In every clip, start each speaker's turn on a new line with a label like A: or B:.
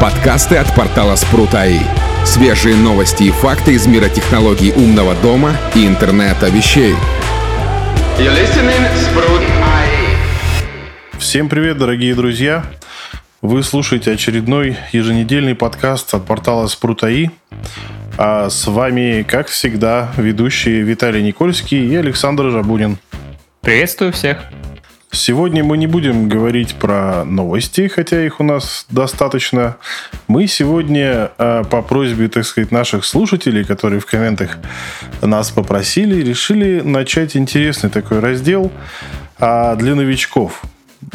A: Подкасты от портала Спрут.АИ. Свежие новости и факты из мира технологий умного дома и интернета вещей.
B: Всем привет, дорогие друзья! Вы слушаете очередной еженедельный подкаст от портала Спрут.АИ. А с вами, как всегда, ведущие Виталий Никольский и Александр Жабунин.
C: Приветствую всех!
B: Сегодня мы не будем говорить про новости, хотя их у нас достаточно. Мы сегодня э, по просьбе, так сказать, наших слушателей, которые в комментах нас попросили, решили начать интересный такой раздел а, для новичков.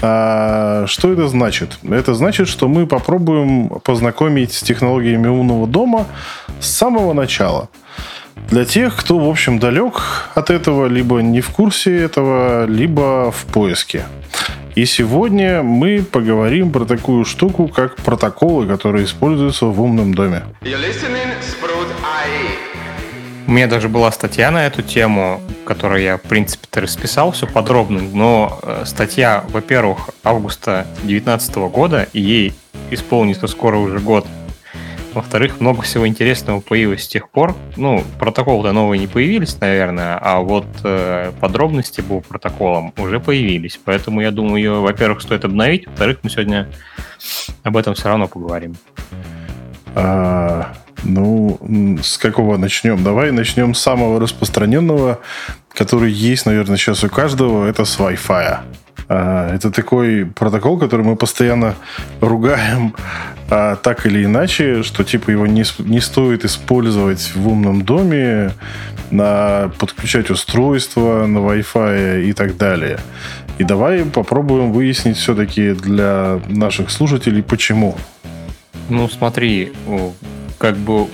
B: А, что это значит? Это значит, что мы попробуем познакомить с технологиями умного дома с самого начала – для тех, кто, в общем, далек от этого, либо не в курсе этого, либо в поиске. И сегодня мы поговорим про такую штуку, как протоколы, которые используются в умном доме.
C: У меня даже была статья на эту тему, которую я, в принципе-то, расписал все подробно, но э, статья, во-первых, августа 2019 года, и ей исполнится скоро уже год во-вторых, много всего интересного появилось с тех пор. Ну, протоколы-то новые не появились, наверное, а вот э, подробности по протоколам уже появились. Поэтому я думаю, ее, во-первых, стоит обновить, во-вторых, мы сегодня об этом все равно поговорим.
B: А, ну, с какого начнем? Давай начнем с самого распространенного, который есть, наверное, сейчас у каждого. Это с Wi-Fi. А, это такой протокол, который мы постоянно ругаем а, так или иначе, что типа его не, не стоит использовать в умном доме, на подключать устройство на Wi-Fi и так далее. И давай попробуем выяснить все-таки для наших слушателей, почему.
C: Ну, смотри, как бы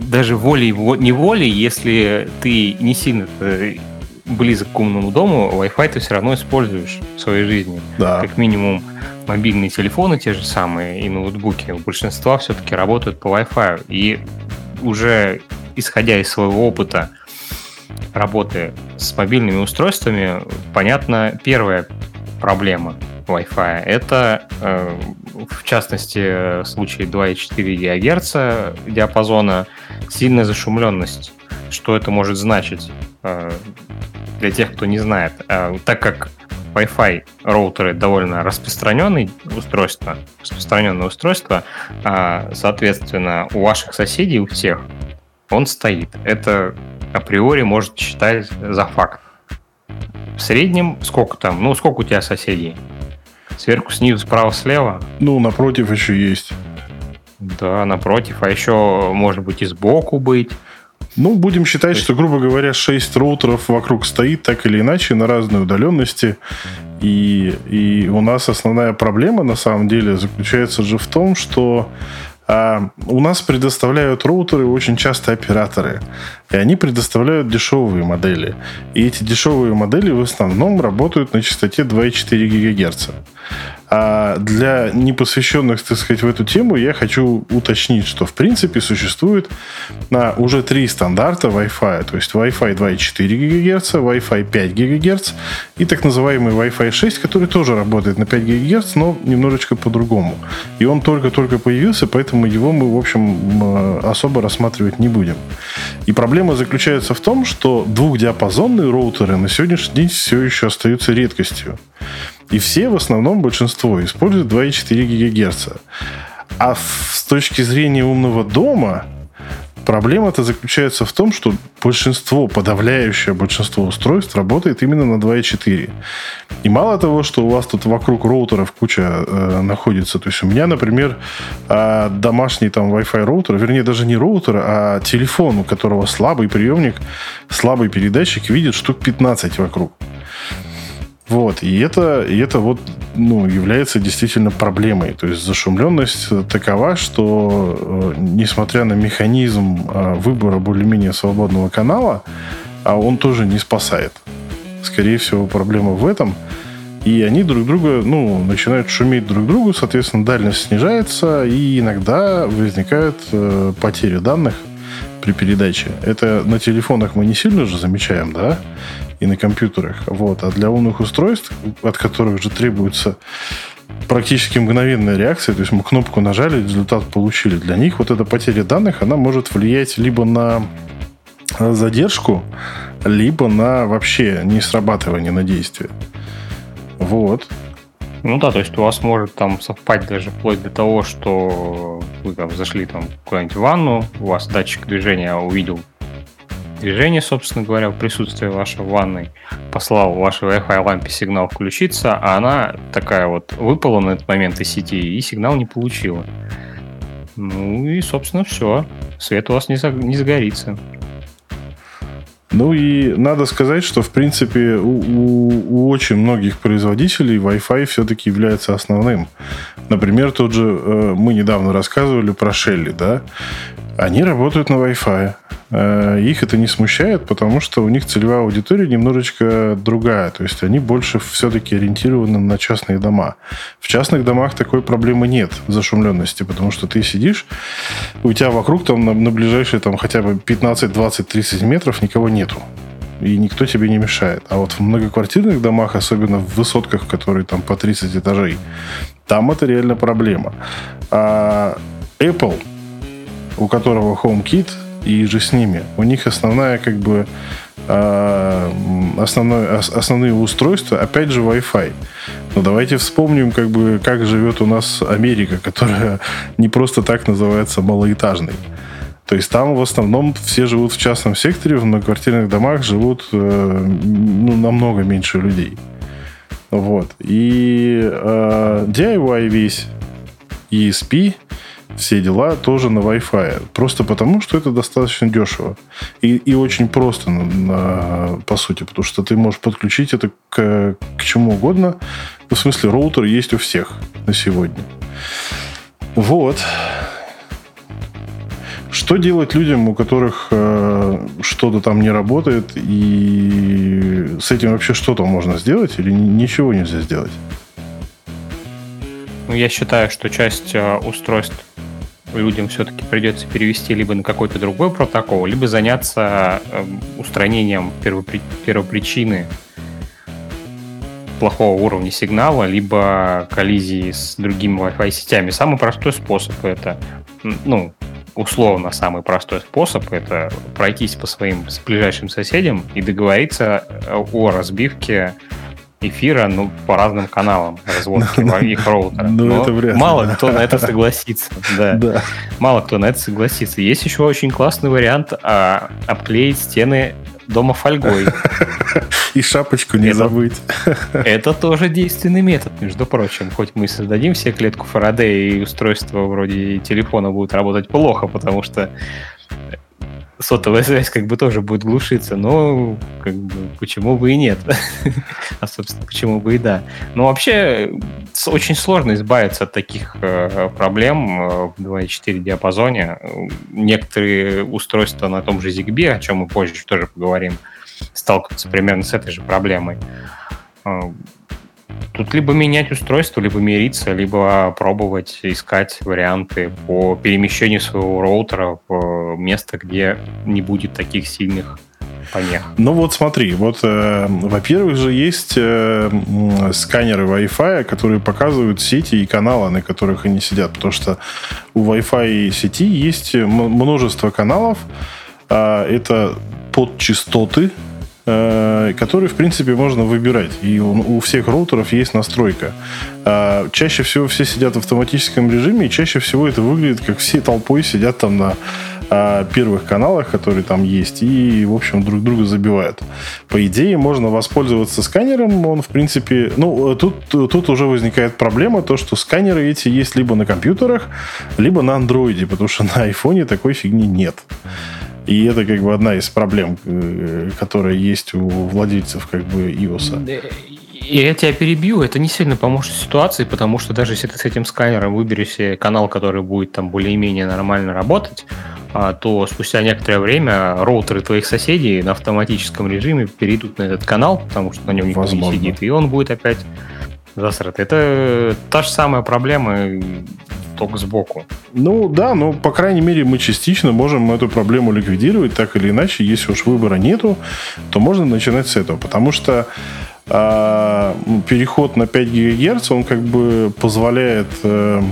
C: даже волей неволей, если ты не сильно э, близок к умному дому, Wi-Fi ты все равно используешь в своей жизни. Да. Как минимум мобильные телефоны те же самые и ноутбуки у большинства все-таки работают по Wi-Fi. И уже исходя из своего опыта работы с мобильными устройствами, понятно, первая проблема Wi-Fi это, э, в частности, в случае 2,4 ГГц диапазона, сильная зашумленность. Что это может значить? Э, для тех, кто не знает. Э, так как Wi-Fi роутеры довольно распространенное устройство, распространенное устройство, а, соответственно, у ваших соседей, у всех, он стоит. Это априори может считать за факт. В среднем сколько там? Ну, сколько у тебя соседей? Сверху, снизу, справа, слева?
B: Ну, напротив еще есть.
C: Да, напротив. А еще, может быть, и сбоку быть.
B: Ну, будем считать, что, грубо говоря, 6 роутеров вокруг стоит так или иначе на разной удаленности. И, и у нас основная проблема, на самом деле, заключается же в том, что а, у нас предоставляют роутеры очень часто операторы. И они предоставляют дешевые модели. И эти дешевые модели в основном работают на частоте 2,4 ГГц. А для непосвященных, так сказать, в эту тему я хочу уточнить, что в принципе существует на уже три стандарта Wi-Fi. То есть Wi-Fi 2,4 ГГц, Wi-Fi 5 ГГц и так называемый Wi-Fi 6, который тоже работает на 5 ГГц, но немножечко по-другому. И он только-только появился, поэтому его мы, в общем, особо рассматривать не будем. И проблема заключается в том, что двухдиапазонные роутеры на сегодняшний день все еще остаются редкостью. И все, в основном, большинство, используют 2,4 ГГц. А с точки зрения умного дома, проблема-то заключается в том, что большинство, подавляющее большинство устройств работает именно на 2.4. И мало того, что у вас тут вокруг роутеров куча э, находится, то есть у меня, например, э, домашний там Wi-Fi роутер, вернее даже не роутер, а телефон, у которого слабый приемник, слабый передатчик видит штук 15 вокруг. Вот, и это, и это вот, ну, является действительно проблемой. То есть зашумленность такова, что, э, несмотря на механизм э, выбора более-менее свободного канала, а он тоже не спасает. Скорее всего, проблема в этом. И они друг друга, ну, начинают шуметь друг другу, соответственно, дальность снижается, и иногда возникают э, потери данных при передаче. Это на телефонах мы не сильно же замечаем, да? И на компьютерах. Вот. А для умных устройств, от которых же требуется практически мгновенная реакция, то есть мы кнопку нажали, результат получили. Для них вот эта потеря данных, она может влиять либо на задержку, либо на вообще не срабатывание на действие. Вот.
C: Ну да, то есть у вас может там совпасть даже вплоть до того, что вы там зашли там куда-нибудь в ванну, у вас датчик движения увидел движение, собственно говоря, в присутствии вашей ванной, послал вашей Wi-Fi лампе сигнал включиться, а она такая вот выпала на этот момент из сети и сигнал не получила. Ну и, собственно, все. Свет у вас не, за, не загорится.
B: Ну и надо сказать, что в принципе у, у, у очень многих производителей Wi-Fi все-таки является основным. Например, тот же э, мы недавно рассказывали про Shelly, да? Они работают на Wi-Fi. Э, их это не смущает, потому что у них целевая аудитория немножечко другая. То есть они больше все-таки ориентированы на частные дома. В частных домах такой проблемы нет зашумленности, потому что ты сидишь, у тебя вокруг там на, на ближайшие там хотя бы 15, 20, 30 метров никого нету. И никто тебе не мешает. А вот в многоквартирных домах, особенно в высотках, которые там по 30 этажей, там это реально проблема. А Apple, у которого HomeKit – и же с ними. У них основная как бы а, основное, основные устройства, опять же, Wi-Fi. Но давайте вспомним, как бы, как живет у нас Америка, которая не просто так называется малоэтажной. То есть там в основном все живут в частном секторе, в многоквартирных домах живут э, ну, намного меньше людей. Вот. И э, DIY весь, ESP, все дела тоже на Wi-Fi. Просто потому, что это достаточно дешево. И, и очень просто, на, на, по сути, потому что ты можешь подключить это к, к чему угодно. Ну, в смысле, роутер есть у всех на сегодня. Вот. Что делать людям, у которых э, что-то там не работает, и с этим вообще что-то можно сделать, или ничего нельзя сделать?
C: Ну, я считаю, что часть э, устройств людям все-таки придется перевести либо на какой-то другой протокол, либо заняться эм, устранением первопри... первопричины плохого уровня сигнала, либо коллизии с другими Wi-Fi сетями. Самый простой способ это, ну, условно самый простой способ это пройтись по своим ближайшим соседям и договориться э, о разбивке эфира ну, по разным каналам разводки их роутера. Ну, Но это вряд мало кто на это согласится. Да. да. Мало кто на это согласится. Есть еще очень классный вариант а, обклеить стены дома фольгой.
B: И шапочку не это, забыть.
C: Это тоже действенный метод, между прочим. Хоть мы создадим все клетку Фарадея и устройство вроде телефона будет работать плохо, потому что сотовая связь как бы тоже будет глушиться, но как бы почему бы и нет. а, собственно, почему бы и да. Но вообще очень сложно избавиться от таких э, проблем э, в 2.4 диапазоне. Некоторые устройства на том же ZigBee, о чем мы позже тоже поговорим, сталкиваются примерно с этой же проблемой. Тут либо менять устройство, либо мириться, либо пробовать искать варианты по перемещению своего роутера в место, где не будет таких сильных помех.
B: Ну вот смотри, вот, э, во-первых же есть э, сканеры Wi-Fi, которые показывают сети и каналы, на которых они сидят, потому что у Wi-Fi сети есть множество каналов, э, это подчастоты, который, в принципе, можно выбирать. И у, всех роутеров есть настройка. А, чаще всего все сидят в автоматическом режиме, и чаще всего это выглядит, как все толпой сидят там на а, первых каналах, которые там есть, и, в общем, друг друга забивают. По идее, можно воспользоваться сканером, он, в принципе... Ну, тут, тут уже возникает проблема, то, что сканеры эти есть либо на компьютерах, либо на андроиде, потому что на айфоне такой фигни нет. И это как бы одна из проблем, э, которая есть у владельцев как бы iOS.
C: И я тебя перебью, это не сильно поможет ситуации, потому что даже если ты с этим сканером выберешь себе канал, который будет там более-менее нормально работать, а, то спустя некоторое время роутеры твоих соседей на автоматическом режиме перейдут на этот канал, потому что на нем никто Возможно. не сидит, и он будет опять засрат. Это та же самая проблема, только сбоку.
B: Ну да, но по крайней мере мы частично можем эту проблему ликвидировать, так или иначе, если уж выбора нету, то можно начинать с этого, потому что А переход на 5 ГГц, он как бы позволяет э,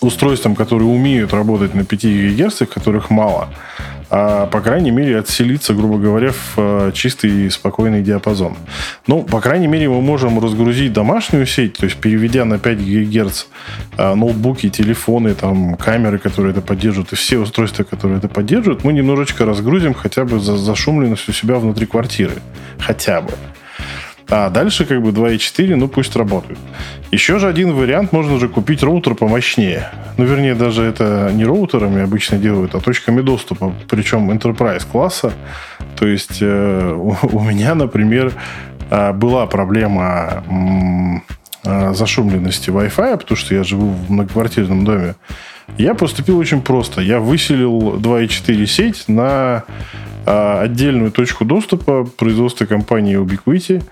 B: устройствам, которые умеют работать на 5 ГГц, которых мало, а, по крайней мере, отселиться, грубо говоря, в а, чистый и спокойный диапазон. Ну, по крайней мере, мы можем разгрузить домашнюю сеть, то есть переведя на 5 ГГц а, ноутбуки, телефоны, там, камеры, которые это поддерживают, и все устройства, которые это поддерживают, мы немножечко разгрузим хотя бы за зашумленность у себя внутри квартиры. Хотя бы. А дальше как бы 2.4, ну пусть работают. Еще же один вариант, можно же купить роутер помощнее. Ну, вернее, даже это не роутерами обычно делают, а точками доступа, причем Enterprise класса. То есть э, у, у меня, например, э, была проблема э, зашумленности Wi-Fi, потому что я живу в многоквартирном доме. Я поступил очень просто. Я выселил 2.4 сеть на а отдельную точку доступа производства компании Ubiquiti.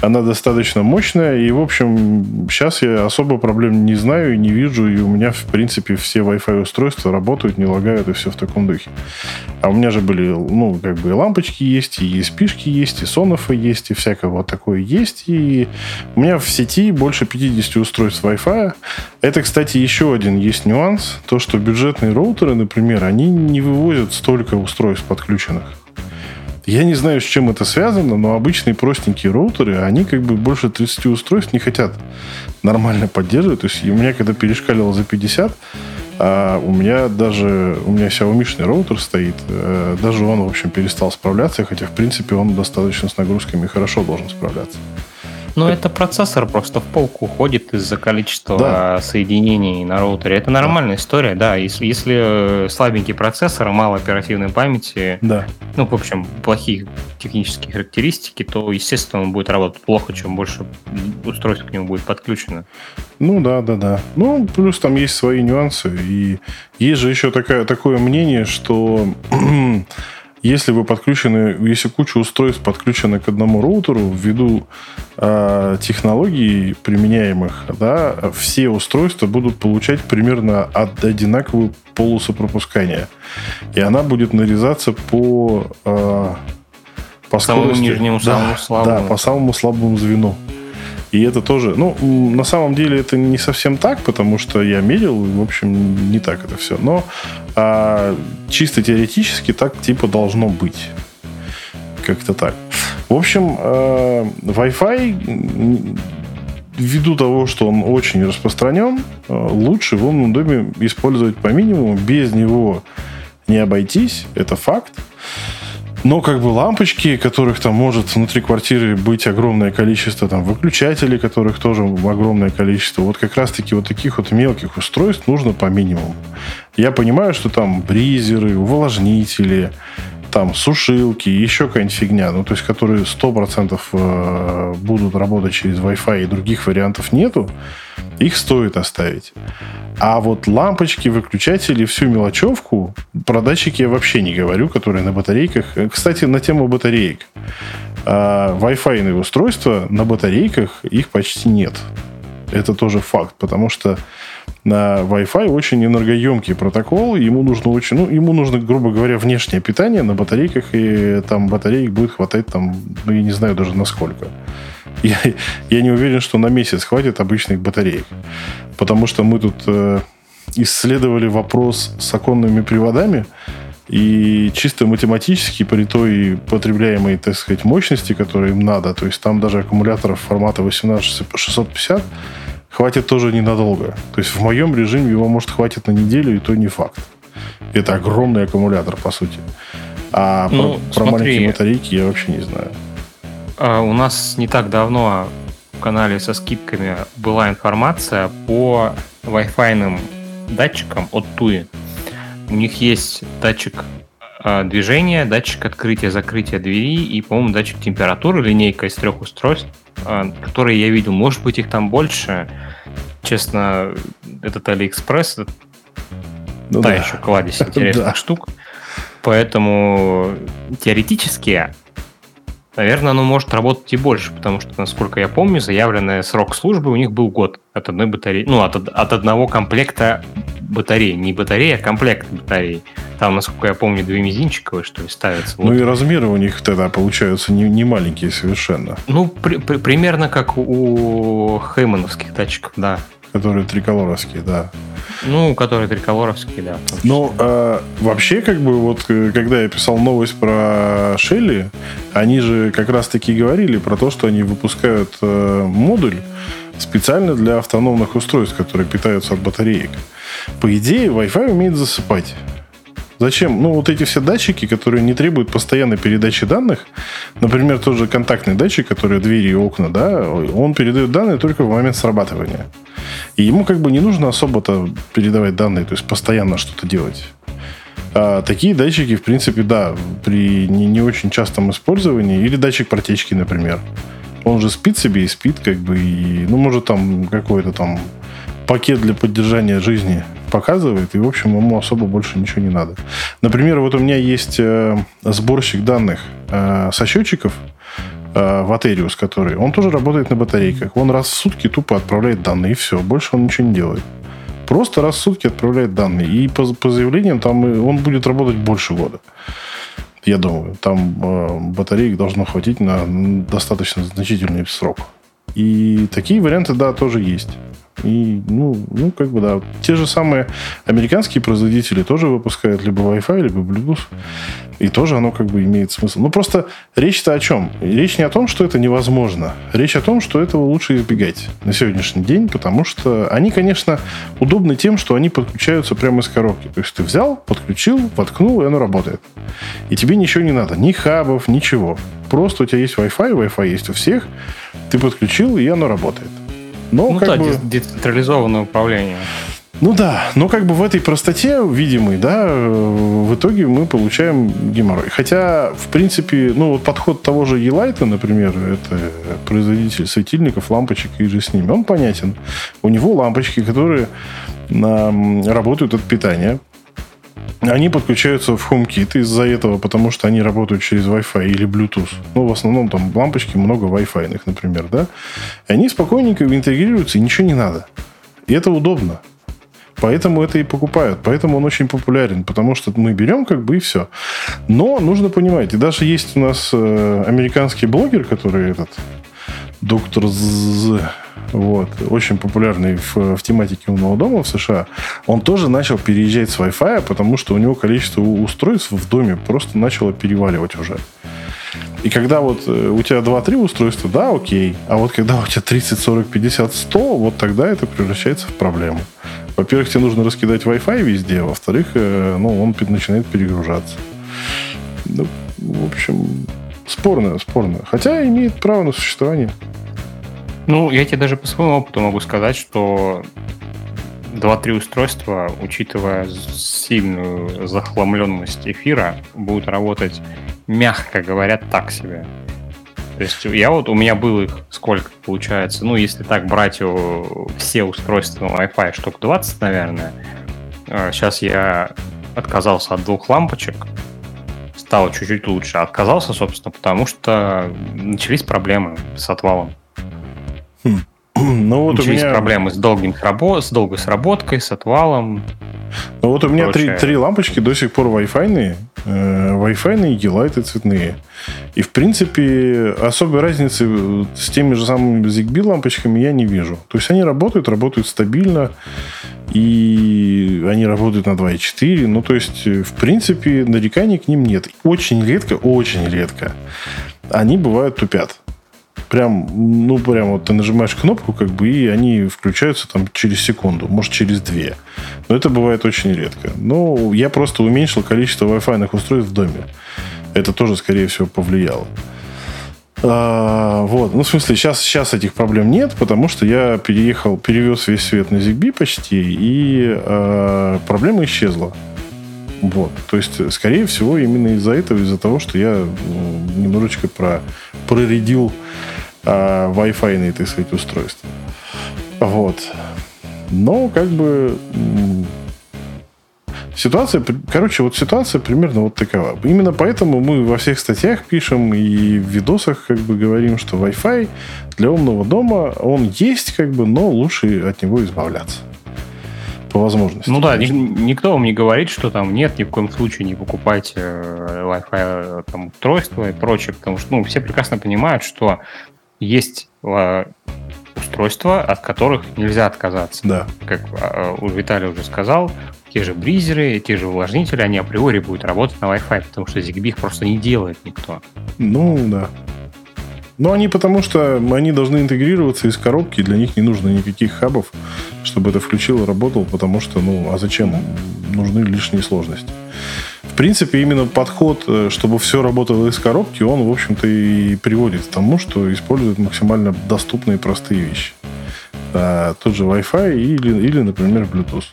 B: Она достаточно мощная, и, в общем, сейчас я особо проблем не знаю и не вижу, и у меня, в принципе, все Wi-Fi устройства работают, не лагают, и все в таком духе. А у меня же были, ну, как бы и лампочки есть, и ESP есть, и сонофы есть, и всякое вот такое есть, и у меня в сети больше 50 устройств Wi-Fi. Это, кстати, еще один есть нюанс, то, что бюджетные роутеры, например, они не вывозят столько устройств подключенных. Я не знаю, с чем это связано, но обычные простенькие роутеры, они как бы больше 30 устройств не хотят нормально поддерживать. То есть у меня, когда перешкалило за 50, а у меня даже, у меня Xiaomi роутер стоит, э, даже он, в общем, перестал справляться, хотя, в принципе, он достаточно с нагрузками хорошо должен справляться.
C: Ну, это процессор просто в полку уходит из-за количества да. соединений на роутере. Это нормальная да. история, да. Если, если слабенький процессор, мало оперативной памяти, да. ну, в общем, плохие технические характеристики, то, естественно, он будет работать плохо, чем больше устройств к нему будет подключено.
B: Ну, да, да, да. Ну, плюс там есть свои нюансы. И есть же еще такая, такое мнение, что если вы подключены, если куча устройств подключены к одному роутеру, ввиду э, технологий применяемых, да, все устройства будут получать примерно одинаковую полосу пропускания. И она будет нарезаться по, э, по
C: самому скорости. нижнему,
B: да, самому слабому. Да, по самому слабому звену. И это тоже, ну, на самом деле это не совсем так, потому что я мерил, в общем, не так это все. Но а, чисто теоретически так типа должно быть. Как-то так. В общем, э, Wi-Fi ввиду того, что он очень распространен, э, лучше в умном доме использовать по минимуму. Без него не обойтись, это факт. Но как бы лампочки, которых там может внутри квартиры быть огромное количество, там выключателей, которых тоже огромное количество, вот как раз-таки вот таких вот мелких устройств нужно по минимуму. Я понимаю, что там бризеры, увлажнители, там сушилки, еще какая-нибудь фигня, ну, то есть, которые 100% э, будут работать через Wi-Fi и других вариантов нету, их стоит оставить. А вот лампочки, выключатели, всю мелочевку, про датчики я вообще не говорю, которые на батарейках. Э, кстати, на тему батареек. А, Wi-Fi устройства на батарейках их почти нет. Это тоже факт, потому что на Wi-Fi очень энергоемкий протокол, ему нужно очень, ну, ему нужно, грубо говоря, внешнее питание на батарейках, и там батареек будет хватать там, ну, я не знаю даже насколько. Я, я не уверен, что на месяц хватит обычных батареек. Потому что мы тут э, исследовали вопрос с оконными приводами, и чисто математически при той потребляемой, так сказать, мощности, которой им надо, то есть там даже аккумуляторов формата 18650 хватит тоже ненадолго. То есть в моем режиме его, может, хватит на неделю, и то не факт. Это огромный аккумулятор, по сути. А ну, про, про маленькие батарейки я вообще не знаю.
C: А у нас не так давно в канале со скидками была информация по Wi-Fi датчикам от Tuya. У них есть датчик а, движения, датчик открытия-закрытия двери и, по-моему, датчик температуры, линейка из трех устройств. А, которые я видел. Может быть, их там больше. Честно, этот Алиэкспресс, ну, та да. еще кладезь интересных да. штук. Поэтому теоретически, наверное, оно может работать и больше, потому что, насколько я помню, заявленный срок службы у них был год от одной батареи, ну, от, от одного комплекта батарей. Не батареи, а комплект батарей. там, насколько я помню, две мизинчиковые, что ли, ставятся.
B: Ну вот. и размеры у них тогда получаются не, не маленькие совершенно.
C: Ну, при, при, примерно как у хеймановских датчиков, да.
B: Которые триколоровские, да.
C: Ну, которые триколоровские, да.
B: Ну, э, вообще, как бы, вот, э, когда я писал новость про Шелли, они же как раз-таки говорили про то, что они выпускают э, модуль специально для автономных устройств, которые питаются от батареек. По идее, Wi-Fi умеет засыпать. Зачем? Ну, вот эти все датчики, которые не требуют постоянной передачи данных, например, тот же контактный датчик, который двери и окна, да, он передает данные только в момент срабатывания. И ему как бы не нужно особо-то передавать данные, то есть постоянно что-то делать. А такие датчики, в принципе, да, при не, не очень частом использовании, или датчик протечки, например. Он же спит себе и спит, как бы, и, ну, может, там какой-то там пакет для поддержания жизни показывает, и, в общем, ему особо больше ничего не надо. Например, вот у меня есть э, сборщик данных э, со счетчиков, э, Ватериус, который, он тоже работает на батарейках. Он раз в сутки тупо отправляет данные, и все, больше он ничего не делает. Просто раз в сутки отправляет данные. И по, по заявлениям там он будет работать больше года. Я думаю, там э, батареек должно хватить на достаточно значительный срок. И такие варианты, да, тоже есть. И, ну, ну, как бы, да. Те же самые американские производители тоже выпускают либо Wi-Fi, либо Bluetooth. И тоже оно как бы имеет смысл. Ну, просто речь-то о чем? Речь не о том, что это невозможно. Речь о том, что этого лучше избегать на сегодняшний день, потому что они, конечно, удобны тем, что они подключаются прямо из коробки. То есть ты взял, подключил, воткнул, и оно работает. И тебе ничего не надо. Ни хабов, ничего. Просто у тебя есть Wi-Fi, Wi-Fi есть у всех. Ты подключил, и оно работает.
C: Но, ну как да, бы... децентрализованное управление.
B: Ну да, но как бы в этой простоте видимой, да, в итоге мы получаем геморрой. Хотя, в принципе, ну вот подход того же Елайта, например, это производитель светильников, лампочек и же с ними, он понятен. У него лампочки, которые работают от питания, они подключаются в HomeKit из-за этого, потому что они работают через Wi-Fi или Bluetooth. Ну, в основном там лампочки много Wi-Fi, например, да. И они спокойненько интегрируются, и ничего не надо. И это удобно. Поэтому это и покупают. Поэтому он очень популярен. Потому что мы берем как бы и все. Но нужно понимать. И даже есть у нас э, американский блогер, который этот доктор З, вот, очень популярный в, в тематике умного дома в США, он тоже начал переезжать с Wi-Fi, потому что у него количество устройств в доме просто начало переваливать уже. И когда вот э, у тебя 2-3 устройства, да, окей. А вот когда у тебя 30, 40, 50, 100, вот тогда это превращается в проблему. Во-первых, тебе нужно раскидать Wi-Fi везде, во-вторых, э, ну, он начинает перегружаться. Ну, в общем, спорно, спорно. Хотя имеет право на существование.
C: Ну, я тебе даже по своему опыту могу сказать, что 2-3 устройства, учитывая сильную захламленность эфира, будут работать, мягко говоря, так себе. То есть я вот, у меня было их сколько получается, ну, если так брать все устройства Wi-Fi, штук 20, наверное. Сейчас а, я отказался от двух лампочек, стало чуть-чуть лучше. Отказался, собственно, потому что начались проблемы с отвалом.
B: Хм. Ну, вот
C: Начались меня... проблемы с, долгим с долгой сработкой, с отвалом.
B: Ну вот у меня три, три лампочки до сих пор Wi-Fi, э, Wi-Fi и лайты цветные. И в принципе особой разницы с теми же самыми ZigBee лампочками я не вижу. То есть они работают, работают стабильно, и они работают на 2.4. Ну то есть в принципе нареканий к ним нет. Очень редко, очень редко они бывают тупят прям, ну, прям вот ты нажимаешь кнопку, как бы, и они включаются там через секунду, может, через две. Но это бывает очень редко. Но я просто уменьшил количество Wi-Fi устройств в доме. Это тоже, скорее всего, повлияло. А, вот, ну, в смысле, сейчас, сейчас этих проблем нет, потому что я переехал, перевез весь свет на ZigBee почти, и а, проблема исчезла. Вот. То есть, скорее всего, именно из-за этого, из-за того, что я немножечко про, проредил а, Wi-Fi, так сказать, устройства. Вот. Но, как бы, ситуация, короче, вот ситуация примерно вот такова. Именно поэтому мы во всех статьях пишем и в видосах как бы говорим, что Wi-Fi для умного дома, он есть как бы, но лучше от него избавляться. по возможности.
C: Ну да, никто вам не говорит, что там нет, ни в коем случае не покупайте э, Wi-Fi там, устройства и прочее, потому что ну, все прекрасно понимают, что есть э, устройства, от которых нельзя отказаться.
B: Да.
C: Как э, у Виталия уже сказал, те же бризеры, те же увлажнители, они априори будут работать на Wi-Fi, потому что ZigBee их просто не делает никто.
B: Ну, да. Но они потому что они должны интегрироваться из коробки, для них не нужно никаких хабов, чтобы это включило, работал, потому что, ну, а зачем? Нужны лишние сложности. В принципе, именно подход, э, чтобы все работало из коробки, он, в общем-то, и приводит к тому, что используют максимально доступные простые вещи. А, тот же Wi-Fi или, или, например, Bluetooth.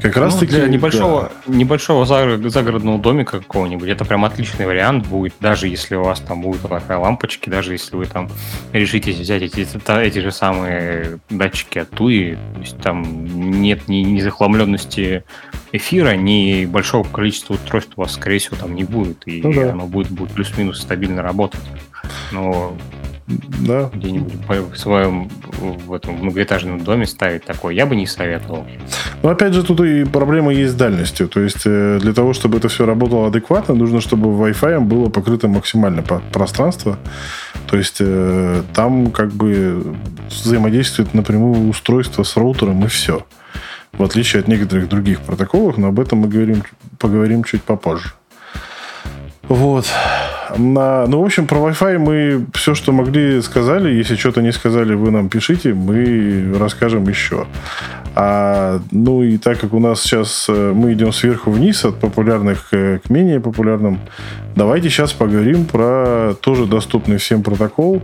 C: Как ну, раз таки для небольшого, да. небольшого загородного домика какого-нибудь это прям отличный вариант будет, даже если у вас там будут Wi-Fi лампочки, даже если вы там решитесь взять эти, эти же самые датчики от Туи, то есть там нет ни, ни захламленности эфира, ни большого количества устройств у вас, скорее всего, там не будет, и ну, да. оно будет, будет плюс-минус стабильно работать. Но да. где-нибудь в своем в этом многоэтажном доме ставить такое, я бы не советовал.
B: Но опять же, тут и проблема есть с дальностью. То есть э, для того, чтобы это все работало адекватно, нужно, чтобы Wi-Fi было покрыто максимально пространство. То есть э, там как бы взаимодействует напрямую устройство с роутером и все. В отличие от некоторых других протоколов, но об этом мы говорим, поговорим чуть попозже. Вот. На, ну, в общем, про Wi-Fi мы все, что могли, сказали. Если что-то не сказали, вы нам пишите, мы расскажем еще. А, ну и так как у нас сейчас э, мы идем сверху вниз от популярных к менее популярным, давайте сейчас поговорим про тоже доступный всем протокол,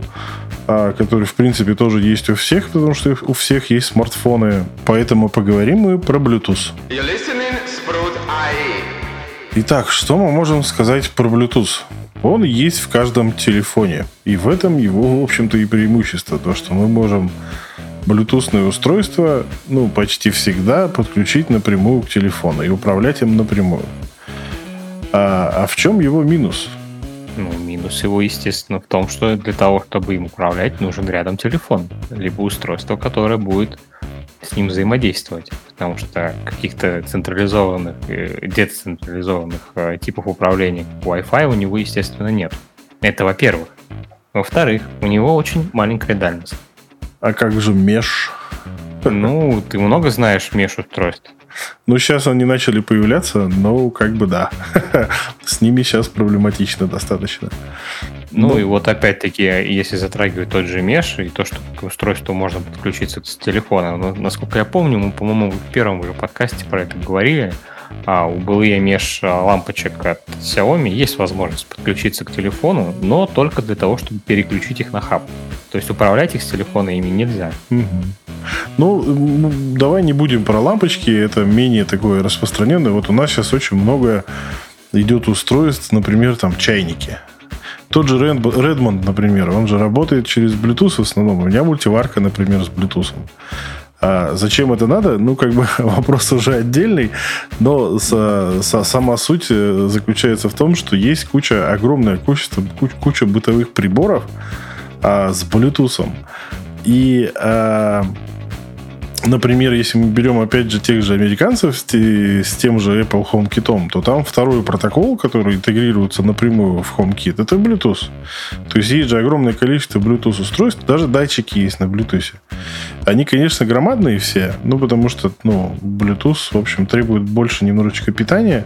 B: а, который, в принципе, тоже есть у всех, потому что у всех есть смартфоны. Поэтому поговорим мы про Bluetooth. Итак, что мы можем сказать про Bluetooth? Он есть в каждом телефоне. И в этом его, в общем-то, и преимущество. То, что мы можем Bluetooth устройство, ну, почти всегда подключить напрямую к телефону и управлять им напрямую. А, а в чем его минус?
C: Ну, минус его, естественно, в том, что для того, чтобы им управлять, нужен рядом телефон. Либо устройство, которое будет с ним взаимодействовать. Потому что каких-то централизованных, э, децентрализованных э, типов управления Wi-Fi у него, естественно, нет. Это во-первых. Во-вторых, у него очень маленькая дальность.
B: А как же меж?
C: Ну, ты много знаешь меж устройств.
B: Ну, сейчас они начали появляться, но как бы да. С ними сейчас проблематично достаточно.
C: Ну но... и вот опять-таки, если затрагивать тот же меш и то, что к устройству можно подключиться с телефона, ну, насколько я помню, мы, по-моему, в первом уже подкасте про это говорили, а у былые меж лампочек от Xiaomi есть возможность подключиться к телефону, но только для того, чтобы переключить их на хаб. То есть управлять их с телефона ими нельзя.
B: Ну, давай не будем про лампочки, это менее такое распространенное. Вот у нас сейчас очень много идет устройств, например, там чайники. Тот же Redmond, например, он же работает через Bluetooth в основном. У меня мультиварка, например, с Bluetooth. А зачем это надо? Ну, как бы вопрос уже отдельный, но с, с, сама суть э, заключается в том, что есть куча, огромное количество, куча, куча бытовых приборов а, с Bluetooth. И а, Например, если мы берем, опять же, тех же американцев с, с тем же Apple HomeKit, то там второй протокол, который интегрируется напрямую в HomeKit, это Bluetooth. То есть есть же огромное количество Bluetooth устройств, даже датчики есть на Bluetooth. Они, конечно, громадные все, ну, потому что, ну, Bluetooth, в общем, требует больше немножечко питания.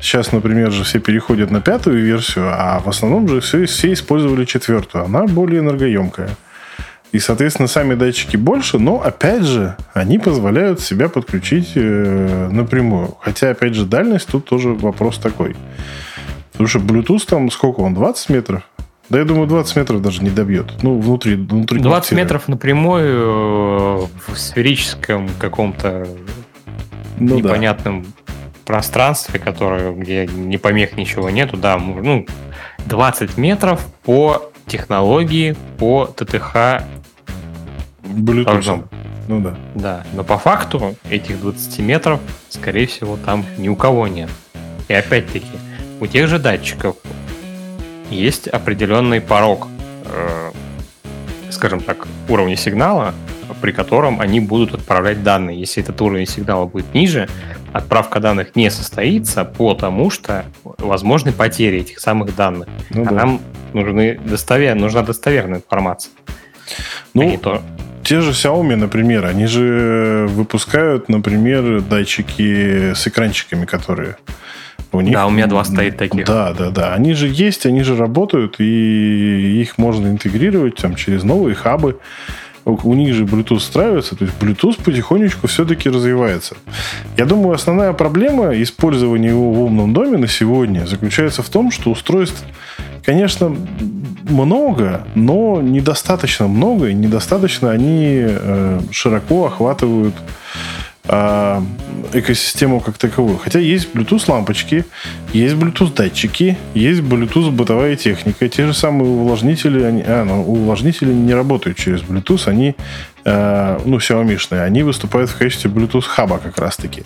B: Сейчас, например, же все переходят на пятую версию, а в основном же все, все использовали четвертую. Она более энергоемкая. И, соответственно, сами датчики больше, но, опять же, они позволяют себя подключить э, напрямую. Хотя, опять же, дальность тут тоже вопрос такой. Потому что Bluetooth там сколько он? 20 метров? Да, я думаю, 20 метров даже не добьет. Ну, внутри, внутри
C: 20 квартиры. метров напрямую э, в сферическом каком-то ну, непонятном да. пространстве, которое, где не помех ничего нету, да, ну, 20 метров по технологии, по ТТХ
B: Bluetooth. Ну да.
C: Да, но по факту этих 20 метров, скорее всего, там ни у кого нет. И опять-таки, у тех же датчиков есть определенный порог, э, скажем так, уровня сигнала, при котором они будут отправлять данные. Если этот уровень сигнала будет ниже, отправка данных не состоится, потому что возможны потери этих самых данных. Ну, а да. нам нужны достовер... нужна достоверная информация.
B: Ну, а то... те же Xiaomi, например, они же выпускают, например, датчики с экранчиками, которые
C: у них, да, у меня два стоит таких.
B: Да, да, да. Они же есть, они же работают, и их можно интегрировать там, через новые хабы. У них же Bluetooth встраивается, то есть Bluetooth потихонечку все-таки развивается. Я думаю, основная проблема использования его в умном доме на сегодня заключается в том, что устройств, конечно, много, но недостаточно много, и недостаточно они э, широко охватывают а, экосистему как таковую. Хотя есть Bluetooth лампочки, есть Bluetooth датчики, есть Bluetooth бытовая техника. Те же самые увлажнители, они, а, ну, увлажнители не работают через Bluetooth, они, э, ну, Xiaomi, они выступают в качестве Bluetooth хаба как раз-таки.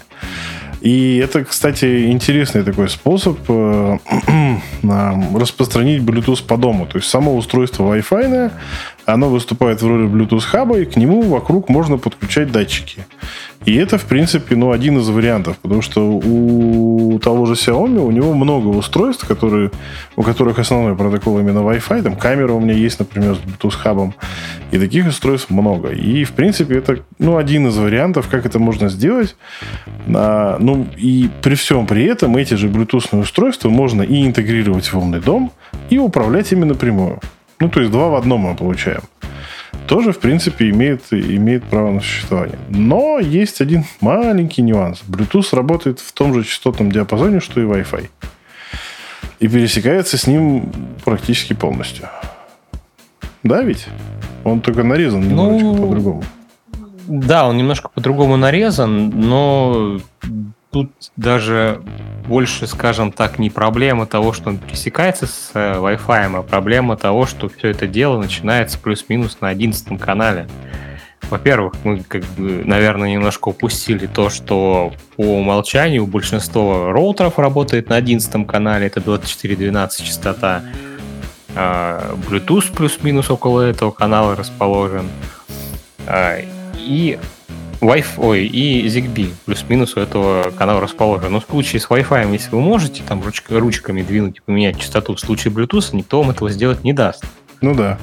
B: И это, кстати, интересный такой способ э, распространить Bluetooth по дому. То есть само устройство Wi-Fi, оно выступает в роли Bluetooth хаба, и к нему вокруг можно подключать датчики. И это, в принципе, ну, один из вариантов, потому что у того же Xiaomi у него много устройств, которые, у которых основной протокол именно Wi-Fi. Там камера у меня есть, например, с Bluetooth хабом. И таких устройств много. И, в принципе, это ну, один из вариантов, как это можно сделать. А, ну, и при всем при этом эти же Bluetooth устройства можно и интегрировать в умный дом, и управлять ими напрямую. Ну, то есть два в одном мы получаем тоже, в принципе, имеет, имеет право на существование. Но есть один маленький нюанс. Bluetooth работает в том же частотном диапазоне, что и Wi-Fi. И пересекается с ним практически полностью. Да, ведь? Он только нарезан немножечко ну, по-другому.
C: Да, он немножко по-другому нарезан, но тут даже больше, скажем так, не проблема того, что он пересекается с э, Wi-Fi, а проблема того, что все это дело начинается плюс-минус на 11 канале. Во-первых, мы, как бы, наверное, немножко упустили то, что по умолчанию большинство роутеров работает на 11 канале, это 2412 частота. А, Bluetooth плюс-минус около этого канала расположен. А, и Wi-Fi и ZigBee плюс-минус у этого канала расположен. Но в случае с Wi-Fi, если вы можете там руч- ручками двинуть и поменять частоту в случае Bluetooth, никто вам этого сделать не даст.
B: Ну да.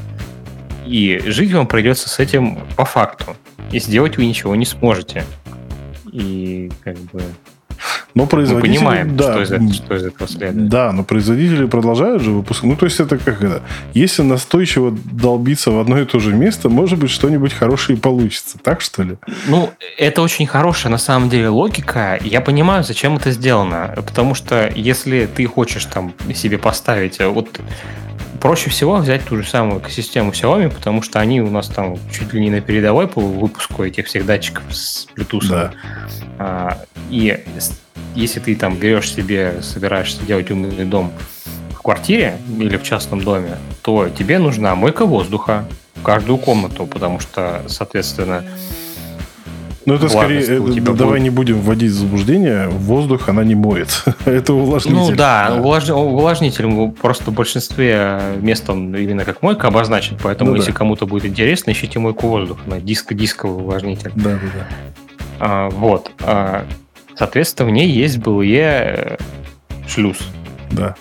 C: И жить вам придется с этим по факту. И сделать вы ничего не сможете. И как бы
B: но производители... Мы
C: понимаем, да, что, из, что из этого следует.
B: Да, но производители продолжают же выпускать. Ну, то есть это как это? Если настойчиво долбиться в одно и то же место, может быть, что-нибудь хорошее получится. Так, что ли?
C: Ну, это очень хорошая, на самом деле, логика. Я понимаю, зачем это сделано. Потому что если ты хочешь там себе поставить... Э, вот проще всего взять ту же самую экосистему Xiaomi, потому что они у нас там чуть ли не на передовой по выпуску этих всех датчиков с Bluetooth. Да. А, и если ты там берешь себе, собираешься делать умный дом в квартире или в частном доме, то тебе нужна мойка воздуха в каждую комнату, потому что, соответственно,
B: ну, это скорее, это, давай будет... не будем вводить в заблуждение, воздух она не моет. это увлажнитель.
C: Ну да. Увлаж... увлажнитель просто в большинстве мест он именно как мойка обозначен, поэтому ну, если да. кому-то будет интересно, ищите мойку воздуха, на диско-дисковый увлажнитель.
B: Да, да, да.
C: А, вот. А, Соответственно, в ней есть БЛЕ э, шлюз.
B: Да.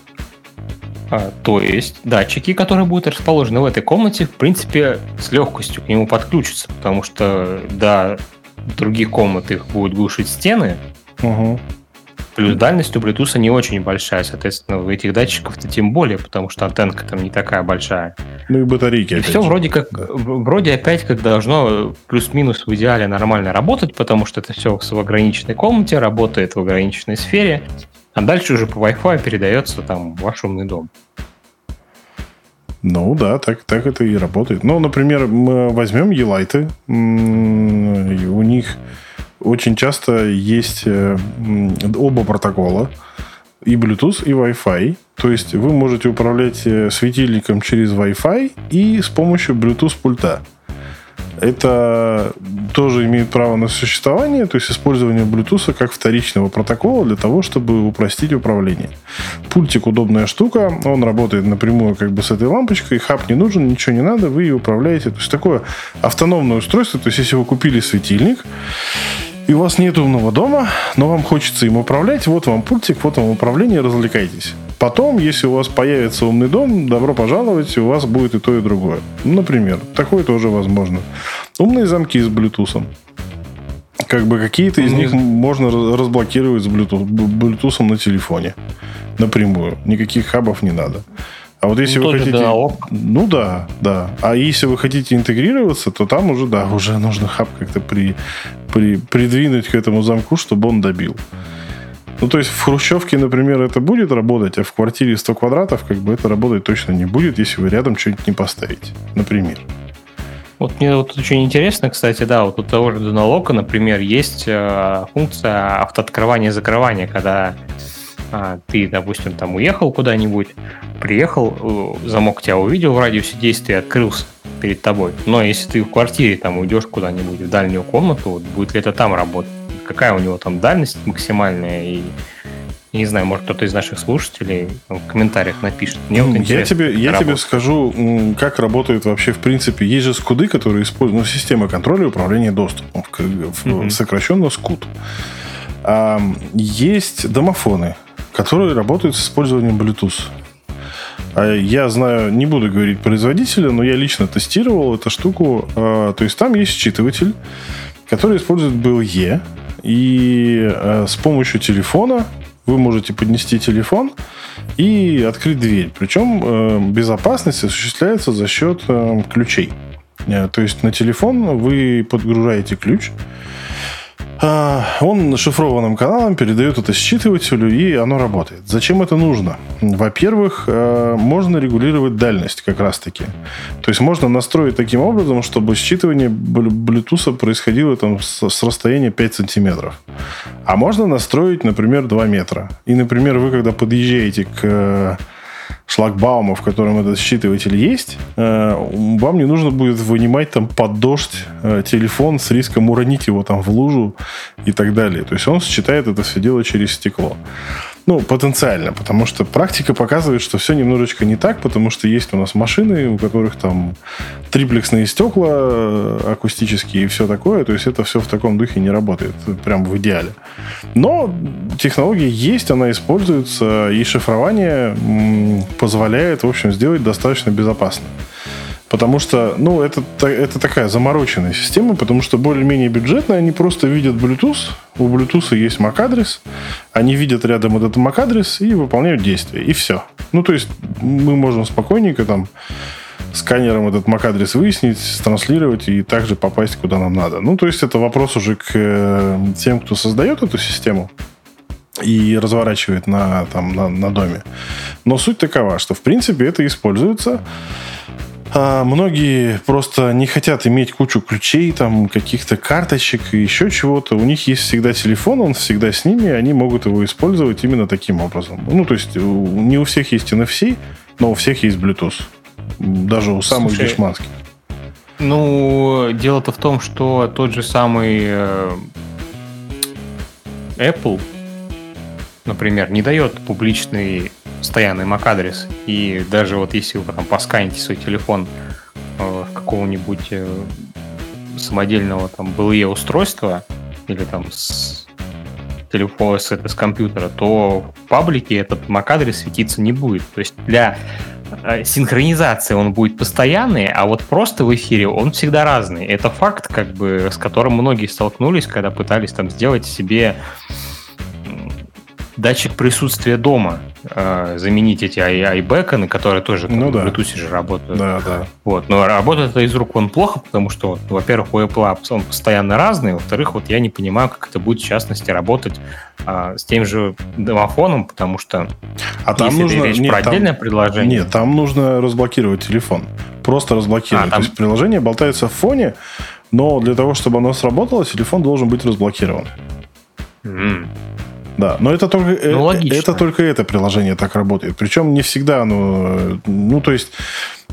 C: А, то есть датчики, которые будут расположены в этой комнате, в принципе, с легкостью к нему подключатся, потому что до других комнат их будут глушить стены. Угу. Плюс дальность у Bluetooth не очень большая, соответственно, у этих датчиков-то тем более, потому что антенка там не такая большая.
B: Ну и батарейки.
C: И все же. вроде как, да. вроде опять как должно плюс-минус в идеале нормально работать, потому что это все в ограниченной комнате, работает в ограниченной сфере, а дальше уже по Wi-Fi передается там в ваш умный дом.
B: Ну да, так, так это и работает. Ну, например, мы возьмем Елайты. У них очень часто есть э, оба протокола, и Bluetooth, и Wi-Fi. То есть вы можете управлять э, светильником через Wi-Fi и с помощью Bluetooth пульта. Это тоже имеет право на существование, то есть использование Bluetooth как вторичного протокола для того, чтобы упростить управление. Пультик удобная штука, он работает напрямую как бы с этой лампочкой, хаб не нужен, ничего не надо, вы ее управляете. То есть такое автономное устройство, то есть если вы купили светильник, и у вас нет умного дома, но вам хочется им управлять, вот вам пультик, вот вам управление, развлекайтесь. Потом, если у вас появится умный дом, добро пожаловать, у вас будет и то, и другое. Например, такое тоже возможно. Умные замки с Bluetooth. Как бы какие-то из них можно разблокировать с Bluetooth, Bluetooth на телефоне. Напрямую. Никаких хабов не надо. А вот если ну, вы хотите... Да, ну да, да. А если вы хотите интегрироваться, то там уже, да, уже нужно хаб как-то при, при, придвинуть к этому замку, чтобы он добил. Ну, то есть в Хрущевке, например, это будет работать, а в квартире 100 квадратов как бы это работать точно не будет, если вы рядом что-нибудь не поставите, например.
C: Вот мне вот очень интересно, кстати, да, вот у того же Dunalock, например, есть э, функция автооткрывания-закрывания, когда ты, допустим, там уехал куда-нибудь, приехал, э, замок тебя увидел в радиусе действия, открылся перед тобой. Но если ты в квартире там уйдешь куда-нибудь в дальнюю комнату, вот, будет ли это там работать? Какая у него там дальность максимальная и не знаю, может кто-то из наших слушателей в комментариях напишет.
B: Мне вот я тебе, я тебе скажу, как работает вообще в принципе. Есть же скуды, которые используют ну, система контроля и управления доступом, mm-hmm. сокращенно скуд. А, есть домофоны, которые работают с использованием Bluetooth. А я знаю, не буду говорить производителя, но я лично тестировал эту штуку. А, то есть там есть считыватель, который использует BLE, и а, с помощью телефона вы можете поднести телефон и открыть дверь. Причем безопасность осуществляется за счет ключей. Э, то есть на телефон вы подгружаете ключ, он шифрованным каналом передает это считывателю, и оно работает. Зачем это нужно? Во-первых, э, можно регулировать дальность как раз-таки. То есть можно настроить таким образом, чтобы считывание Bluetooth происходило там с расстояния 5 сантиметров. А можно настроить, например, 2 метра. И, например, вы когда подъезжаете к шлагбаума, в котором этот считыватель есть, э, вам не нужно будет вынимать там под дождь э, телефон с риском уронить его там в лужу и так далее. То есть он считает это все дело через стекло. Ну, потенциально, потому что практика показывает, что все немножечко не так, потому что есть у нас машины, у которых там триплексные стекла э, акустические и все такое, то есть это все в таком духе не работает, прям в идеале. Но технология есть, она используется, и шифрование позволяет, в общем, сделать достаточно безопасно. Потому что, ну, это, это такая замороченная система, потому что более-менее бюджетная, они просто видят Bluetooth, у Bluetooth есть MAC-адрес, они видят рядом этот MAC-адрес и выполняют действия, и все. Ну, то есть мы можем спокойненько там сканером этот MAC-адрес выяснить, транслировать и также попасть куда нам надо. Ну, то есть это вопрос уже к э, тем, кто создает эту систему и разворачивает на, там, на, на доме. Но суть такова, что в принципе это используется а многие просто не хотят иметь кучу ключей, там, каких-то карточек и еще чего-то. У них есть всегда телефон, он всегда с ними, и они могут его использовать именно таким образом. Ну, то есть не у всех есть NFC, но у всех есть Bluetooth. Даже у самых Слушай, дешманских.
C: Ну, дело-то в том, что тот же самый э, Apple, например, не дает публичный постоянный MAC-адрес. И даже вот если вы потом посканите свой телефон э, какого-нибудь э, самодельного там BLE устройства или там с телефона, с, с компьютера, то в паблике этот MAC-адрес светиться не будет. То есть для э, синхронизации он будет постоянный, а вот просто в эфире он всегда разный. Это факт, как бы, с которым многие столкнулись, когда пытались там сделать себе датчик присутствия дома э, заменить эти айбеконы, которые тоже ну, да. в Bluetooth же работают. Да, да. Вот. Но работает это из рук он плохо, потому что, во-первых, у Apple он постоянно разный, во-вторых, вот я не понимаю, как это будет в частности работать э, с тем же домофоном, потому что
B: а там если нужно,
C: речь нет, про там, отдельное предложение...
B: Нет, там нужно разблокировать телефон. Просто разблокировать. А, там... То есть приложение болтается в фоне, но для того, чтобы оно сработало, телефон должен быть разблокирован. Mm. Да, но это только, ну, э, это только это приложение так работает. Причем не всегда оно... Ну, то есть,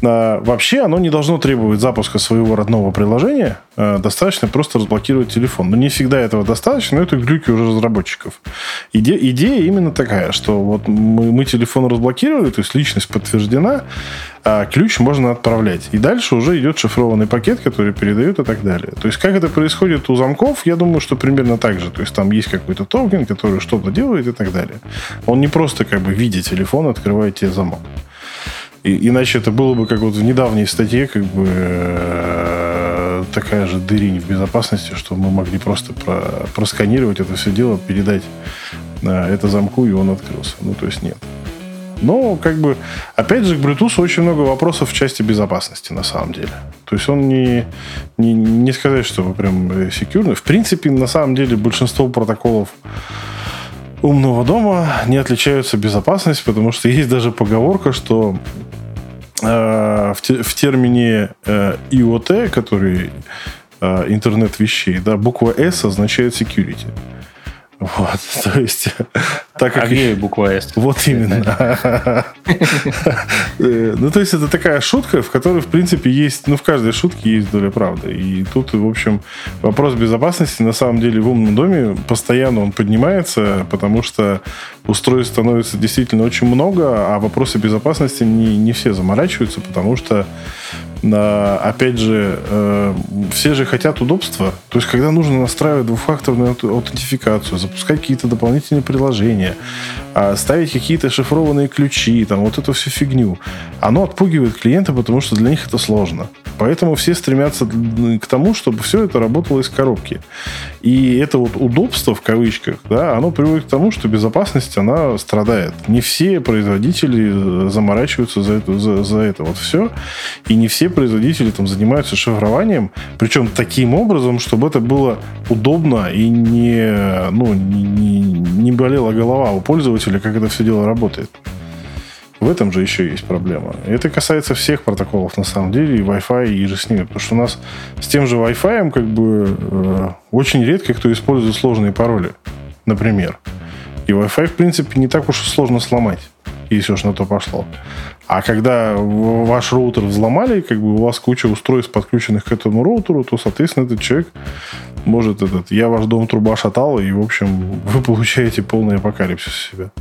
B: А, вообще оно не должно требовать запуска своего родного приложения. А, достаточно просто разблокировать телефон. Но не всегда этого достаточно, но это глюки уже разработчиков. Иде, идея именно такая, что вот мы, мы телефон разблокировали, то есть личность подтверждена, а ключ можно отправлять. И дальше уже идет шифрованный пакет, который передают и так далее. То есть как это происходит у замков, я думаю, что примерно так же. То есть там есть какой-то токен, который что-то делает и так далее. Он не просто как бы видя телефон открывает тебе замок. И, иначе это было бы как вот в недавней статье, как бы э, такая же дырень в безопасности, что мы могли просто про, просканировать это все дело, передать э, это замку, и он открылся. Ну, то есть нет. Но, как бы, опять же, к Bluetooth очень много вопросов в части безопасности, на самом деле. То есть он не, не, не сказать, что прям секьюрный. В принципе, на самом деле, большинство протоколов умного дома не отличаются безопасностью, потому что есть даже поговорка, что э, в, те, в термине э, IoT, который э, интернет вещей, да, буква S означает security. Вот, то есть...
C: Так как... А где буква S?
B: Вот именно. Э, ну, то есть, это такая шутка, в которой, в принципе, есть... Ну, в каждой шутке есть доля правды. И тут, в общем, вопрос безопасности, на самом деле, в умном доме постоянно он поднимается, потому что устройств становится действительно очень много, а вопросы безопасности не, не все заморачиваются, потому что опять же, э, все же хотят удобства. То есть, когда нужно настраивать двухфакторную аутентификацию, запускать какие-то дополнительные приложения, а, ставить какие-то шифрованные ключи, там, вот эту всю фигню, оно отпугивает клиента, потому что для них это сложно. Поэтому все стремятся к тому, чтобы все это работало из коробки. И это вот удобство, в кавычках, да, оно приводит к тому, что безопасность, она страдает. Не все производители э, заморачиваются за это, за, за это вот все. И не все производители там занимаются шифрованием, причем таким образом, чтобы это было удобно и не, ну, не, не, болела голова у пользователя, как это все дело работает. В этом же еще есть проблема. И это касается всех протоколов, на самом деле, и Wi-Fi, и же с ними. Потому что у нас с тем же Wi-Fi как бы э, очень редко кто использует сложные пароли, например. И Wi-Fi, в принципе, не так уж и сложно сломать, если уж на то пошло. А когда ваш роутер взломали, как бы у вас куча устройств, подключенных к этому роутеру, то, соответственно, этот человек может этот... Я ваш дом труба шатал, и, в общем, вы получаете полный апокалипсис себя.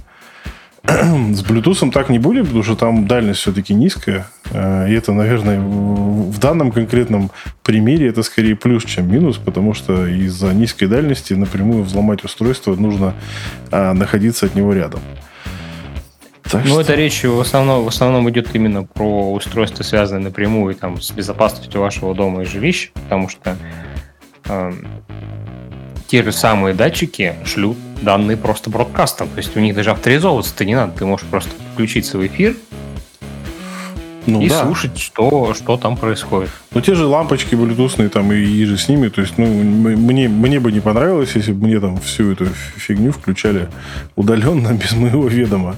B: С Bluetooth так не будет, потому что там дальность все-таки низкая. Э, и это, наверное, в данном конкретном примере это скорее плюс, чем минус, потому что из-за низкой дальности напрямую взломать устройство нужно а, находиться от него рядом.
C: Так ну, что... это речь в основном, в основном идет именно про устройства, связанные напрямую там, с безопасностью вашего дома и жилища, потому что э, те же самые датчики шлют данные просто бродкастом. То есть у них даже авторизовываться-то не надо. Ты можешь просто включить свой эфир ну, и да. слушать, что, что там происходит.
B: Ну, те же лампочки блютусные там и, и же с ними. То есть, ну, мне, мне бы не понравилось, если бы мне там всю эту фигню включали удаленно, без моего ведома.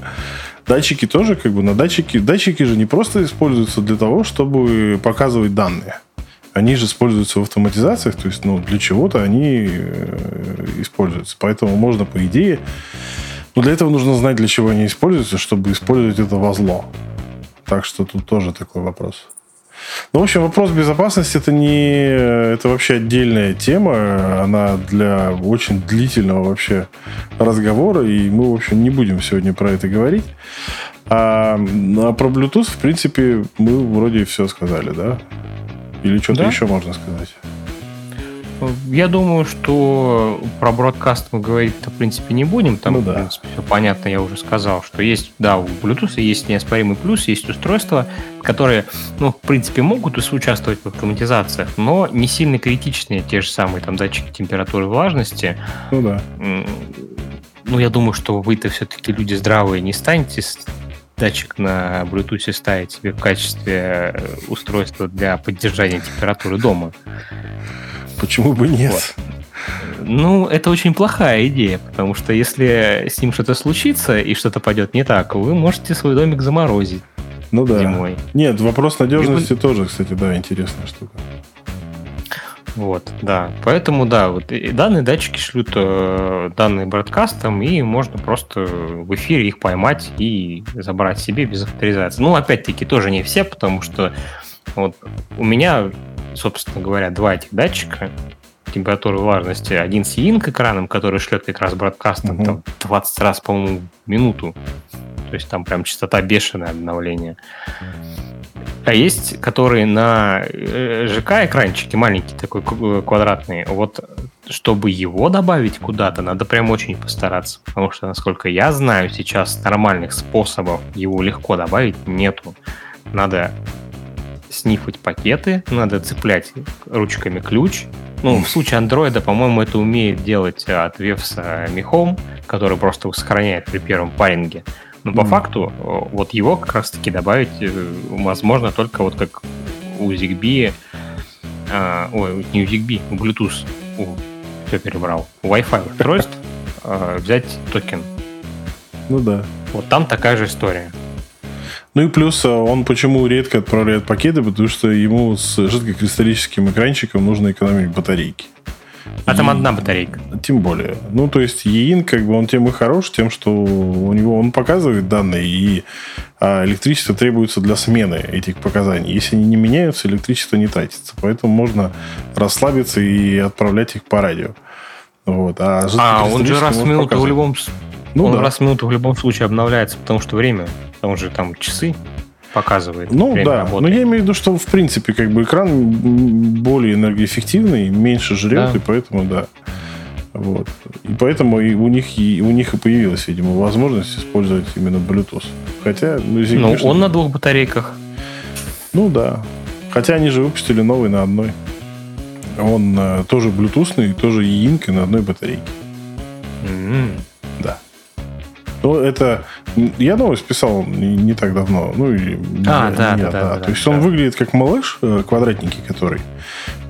B: Датчики тоже, как бы, на датчики... Датчики же не просто используются для того, чтобы показывать данные. Они же используются в автоматизациях, то есть, ну, для чего-то они э, используются. Поэтому можно, по идее... Но для этого нужно знать, для чего они используются, чтобы использовать это во зло. Так что тут тоже такой вопрос. Ну, в общем, вопрос безопасности это не это вообще отдельная тема. Она для очень длительного вообще разговора, и мы, в общем, не будем сегодня про это говорить. А, а про Bluetooth, в принципе, мы вроде все сказали, да? Или что-то да? еще можно сказать?
C: Я думаю, что про бродкаст мы говорить-то, в принципе, не будем. Там, ну, да. в принципе, все понятно, я уже сказал, что есть, да, у Bluetooth есть неоспоримый плюс, есть устройства, которые, ну, в принципе, могут участвовать в автоматизациях, но не сильно критичные, те же самые там датчики температуры и влажности.
B: Ну да.
C: Ну, я думаю, что вы-то все-таки люди здравые не станете датчик на Bluetooth ставить себе в качестве э, устройства для поддержания температуры дома.
B: Почему бы нет? Вот.
C: Ну, это очень плохая идея, потому что если с ним что-то случится и что-то пойдет не так, вы можете свой домик заморозить.
B: Ну да. Зимой. Нет, вопрос надежности Либо... тоже, кстати, да, интересная штука.
C: Вот, да. Поэтому, да, вот и данные датчики шлют э, данные бродкастом, и можно просто в эфире их поймать и забрать себе без авторизации. Ну, опять-таки, тоже не все, потому что вот у меня, собственно говоря, два этих датчика температуры влажности. Один с Yink экраном, который шлет как раз бродкастом угу. там, 20 раз, по-моему, в минуту. То есть там прям частота бешеное обновление. А есть, которые на э, ЖК экранчике, маленький такой э, квадратный. Вот чтобы его добавить куда-то, надо прям очень постараться. Потому что, насколько я знаю, сейчас нормальных способов его легко добавить нету. Надо снифать пакеты, надо цеплять ручками ключ. Ну, в случае андроида, по-моему, это умеет делать от Вевса Михом, который просто сохраняет при первом паринге. Но по mm. факту вот его как раз-таки добавить э, возможно только вот как у ZigBee, а, ой, не у ZigBee, у Bluetooth, у, все перебрал, у Wi-Fi устройств а, взять токен.
B: Ну да.
C: Вот там такая же история.
B: Ну и плюс а, он почему редко отправляет пакеты, потому что ему с жидкокристаллическим экранчиком нужно экономить батарейки.
C: А там одна батарейка.
B: Тем более. Ну, то есть ЕИН, как бы он тем и хорош, тем, что у него он показывает данные, и а, электричество требуется для смены этих показаний. Если они не меняются, электричество не тратится. Поэтому можно расслабиться и отправлять их по радио. Вот.
C: А, а он же раз в минуту в любом ну, он да. раз в минуту в любом случае обновляется, потому что время, потому что там часы показывает.
B: Ну да, работы. но я имею в виду, что в принципе как бы экран более энергоэффективный, меньше жрет, да. и поэтому да. Вот. И поэтому и у них и у них и появилась, видимо, возможность использовать именно Bluetooth. Хотя,
C: ну, ну конечно, он на двух батарейках.
B: Ну да. Хотя они же выпустили новый на одной. Он э, тоже Bluetoothный, тоже e на одной батарейке. Mm-hmm. Ну, это... Я новость писал не, так давно. Ну, и
C: а, да, да, да, да.
B: То есть да. он выглядит как малыш, э, квадратненький который.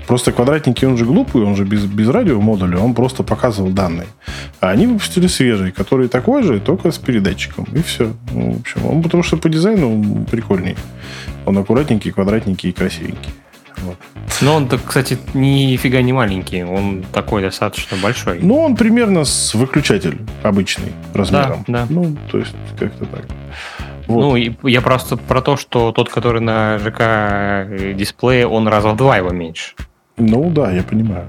B: Просто квадратненький, он же глупый, он же без, без радиомодуля, он просто показывал данные. А они выпустили свежий, который такой же, только с передатчиком. И все. Ну, в общем, он потому что по дизайну прикольней. Он аккуратненький, квадратненький и красивенький.
C: Вот. Но он, кстати, нифига не маленький, он такой достаточно большой.
B: Ну, он примерно с выключатель обычный размером.
C: Да, да.
B: Ну, то есть, как-то так.
C: Вот. Ну, и я просто про то, что тот, который на ЖК дисплее, он раза в два его меньше.
B: Ну, да, я понимаю.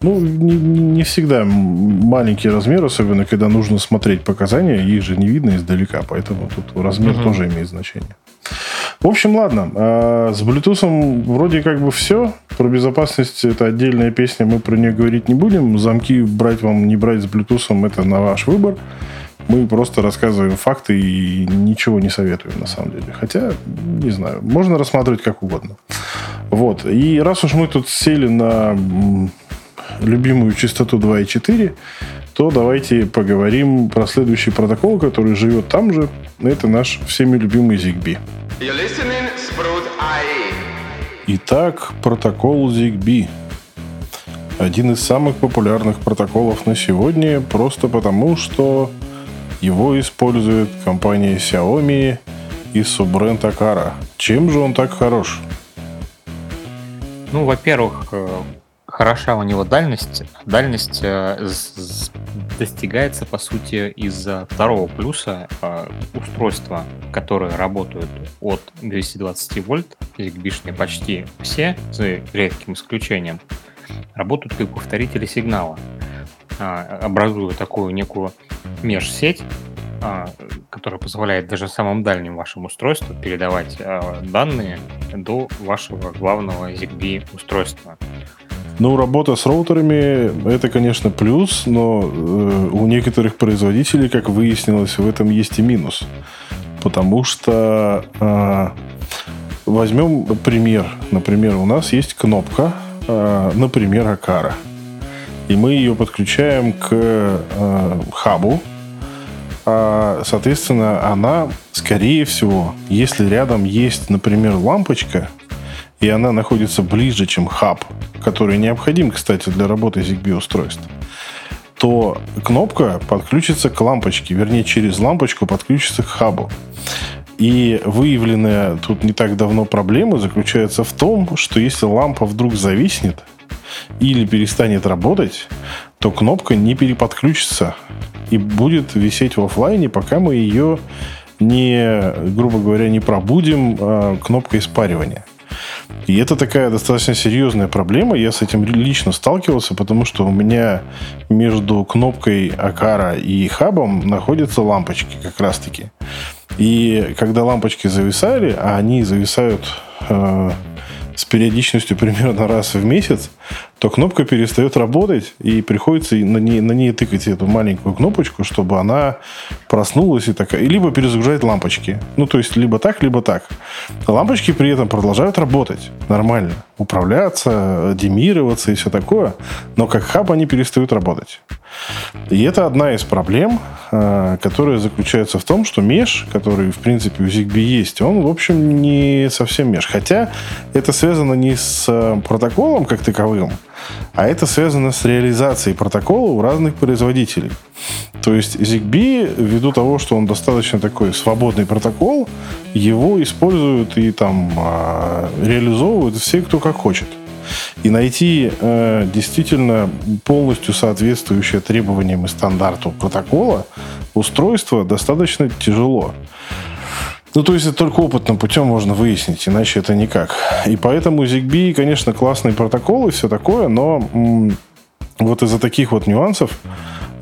B: Ну, не, не всегда маленький размер, особенно когда нужно смотреть показания, их же не видно издалека, поэтому тут размер угу. тоже имеет значение. В общем, ладно. А, с Bluetooth вроде как бы все. Про безопасность это отдельная песня, мы про нее говорить не будем. Замки брать вам, не брать с Bluetooth, это на ваш выбор. Мы просто рассказываем факты и ничего не советуем на самом деле. Хотя, не знаю, можно рассматривать как угодно. Вот. И раз уж мы тут сели на любимую частоту 2.4, то давайте поговорим про следующий протокол, который живет там же. Это наш всеми любимый ZigBee. Итак, протокол ZigBee. Один из самых популярных протоколов на сегодня, просто потому, что его использует компания Xiaomi и суббренд Akara. Чем же он так хорош?
C: Ну, во-первых, э, хороша у него дальность. Дальность э, достигается, по сути, из-за второго плюса э, устройства, которые работают от 220 вольт, ZigBee почти все, за редким исключением, работают как повторители сигнала, образуя такую некую межсеть, которая позволяет даже самым дальним вашим устройству передавать данные до вашего главного ZigBee устройства.
B: Ну, работа с роутерами это, конечно, плюс, но э, у некоторых производителей, как выяснилось, в этом есть и минус. Потому что э, возьмем пример. Например, у нас есть кнопка, э, например, Акара. И мы ее подключаем к э, хабу. А, соответственно, она, скорее всего, если рядом есть, например, лампочка, и она находится ближе, чем хаб, который необходим, кстати, для работы ZigBee устройств, то кнопка подключится к лампочке, вернее, через лампочку подключится к хабу. И выявленная тут не так давно проблема заключается в том, что если лампа вдруг зависнет, или перестанет работать, то кнопка не переподключится и будет висеть в офлайне, пока мы ее не, грубо говоря, не пробудим а, кнопкой спаривания. И это такая достаточно серьезная проблема. Я с этим лично сталкивался, потому что у меня между кнопкой Акара и хабом находятся лампочки как раз-таки. И когда лампочки зависали, а они зависают э, с периодичностью примерно раз в месяц, то кнопка перестает работать, и приходится на ней, на ней тыкать эту маленькую кнопочку, чтобы она проснулась и такая. Либо перезагружать лампочки. Ну, то есть, либо так, либо так. Лампочки при этом продолжают работать нормально. Управляться, демироваться и все такое. Но как хаб они перестают работать. И это одна из проблем, а, которая заключается в том, что меш, который, в принципе, у ZigBee есть, он, в общем, не совсем меш. Хотя это связано не с а, протоколом как таковым, а это связано с реализацией протокола у разных производителей. То есть ZigBee, ввиду того, что он достаточно такой свободный протокол, его используют и там а, реализовывают все, кто как хочет. И найти э, действительно полностью соответствующее требованиям и стандарту протокола устройство достаточно тяжело. Ну, то есть это только опытным путем можно выяснить, иначе это никак. И поэтому ZigBee, конечно, классный протокол и все такое, но м- вот из-за таких вот нюансов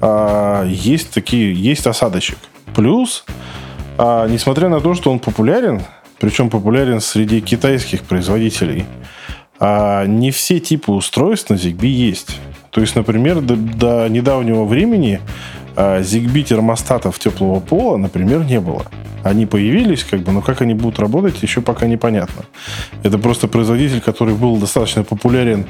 B: а, есть такие, есть осадочек. Плюс, а, несмотря на то, что он популярен, причем популярен среди китайских производителей, а, не все типы устройств на ZigBee есть. То есть, например, до, до недавнего времени ZigBee термостатов теплого пола, например, не было. Они появились, как бы, но как они будут работать, еще пока непонятно. Это просто производитель, который был достаточно популярен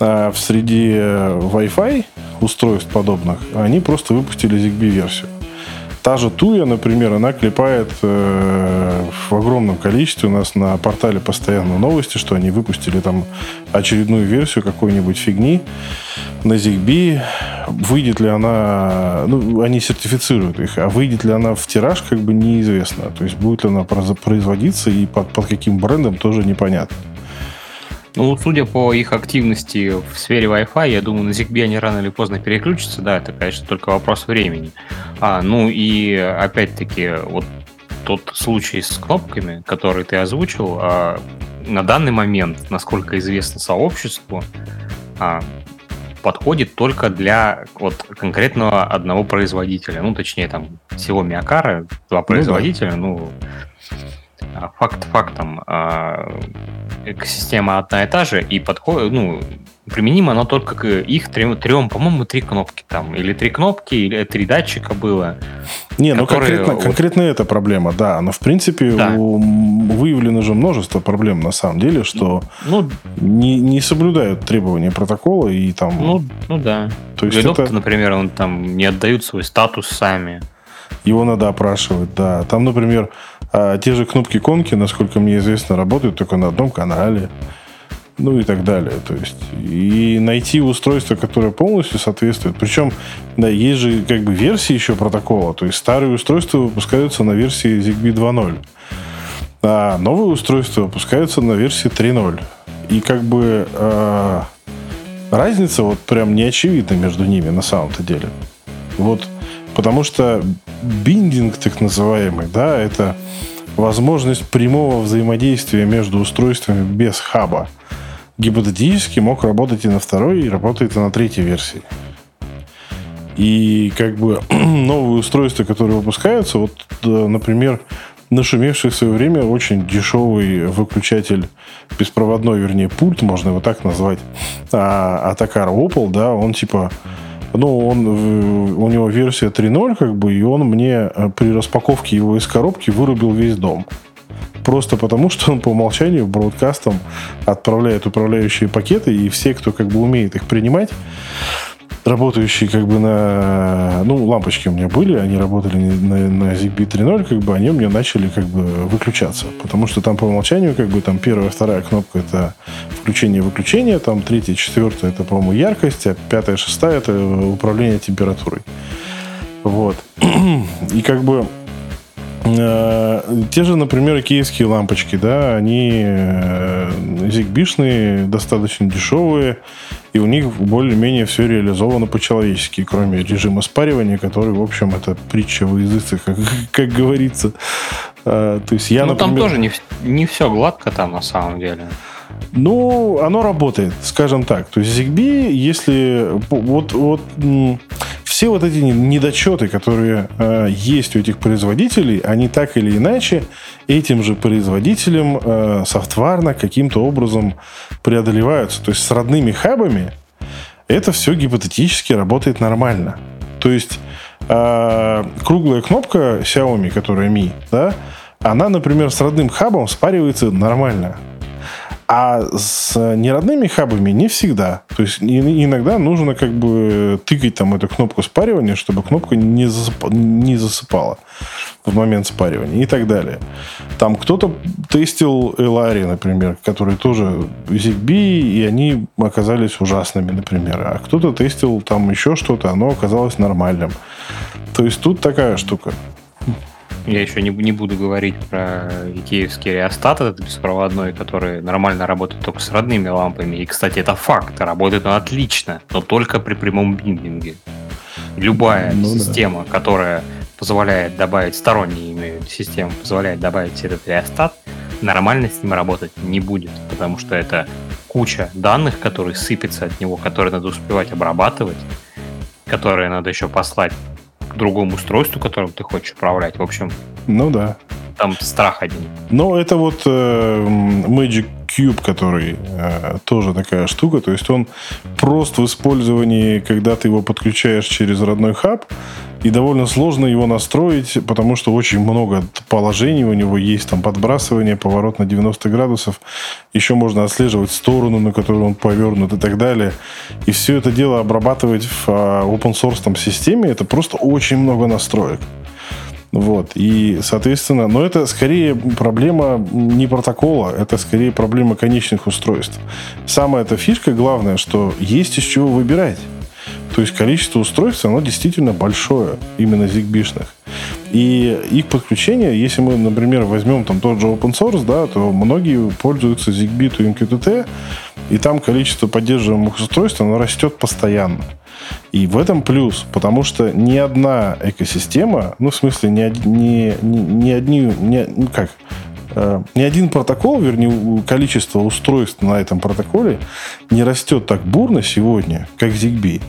B: а, в среде э, Wi-Fi устройств подобных. Они просто выпустили ZigBee версию. Та же Туя, например, она клепает э, в огромном количестве. У нас на портале постоянно новости, что они выпустили там очередную версию какой-нибудь фигни на ZigBee. Выйдет ли она... Ну, они сертифицируют их. А выйдет ли она в тираж, как бы неизвестно. То есть будет ли она производиться и под, под каким брендом, тоже непонятно.
C: Ну, судя по их активности в сфере Wi-Fi, я думаю, на ZigBee они рано или поздно переключатся. Да, это, конечно, только вопрос времени. А, ну и опять-таки, вот тот случай с кнопками, который ты озвучил, а, на данный момент, насколько известно сообществу, а, подходит только для вот конкретного одного производителя. Ну, точнее, там, всего Миакара, два производителя, ну, да. ну а, факт фактом, а, экосистема одна и та же, и подходит, ну, применимо оно только к их трем, трем по-моему, три кнопки там, или три кнопки, или три датчика было.
B: Не, ну конкретно, вот... конкретно эта проблема, да, но в принципе да. у, выявлено же множество проблем на самом деле, что ну, не, не соблюдают требования протокола и там...
C: Ну, ну да. То есть это... например, он там не отдают свой статус сами.
B: Его надо опрашивать, да. Там, например, а те же кнопки конки, насколько мне известно, работают только на одном канале. Ну и так далее. То есть, и найти устройство, которое полностью соответствует. Причем, да, есть же как бы версии еще протокола. То есть старые устройства выпускаются на версии ZigBee 2.0. А новые устройства выпускаются на версии 3.0. И как бы э, разница вот прям не очевидна между ними на самом-то деле. Вот потому что биндинг так называемый, да, это возможность прямого взаимодействия между устройствами без хаба. Гипотетически мог работать и на второй, и работает и на третьей версии. И как бы новые устройства, которые выпускаются, вот, например, нашумевший в свое время очень дешевый выключатель беспроводной, вернее, пульт, можно его так назвать, а, от Акара Opel, да, он типа ну, он, у него версия 3.0, как бы, и он мне э, при распаковке его из коробки вырубил весь дом. Просто потому, что он по умолчанию бродкастом отправляет управляющие пакеты, и все, кто как бы умеет их принимать, работающие как бы на... Ну, лампочки у меня были, они работали на, на ZigBee 3.0, как бы они у меня начали как бы выключаться. Потому что там по умолчанию как бы там первая, вторая кнопка это включение-выключение, там третья, четвертая это, по-моему, яркость, а пятая, шестая это управление температурой. Вот. И как бы те же, например, киевские лампочки, да, они зигбишные, достаточно дешевые, и у них более-менее все реализовано по-человечески, кроме режима спаривания, который, в общем, это притча в языце, как, как говорится.
C: То есть я, ну, например... там тоже не, не все гладко там на самом деле.
B: Ну, оно работает, скажем так. То есть ZigBee, если вот, вот все вот эти недочеты, которые э, есть у этих производителей, они так или иначе этим же производителям э, софтварно каким-то образом преодолеваются. То есть с родными хабами это все гипотетически работает нормально. То есть э, круглая кнопка Xiaomi, которая Mi, да, она, например, с родным хабом спаривается нормально. А с неродными хабами не всегда. То есть иногда нужно как бы тыкать там эту кнопку спаривания, чтобы кнопка не, засып... не засыпала в момент спаривания и так далее. Там кто-то тестил Элари, например, которые тоже ZigBee, и они оказались ужасными, например. А кто-то тестил там еще что-то, оно оказалось нормальным. То есть тут такая штука.
C: Я еще не, не буду говорить про икеевский реостат, этот беспроводной, который нормально работает только с родными лампами. И, кстати, это факт, работает он отлично, но только при прямом биндинге. Любая ну, система, да. которая позволяет добавить, сторонние системы позволяет добавить этот реостат, нормально с ним работать не будет, потому что это куча данных, которые сыпятся от него, которые надо успевать обрабатывать, которые надо еще послать другому устройству, которым ты хочешь управлять. В общем,
B: ну да.
C: Там страх один.
B: Ну, это вот э, Magic Cube, который э, тоже такая штука. То есть он прост в использовании, когда ты его подключаешь через родной хаб. И довольно сложно его настроить, потому что очень много положений у него есть. Там подбрасывание, поворот на 90 градусов. Еще можно отслеживать сторону, на которую он повернут и так далее. И все это дело обрабатывать в а, open source там, системе, это просто очень много настроек. Вот. И, соответственно, но это скорее проблема не протокола, это скорее проблема конечных устройств. Самая эта фишка главная, что есть из чего выбирать. То есть количество устройств, оно действительно большое, именно зигбишных. И их подключение, если мы, например, возьмем там тот же open source, да, то многие пользуются ZigBee to MQTT, и там количество поддерживаемых устройств, оно растет постоянно. И в этом плюс, потому что ни одна экосистема, ну, в смысле, ни, ни, ни, ни одни, ни, ну, как, э, ни один протокол, вернее, количество устройств на этом протоколе не растет так бурно сегодня, как ZigBee.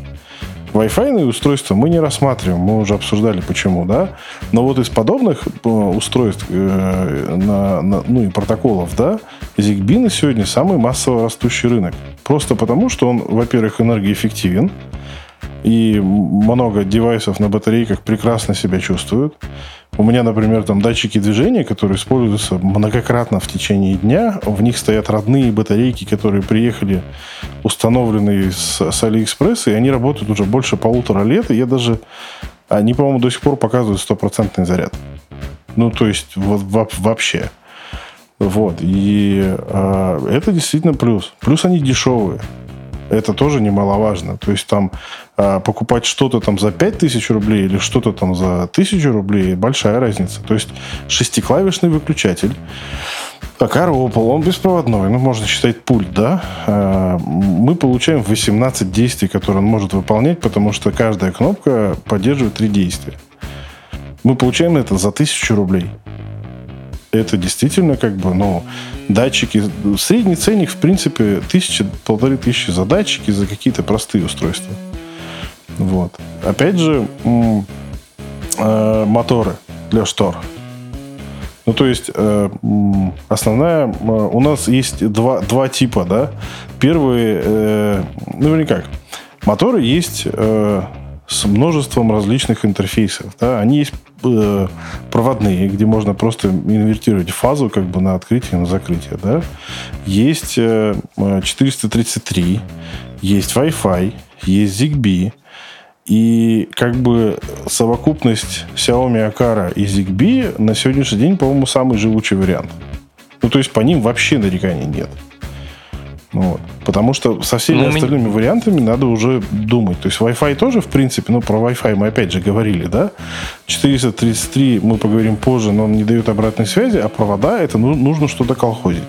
B: Wi-Fi устройства мы не рассматриваем, мы уже обсуждали почему, да. Но вот из подобных э, устройств э, на, на, ну и протоколов, да, ZigBee на сегодня самый массово растущий рынок. Просто потому, что он, во-первых, энергоэффективен, и много девайсов на батарейках прекрасно себя чувствуют. У меня, например, там датчики движения, которые используются многократно в течение дня. В них стоят родные батарейки, которые приехали, установленные с, с Алиэкспресса, и они работают уже больше полутора лет. И я даже... Они, по-моему, до сих пор показывают стопроцентный заряд. Ну, то есть, вот вообще. Вот. И э, это действительно плюс. Плюс они дешевые. Это тоже немаловажно. То есть там э, покупать что-то там за 5000 рублей или что-то там за 1000 рублей большая разница. То есть шестиклавишный выключатель. А Opel, он беспроводной, ну, можно считать пульт, да. Э, мы получаем 18 действий, которые он может выполнять, потому что каждая кнопка поддерживает три действия. Мы получаем это за 1000 рублей это действительно как бы, ну, датчики. Средний ценник, в принципе, тысяча, полторы тысячи за датчики, за какие-то простые устройства. Вот. Опять же, э, моторы для штор. Ну, то есть, э, основная... Э, у нас есть два, два типа, да. Первый... Э, ну, не как. Моторы есть э, с множеством различных интерфейсов. Да? Они есть э, проводные, где можно просто инвертировать фазу как бы на открытие и на закрытие. Да? Есть э, 433, есть Wi-Fi, есть ZigBee. И как бы совокупность Xiaomi Akara и ZigBee на сегодняшний день, по-моему, самый живучий вариант. Ну, то есть по ним вообще нареканий нет. Вот. Потому что со всеми ну, остальными меня... вариантами надо уже думать. То есть Wi-Fi тоже, в принципе, ну, про Wi-Fi мы опять же говорили, да? 433 мы поговорим позже, но он не дает обратной связи, а провода это ну, нужно что-то колхозить.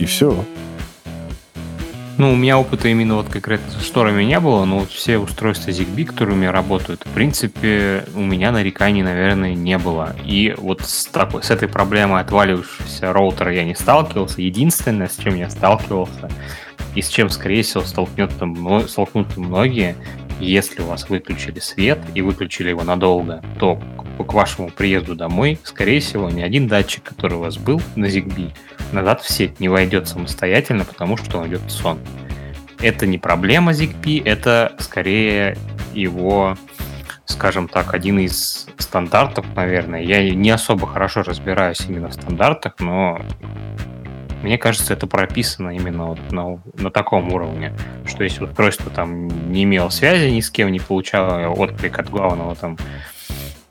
B: И все.
C: Ну, у меня опыта именно вот конкретно со шторами не было, но вот все устройства ZigBee, которые у меня работают, в принципе, у меня нареканий, наверное, не было. И вот с, такой, с этой проблемой отвалившегося роутера я не сталкивался. Единственное, с чем я сталкивался, и с чем, скорее всего, столкнутся, столкнутся многие, если у вас выключили свет и выключили его надолго, то к вашему приезду домой, скорее всего, ни один датчик, который у вас был на ZigBee, назад в сеть не войдет самостоятельно, потому что он идет в сон. Это не проблема ZigBee, это скорее его, скажем так, один из стандартов, наверное. Я не особо хорошо разбираюсь именно в стандартах, но мне кажется, это прописано именно вот на, на таком уровне, что если устройство там не имело связи ни с кем, не получало отклик от главного там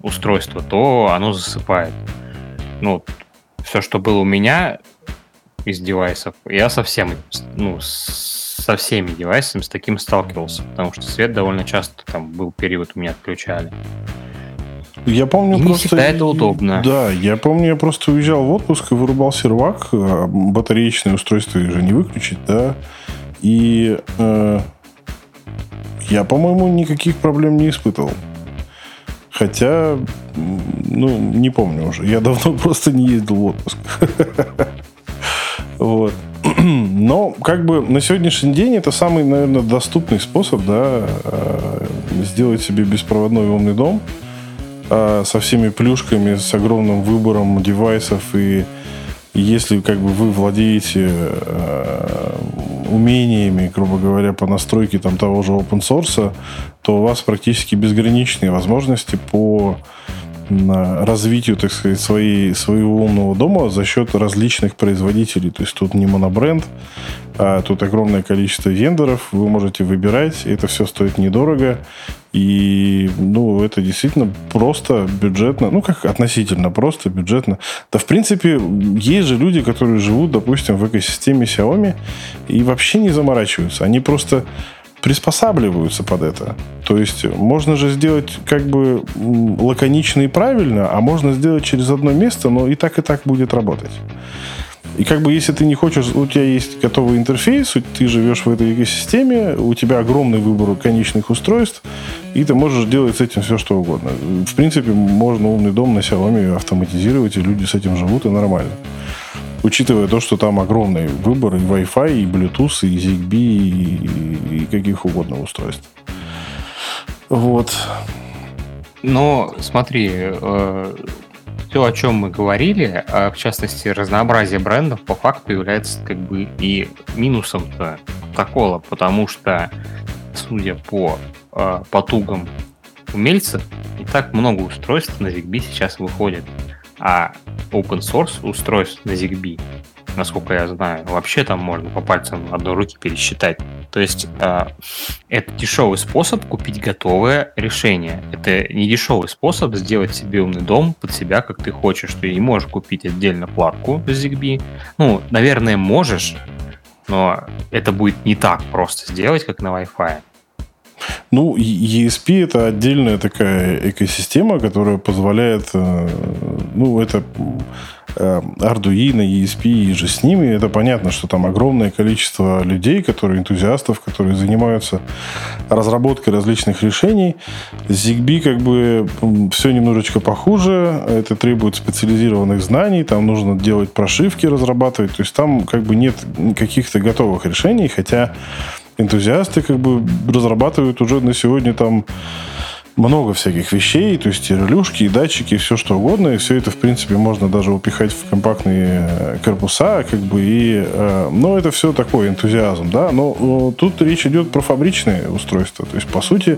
C: устройства, то оно засыпает. Ну, все, что было у меня, из девайсов. Я совсем, ну, со всеми девайсами с таким сталкивался, потому что свет довольно часто там был период у меня отключали.
B: Я помню
C: и
B: просто...
C: Не это удобно.
B: Да, я помню, я просто уезжал в отпуск и вырубал сервак, а батареечное устройство же не выключить, да, и э, я, по-моему, никаких проблем не испытывал. Хотя, ну, не помню уже. Я давно просто не ездил в отпуск. Вот. Но как бы на сегодняшний день это самый, наверное, доступный способ, да, э, сделать себе беспроводной умный дом э, со всеми плюшками, с огромным выбором девайсов и если как бы вы владеете э, умениями, грубо говоря, по настройке там того же open source, то у вас практически безграничные возможности по развитию, так сказать, своей, своего умного дома за счет различных производителей. То есть тут не монобренд, а тут огромное количество вендоров, вы можете выбирать, это все стоит недорого, и, ну, это действительно просто бюджетно, ну, как относительно просто бюджетно. Да, в принципе, есть же люди, которые живут, допустим, в экосистеме Xiaomi и вообще не заморачиваются. Они просто приспосабливаются под это. То есть можно же сделать как бы лаконично и правильно, а можно сделать через одно место, но и так и так будет работать. И как бы если ты не хочешь, у тебя есть готовый интерфейс, ты живешь в этой экосистеме, у тебя огромный выбор конечных устройств, и ты можешь делать с этим все, что угодно. В принципе, можно умный дом на Xiaomi автоматизировать, и люди с этим живут, и нормально учитывая то, что там огромный выбор и Wi-Fi, и Bluetooth, и ZigBee, и, и каких угодно устройств. Вот.
C: Но смотри, э, все, о чем мы говорили, а в частности, разнообразие брендов по факту является как бы и минусом-то протокола, потому что, судя по э, потугам умельцев, не так много устройств на ZigBee сейчас выходит. А open source устройств на ZigBee, насколько я знаю, вообще там можно по пальцам одной руки пересчитать. То есть э, это дешевый способ купить готовое решение. Это не дешевый способ сделать себе умный дом под себя, как ты хочешь. Ты не можешь купить отдельно платку с ZigBee. Ну, наверное, можешь, но это будет не так просто сделать, как на Wi-Fi.
B: Ну, ESP это отдельная такая экосистема, которая позволяет, э, ну, это э, Arduino, ESP и же с ними. Это понятно, что там огромное количество людей, которые энтузиастов, которые занимаются разработкой различных решений. ZigBee как бы все немножечко похуже. Это требует специализированных знаний. Там нужно делать прошивки, разрабатывать. То есть там как бы нет каких-то готовых решений, хотя энтузиасты как бы разрабатывают уже на сегодня там много всяких вещей, то есть и релюшки, и датчики, и все что угодно, и все это, в принципе, можно даже упихать в компактные э, корпуса, как бы, и, э, но это все такой энтузиазм, да, но, но тут речь идет про фабричные устройства, то есть, по сути,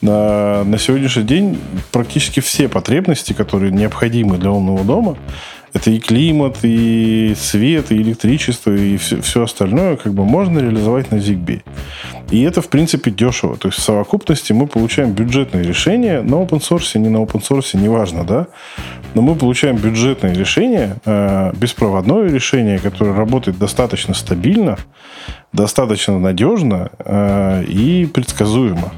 B: на, на сегодняшний день практически все потребности, которые необходимы для умного дома, Это и климат, и свет, и электричество, и все, все остальное как бы можно реализовать на ZigBee. И это, в принципе, дешево. То есть в совокупности мы получаем бюджетные решения на open source, не на open source, неважно, да. Но мы получаем бюджетное решение, э, беспроводное решение, которое работает достаточно стабильно, достаточно надежно э, и предсказуемо.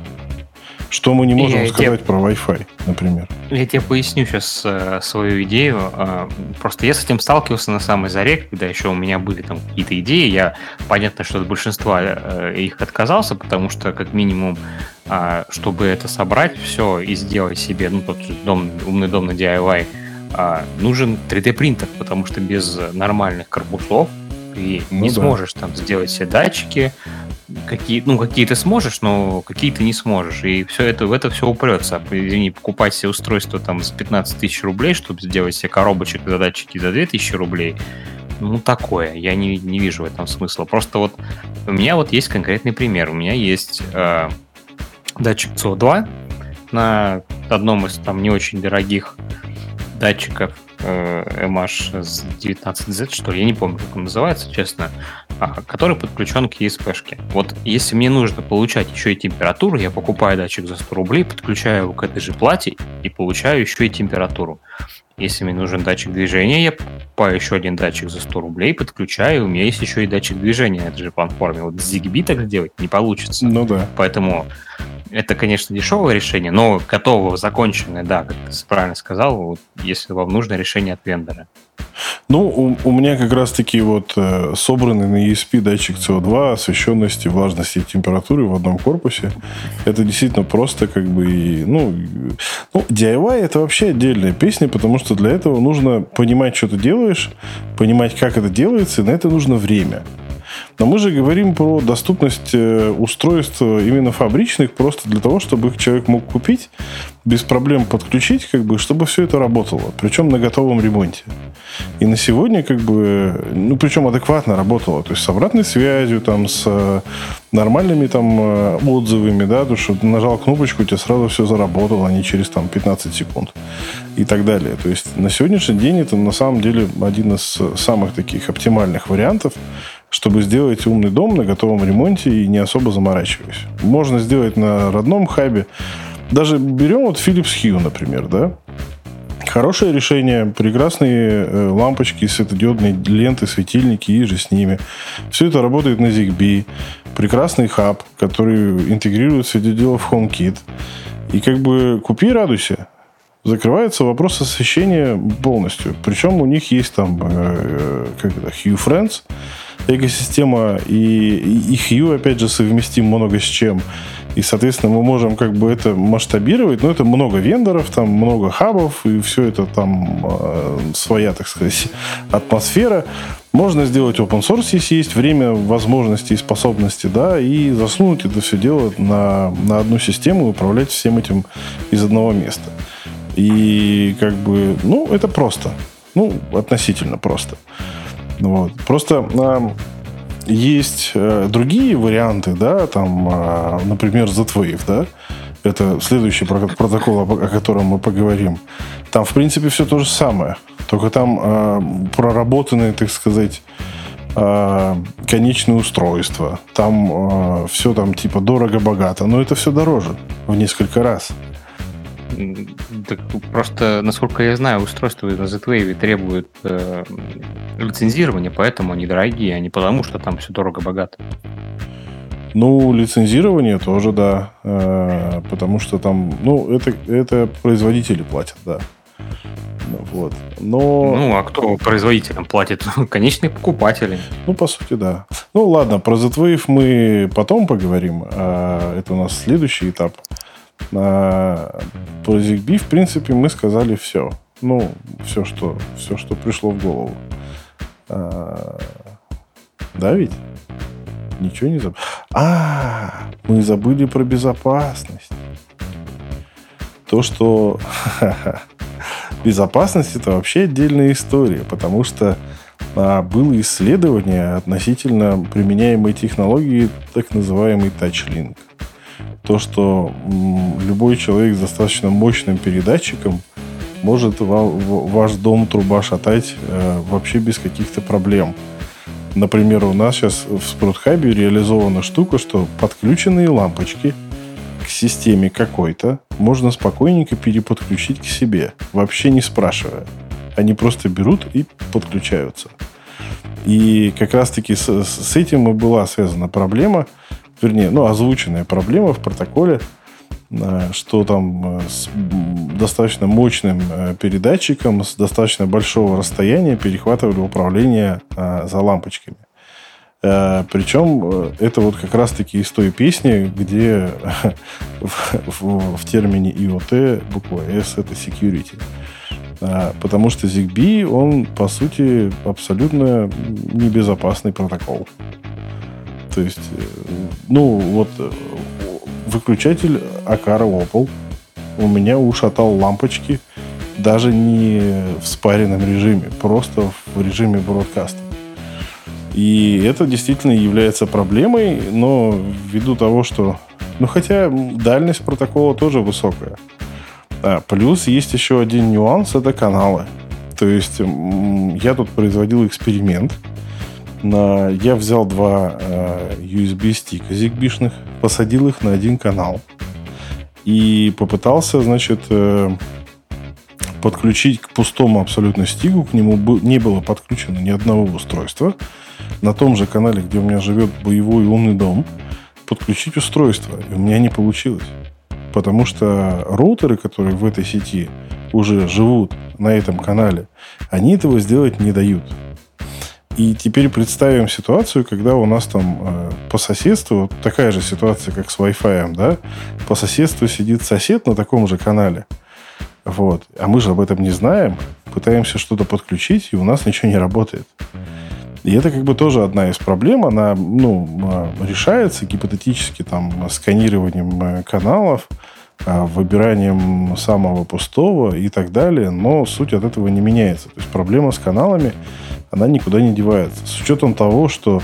B: Что мы не можем я сказать тебе, про Wi-Fi, например?
C: Я тебе поясню сейчас э, свою идею. Э, просто я с этим сталкивался на самой заре, когда еще у меня были там какие-то идеи. Я, понятно, что от большинства э, их отказался, потому что, как минимум, э, чтобы это собрать все и сделать себе, ну, тот же дом, умный дом на DIY, э, нужен 3D-принтер, потому что без нормальных корпусов ты ну, не да. сможешь там сделать все датчики, какие, ну, какие ты сможешь, но какие ты не сможешь. И все это, в это все упрется. Извини, покупать себе устройство там за 15 тысяч рублей, чтобы сделать себе коробочек задатчики за 2 тысячи рублей, ну, такое. Я не, не вижу в этом смысла. Просто вот у меня вот есть конкретный пример. У меня есть э, датчик CO2 на одном из там не очень дорогих датчиков э, MH19Z, что ли, я не помню, как он называется, честно, а, который подключен к ESP-шке. Вот если мне нужно получать еще и температуру, я покупаю датчик за 100 рублей, подключаю его к этой же плате и получаю еще и температуру. Если мне нужен датчик движения, я покупаю еще один датчик за 100 рублей, подключаю, у меня есть еще и датчик движения на этой же платформе. Вот с ZigBee так сделать не получится.
B: Ну да.
C: Поэтому это, конечно, дешевое решение, но готовое, законченное, да, как ты правильно сказал, вот, если вам нужно решение от вендора.
B: Ну, у, у меня как раз-таки вот э, собранный на ESP датчик CO2, освещенности, влажности и температуры в одном корпусе. Это действительно просто как бы... Ну, ну, DIY это вообще отдельная песня, потому что для этого нужно понимать, что ты делаешь, понимать, как это делается, и на это нужно время. Но мы же говорим про доступность э, устройств именно фабричных, просто для того, чтобы их человек мог купить, без проблем подключить, как бы, чтобы все это работало. Причем на готовом ремонте. И на сегодня, как бы, ну, причем адекватно работало. То есть с обратной связью, там, с э, нормальными там э, отзывами, да, то, что нажал кнопочку, у тебя сразу все заработало, а не через там 15 секунд и так далее. То есть на сегодняшний день это на самом деле один из самых таких оптимальных вариантов, чтобы сделать умный дом на готовом ремонте и не особо заморачиваясь. Можно сделать на родном хабе. Даже берем вот Philips Hue, например, да? Хорошее решение, прекрасные э, лампочки, светодиодные ленты, светильники и же с ними. Все это работает на ZigBee. Прекрасный хаб, который интегрирует светодиодов в HomeKit. И как бы купи, радуйся. Закрывается вопрос освещения полностью. Причем у них есть там э, э как это, Hue Friends, экосистема и, и Hue, опять же, совместим много с чем. И, соответственно, мы можем как бы это масштабировать, но это много вендоров, там много хабов, и все это там э, своя, так сказать, атмосфера. Можно сделать open source, если есть время, возможности и способности, да, и засунуть это все дело на, на одну систему и управлять всем этим из одного места. И как бы, ну, это просто. Ну, относительно просто. Вот. Просто э, есть э, другие варианты, да, там, э, например, Z-Wave, да, это следующий протокол, о котором мы поговорим. Там, в принципе, все то же самое. Только там э, проработаны, так сказать, э, конечные устройства. Там э, все там типа дорого-богато. Но это все дороже в несколько раз.
C: Так просто, насколько я знаю, устройства на Z-Wave требуют э, лицензирования, поэтому они дорогие, а не потому, что там все дорого-богато.
B: Ну, лицензирование тоже, да. Э, потому что там, ну, это, это производители платят, да. Вот. Но...
C: Ну, а кто производителям платит? Конечные покупатели.
B: Ну, по сути, да. Ну, ладно, про Z-Wave мы потом поговорим. А это у нас следующий этап. А, про ZigBee, в принципе, мы сказали все. Ну, все, что, все, что пришло в голову. А, да ведь? Ничего не забыли. А, мы забыли про безопасность. То, что безопасность это вообще отдельная история, потому что а, было исследование относительно применяемой технологии, так называемый TouchLink то, что любой человек с достаточно мощным передатчиком может ваш дом труба шатать э, вообще без каких-то проблем. Например, у нас сейчас в спрутхабе реализована штука, что подключенные лампочки к системе какой-то можно спокойненько переподключить к себе, вообще не спрашивая. Они просто берут и подключаются. И как раз-таки с, с этим и была связана проблема, вернее, ну, озвученная проблема в протоколе, э, что там э, с достаточно мощным э, передатчиком с достаточно большого расстояния перехватывали управление за лампочками. Причем это вот как раз-таки из той песни, где в, в, в термине IoT буква S это security. Потому что ZigBee, он, по сути, абсолютно небезопасный протокол. То есть, э, ну, вот э, выключатель Акара Opal у меня ушатал лампочки даже не в спаренном режиме, просто в режиме бродкаста. И это действительно является проблемой, но ввиду того, что... Ну, хотя дальность протокола тоже высокая. А, плюс есть еще один нюанс, это каналы. То есть я тут производил эксперимент. Я взял два а, USB-стика зигбишных, посадил их на один канал и попытался, значит, э, подключить к пустому абсолютно стигу, к нему не было подключено ни одного устройства. На том же канале, где у меня живет боевой умный дом, подключить устройство. И у меня не получилось. Потому что роутеры, которые в этой сети уже живут на этом канале, они этого сделать не дают. И теперь представим ситуацию, когда у нас там э, по соседству такая же ситуация, как с Wi-Fi, да? По соседству сидит сосед на таком же канале. Вот. А мы же об этом не знаем. Пытаемся что-то подключить, и у нас ничего не работает. И это как бы тоже одна из проблем. Она ну, а, решается гипотетически там, сканированием э, каналов, выбиранием самого пустого и так далее. Но суть от этого не меняется. То есть проблема с каналами, она никуда не девается. С учетом того, что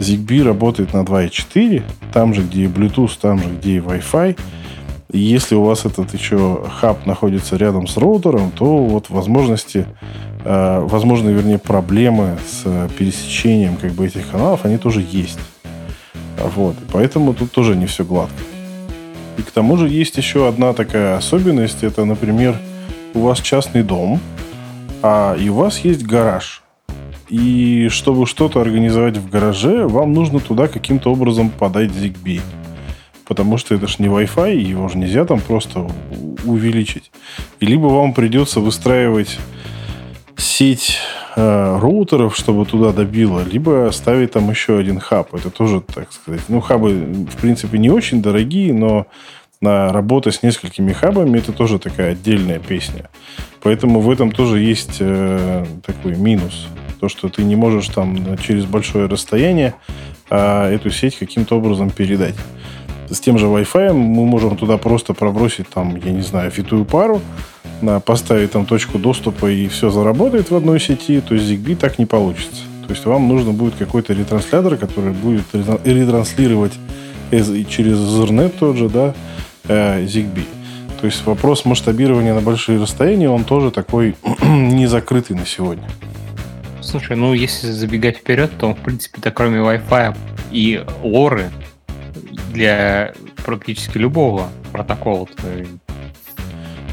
B: ZigBee работает на 2.4, там же, где и Bluetooth, там же, где и Wi-Fi. И если у вас этот еще хаб находится рядом с роутером, то вот возможности Э, возможно, вернее, проблемы с пересечением как бы этих каналов, они тоже есть. Вот. Поэтому тут тоже не все гладко. И к тому же есть еще одна такая особенность. Это, например, у вас частный дом, а и у вас есть гараж. И чтобы что-то организовать в гараже, вам нужно туда каким-то образом подать ZigBee. Потому что это ж не Wi-Fi, его же нельзя там просто увеличить. И либо вам придется выстраивать сеть э, роутеров, чтобы туда добило, либо ставить там еще один хаб. Это тоже, так сказать, ну, хабы, в принципе, не очень дорогие, но на работа с несколькими хабами это тоже такая отдельная песня. Поэтому в этом тоже есть э, такой минус. То, что ты не можешь там через большое расстояние э, эту сеть каким-то образом передать. С тем же Wi-Fi мы можем туда просто пробросить там, я не знаю, фитую пару, поставить там точку доступа и все заработает в одной сети, то есть ZigBee так не получится. То есть вам нужно будет какой-то ретранслятор, который будет ретранслировать через Ethernet тот же, да, э, ZigBee. То есть вопрос масштабирования на большие расстояния, он тоже такой не закрытый на сегодня.
C: Слушай, ну если забегать вперед, то в принципе-то кроме Wi-Fi и лоры для практически любого протокола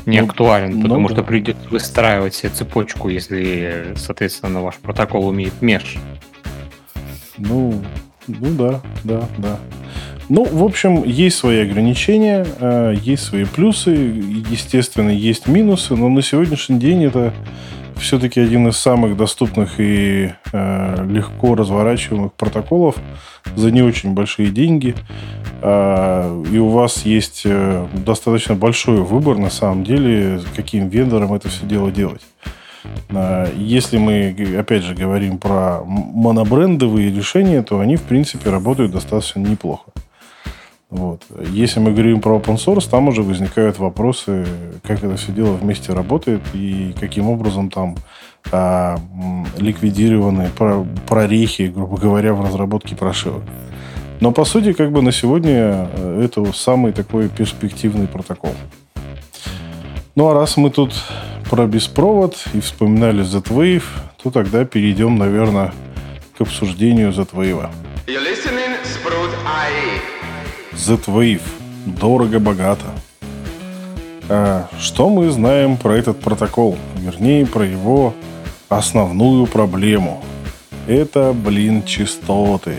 C: не ну, актуален, потому ну, что да. придется выстраивать себе цепочку, если, соответственно, ваш протокол умеет меж.
B: Ну, ну да, да, да. Ну, в общем, есть свои ограничения, э, есть свои плюсы, естественно, есть минусы, но на сегодняшний день это все-таки один из самых доступных и э, легко разворачиваемых протоколов за не очень большие деньги. Э, и у вас есть э, достаточно большой выбор, на самом деле, каким вендором это все дело делать. Э, если мы, опять же, говорим про монобрендовые решения, то они, в принципе, работают достаточно неплохо. Вот. Если мы говорим про open source, там уже возникают вопросы, как это все дело вместе работает и каким образом там а, ликвидированы прорехи, грубо говоря, в разработке прошивок. Но по сути, как бы на сегодня э, это самый такой перспективный протокол. Ну а раз мы тут про беспровод и вспоминали Z-Wave, то тогда перейдем, наверное, к обсуждению Z-Wave. Z-Wave. Дорого-богато. А что мы знаем про этот протокол? Вернее, про его основную проблему. Это, блин, частоты.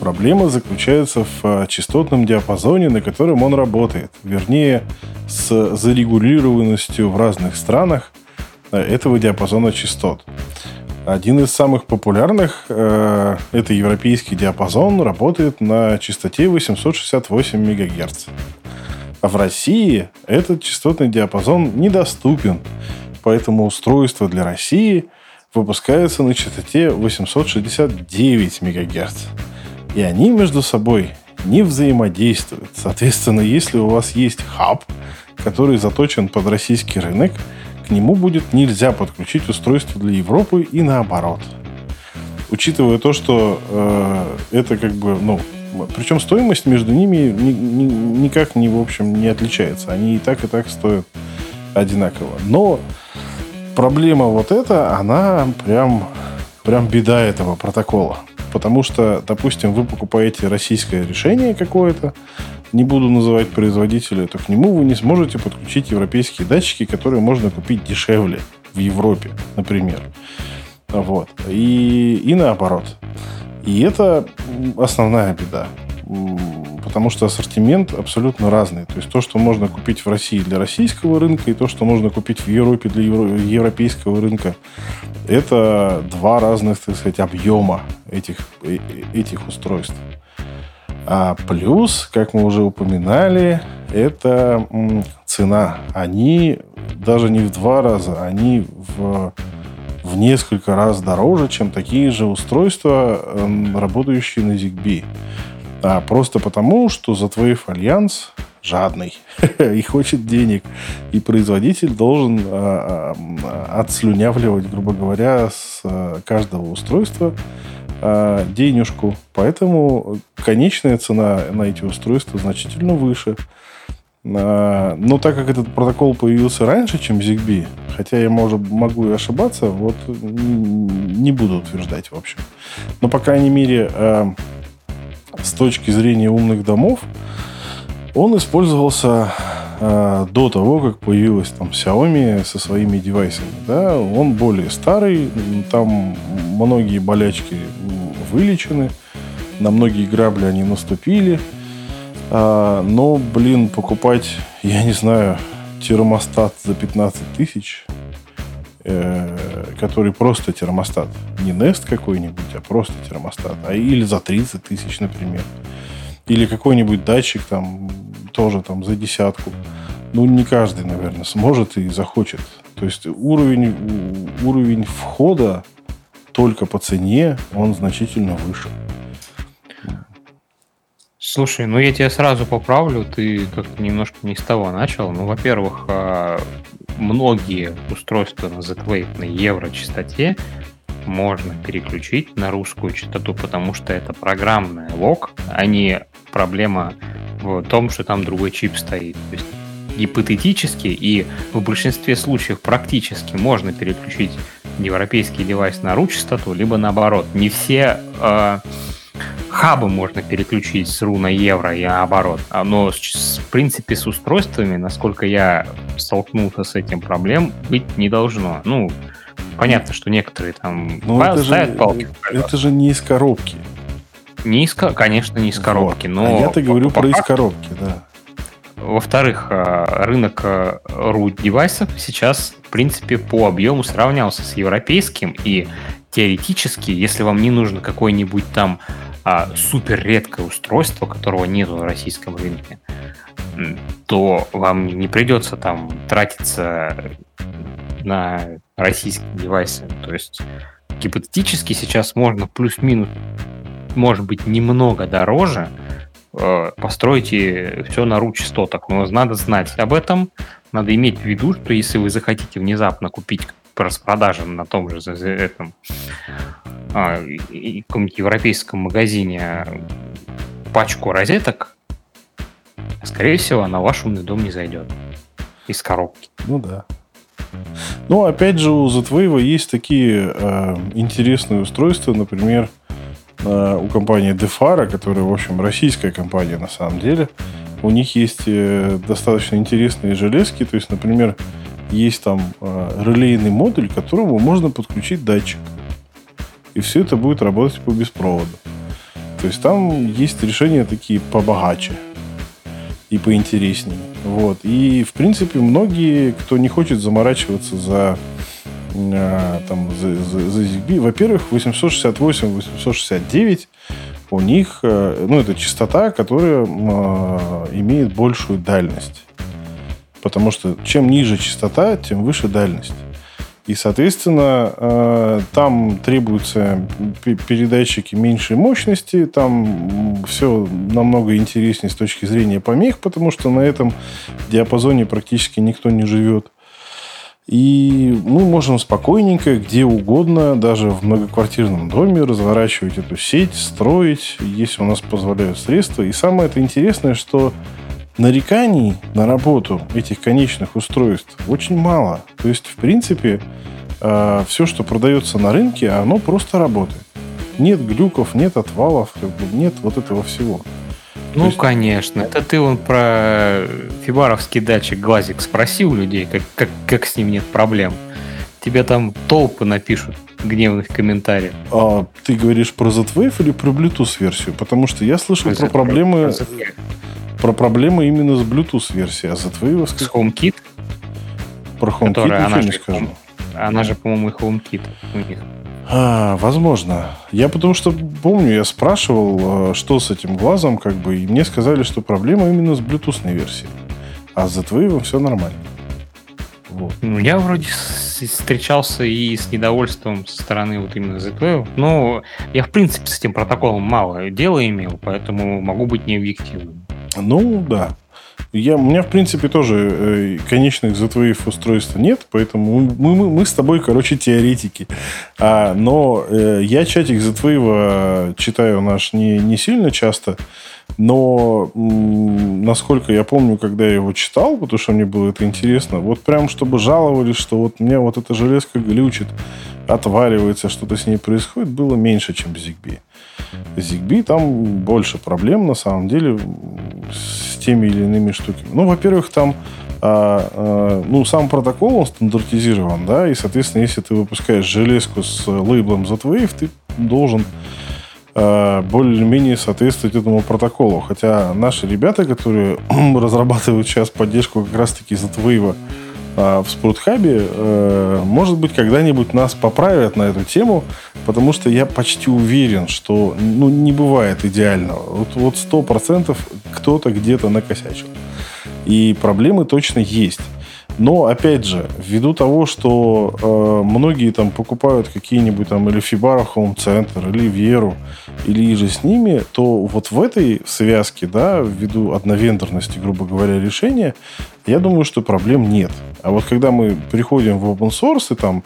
B: Проблема заключается в а, частотном диапазоне, на котором он работает. Вернее, с зарегулированностью в разных странах а, этого диапазона частот. Один из самых популярных, э, это европейский диапазон, работает на частоте 868 МГц. А в России этот частотный диапазон недоступен, поэтому устройство для России выпускается на частоте 869 МГц. И они между собой не взаимодействуют. Соответственно, если у вас есть хаб, который заточен под российский рынок, нему будет нельзя подключить устройство для Европы и наоборот. Учитывая то, что э, это как бы, ну, причем стоимость между ними ни, ни, никак не, в общем, не отличается. Они и так, и так стоят одинаково. Но проблема вот эта, она прям, прям беда этого протокола. Потому что, допустим, вы покупаете российское решение какое-то, не буду называть производителя, то к нему вы не сможете подключить европейские датчики, которые можно купить дешевле в Европе, например. Вот. И, и наоборот. И это основная беда. Потому что ассортимент абсолютно разный. То есть то, что можно купить в России для российского рынка, и то, что можно купить в Европе для европейского рынка, это два разных, так сказать, объема этих, э, этих устройств. А плюс, как мы уже упоминали, это цена. Они даже не в два раза, они в, в несколько раз дороже, чем такие же устройства, работающие на ZigBee. А просто потому, что за твой Альянс жадный и хочет денег. И производитель должен а, а, отслюнявливать, грубо говоря, с а, каждого устройства а, денежку. Поэтому конечная цена на эти устройства значительно выше. А, но так как этот протокол появился раньше, чем ZigBee, хотя я может, могу и ошибаться, вот не буду утверждать, в общем. Но, по крайней мере, а, с точки зрения умных домов, он использовался э, до того, как появилась там Xiaomi со своими девайсами. Да? Он более старый, там многие болячки вылечены, на многие грабли они наступили. А, но, блин, покупать, я не знаю, термостат за 15 тысяч, э, который просто термостат. Не Nest какой-нибудь, а просто термостат. А, или за 30 тысяч, например. Или какой-нибудь датчик там тоже там за десятку. Ну, не каждый, наверное, сможет и захочет. То есть уровень, уровень входа только по цене, он значительно выше.
C: Слушай, ну я тебя сразу поправлю, ты как-то немножко не с того начал. Ну, во-первых, а, многие устройства на Z-Wave на евро частоте можно переключить на русскую частоту, потому что это программная лог, а не проблема в том, что там другой чип стоит. То есть гипотетически и в большинстве случаев практически можно переключить европейский девайс на RU частоту, либо наоборот. Не все э, хабы можно переключить с RU на евро и наоборот. А, но с, в принципе с устройствами, насколько я столкнулся с этим проблем, быть не должно. Ну, понятно, что некоторые там
B: но это ставят же, палки. Это же не из коробки.
C: Не из, конечно, не из коробки, вот. но...
B: А я-то говорю по, про из коробки, да.
C: Во-вторых, а, рынок root а, девайсов сейчас, в принципе, по объему сравнялся с европейским, и теоретически, если вам не нужно какое-нибудь там а, супер редкое устройство, которого нет в российском рынке, то вам не придется там тратиться на российские девайсы. То есть гипотетически сейчас можно плюс-минус может быть немного дороже, э, постройте все на ру частотах. Но надо знать об этом, надо иметь в виду, что если вы захотите внезапно купить по распродажам на том же этом а, каком-нибудь европейском магазине пачку розеток, скорее всего, она в ваш умный дом не зайдет из коробки.
B: Ну да. Ну, опять же, у Z-Wave есть такие э, интересные устройства, например, э, у компании Defara, которая, в общем, российская компания на самом деле. У них есть э, достаточно интересные железки, то есть, например, есть там э, релейный модуль, к которому можно подключить датчик. И все это будет работать по беспроводу. То есть там есть решения такие побогаче и поинтереснее. Вот. И, в принципе, многие, кто не хочет заморачиваться за э, там, за, за, за во-первых, 868, 869 у них, э, ну, это частота, которая э, имеет большую дальность. Потому что чем ниже частота, тем выше дальность. И, соответственно, э, там требуются передатчики меньшей мощности, там все намного интереснее с точки зрения помех, потому что на этом диапазоне практически никто не живет. И мы можем спокойненько, где угодно, даже в многоквартирном доме разворачивать эту сеть, строить, если у нас позволяют средства. И самое это интересное, что нареканий на работу этих конечных устройств очень мало. То есть, в принципе, э, все, что продается на рынке, оно просто работает. Нет глюков, нет отвалов, нет вот этого всего.
C: Ну, есть... конечно. Это ты он про фибаровский датчик глазик спросил людей, как, как, как с ним нет проблем. Тебе там толпы напишут гневных комментариев.
B: А ты говоришь про Z-Wave или про Bluetooth-версию? Потому что я слышал про, про проблемы... Про про проблемы именно с Bluetooth-версией, а твои
C: С HomeKit?
B: Про HomeKit Которая, ничего не скажу.
C: Она же, по-моему, и HomeKit у них.
B: А, возможно. Я потому что помню, я спрашивал, а, что с этим глазом, как бы, и мне сказали, что проблема именно с Bluetooth версией. А с Z-Wave все нормально.
C: Вот. Ну, я вроде встречался и с недовольством со стороны вот именно Z-Wave. Но я, в принципе, с этим протоколом мало дела имел, поэтому могу быть необъективным.
B: Ну, да. Я, у меня, в принципе, тоже э, конечных Z-Wave устройств нет, поэтому мы, мы, мы с тобой, короче, теоретики. А, но э, я чатик Z-Wave читаю наш не, не сильно часто, но м, насколько я помню, когда я его читал, потому что мне было это интересно, вот прям чтобы жаловались, что вот мне вот эта железка глючит, отваливается, что-то с ней происходит, было меньше, чем в ZigBee. ZigBee там больше проблем, на самом деле, с теми или иными штуками. Ну, во-первых, там а, а, ну, сам протокол, он стандартизирован, да, и, соответственно, если ты выпускаешь железку с лейблом Z-Wave, ты должен а, более-менее соответствовать этому протоколу. Хотя наши ребята, которые разрабатывают сейчас поддержку как раз-таки Z-Wave в спортхабе, э, может быть, когда-нибудь нас поправят на эту тему, потому что я почти уверен, что ну, не бывает идеального. Вот сто процентов кто-то где-то накосячил. И проблемы точно есть. Но, опять же, ввиду того, что э, многие там покупают какие-нибудь там или Fibaro Home Center, или Веру, или же с ними, то вот в этой связке, да, ввиду одновендорности, грубо говоря, решения, я думаю, что проблем нет. А вот когда мы приходим в open source и там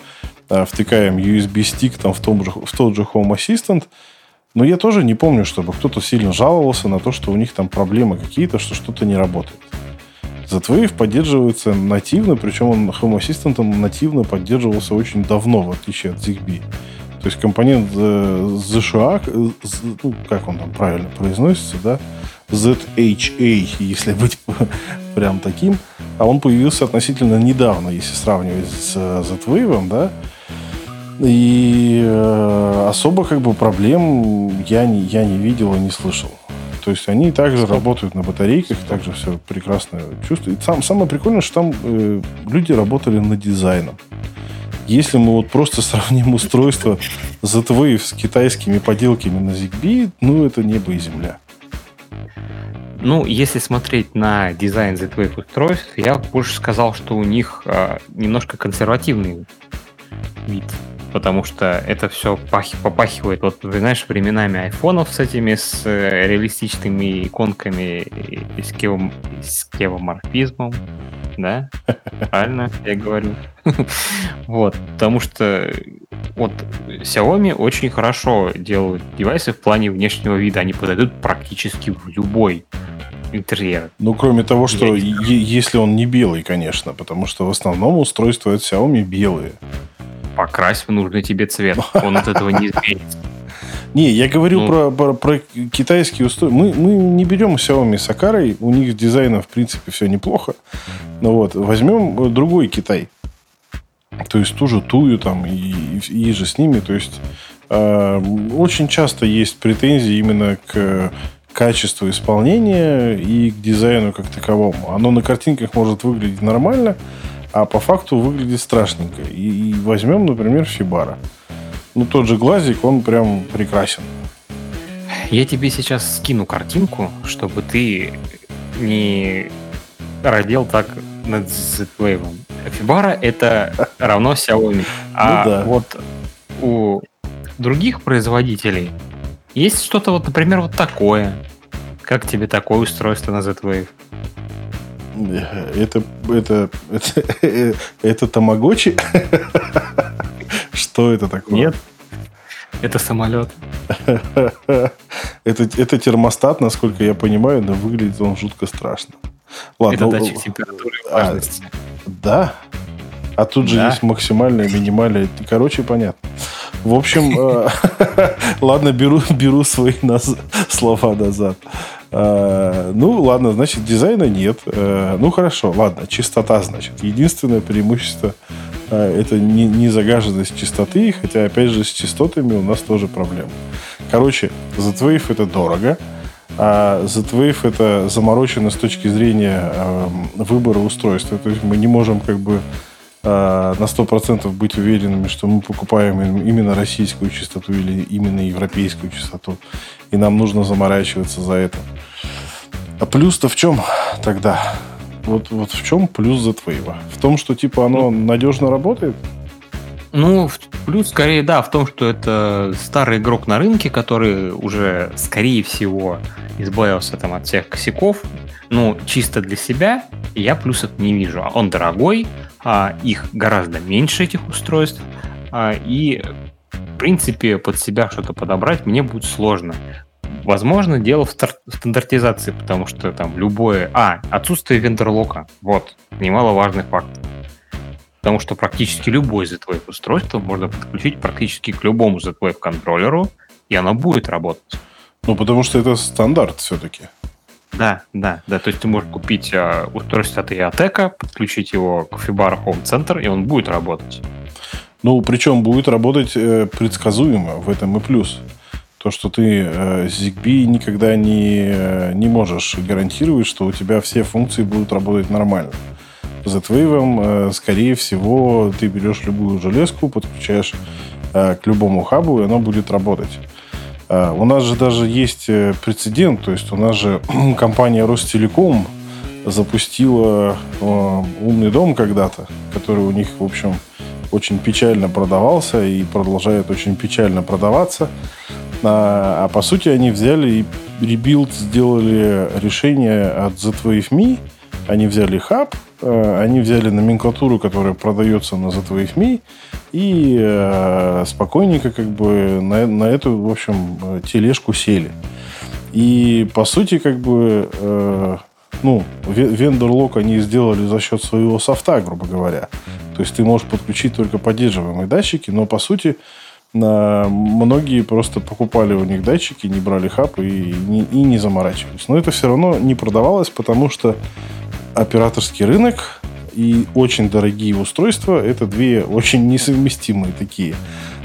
B: э, втыкаем USB-стик там в, том же, в тот же Home Assistant, но я тоже не помню, чтобы кто-то сильно жаловался на то, что у них там проблемы какие-то, что что-то не работает. Z-Wave поддерживается нативно, причем он Home Assistant нативно поддерживался очень давно, в отличие от ZigBee. То есть компонент ZSHA, э, ну, как он там правильно произносится, да, ZHA, если быть прям таким, а он появился относительно недавно, если сравнивать с Z-Wave, да, и э, особо как бы проблем я не, я не видел и не слышал. То есть они также работают на батарейках, также все прекрасно чувствуют. Сам, самое прикольное, что там э, люди работали над дизайном. Если мы вот просто сравним устройство ZWave с китайскими поделками на ZigBee, ну, это небо и земля.
C: Ну, если смотреть на дизайн Z-Wave устройств, я больше сказал, что у них э, немножко консервативный вид потому что это все пах, попахивает, вот, знаешь, временами айфонов с этими, с э, реалистичными иконками и с, кево, с кевоморфизмом, да? Правильно я говорю? Вот, потому что вот Xiaomi очень хорошо делают девайсы в плане внешнего вида, они подойдут практически в любой интерьера.
B: Ну, кроме того, что если он не белый, конечно, потому что в основном устройства от Xiaomi белые.
C: Покрась в нужный тебе цвет. Он от этого не изменится.
B: Не, я говорю ну, про, про, про китайские устройства. Мы, мы не берем Xiaomi с Акарой. У них с дизайном, в принципе, все неплохо. Но вот, возьмем другой Китай. То есть ту же Тую там и, и, и же с ними. То есть э, очень часто есть претензии именно к качеству исполнения и к дизайну как таковому. Оно на картинках может выглядеть нормально, а по факту выглядит страшненько. И, и возьмем, например, Фибара. Ну, тот же глазик, он прям прекрасен.
C: Я тебе сейчас скину картинку, чтобы ты не родил так над Z-Wave. Фибара это равно Xiaomi. А ну, да. вот у других производителей есть что-то вот, например, вот такое. Как тебе такое устройство на Z-Wave?
B: Это, это, это, это тамагочи? Что это такое?
C: Нет. Это самолет.
B: это, это термостат, насколько я понимаю, но выглядит он жутко страшно.
C: Ладно, это датчик температуры и влажности. А,
B: да? А тут же да. есть максимальная, минимальная. Короче, понятно. В общем, э, ладно, беру, беру свои слова назад. Э, ну, ладно, значит, дизайна нет. Э, ну, хорошо, ладно, чистота, значит. Единственное преимущество это не, не загаженность чистоты, хотя, опять же, с частотами у нас тоже проблемы. Короче, Z-Wave это дорого, а Z-Wave это заморочено с точки зрения выбора устройства. То есть мы не можем как бы Э, на 100% быть уверенными, что мы покупаем именно российскую частоту или именно европейскую частоту. И нам нужно заморачиваться за это. А плюс-то в чем тогда? Вот, вот в чем плюс Z-Wave? В том, что типа оно надежно работает?
C: Ну, плюс скорее, да, в том, что это старый игрок на рынке, который уже, скорее всего, избавился там от всех косяков. Ну, чисто для себя я плюсов не вижу. Он дорогой, а их гораздо меньше, этих устройств, а, и, в принципе, под себя что-то подобрать мне будет сложно. Возможно, дело в стандартизации, потому что там любое... А, отсутствие вендорлока. Вот, немаловажный факт. Потому что практически любое Z-Wave устройство можно подключить практически к любому Z-Wave контроллеру, и оно будет работать.
B: Ну, потому что это стандарт все-таки.
C: Да, да, да. То есть ты можешь купить э, устройство от IATEC, подключить его к Fibara Home Center, и он будет работать.
B: Ну, причем будет работать э, предсказуемо, в этом и плюс. То, что ты э, ZigBee никогда не, э, не можешь гарантировать, что у тебя все функции будут работать нормально. Z-Wave, э, скорее всего, ты берешь любую железку, подключаешь э, к любому хабу, и оно будет работать. А, у нас же даже есть э, прецедент, то есть у нас же компания Ростелеком запустила э, умный дом когда-то, который у них, в общем, очень печально продавался и продолжает очень печально продаваться. А, а по сути они взяли и rebuild сделали решение от Z-Wave Они взяли хаб, они взяли номенклатуру, которая продается на Z-Wave и э, спокойненько как бы на, на эту, в общем, тележку сели. И, по сути, как бы, э, ну, вендор-лок они сделали за счет своего софта, грубо говоря. То есть ты можешь подключить только поддерживаемые датчики, но, по сути, на, многие просто покупали у них датчики, не брали хаб и не, и не заморачивались. Но это все равно не продавалось, потому что операторский рынок и очень дорогие устройства – это две очень несовместимые такие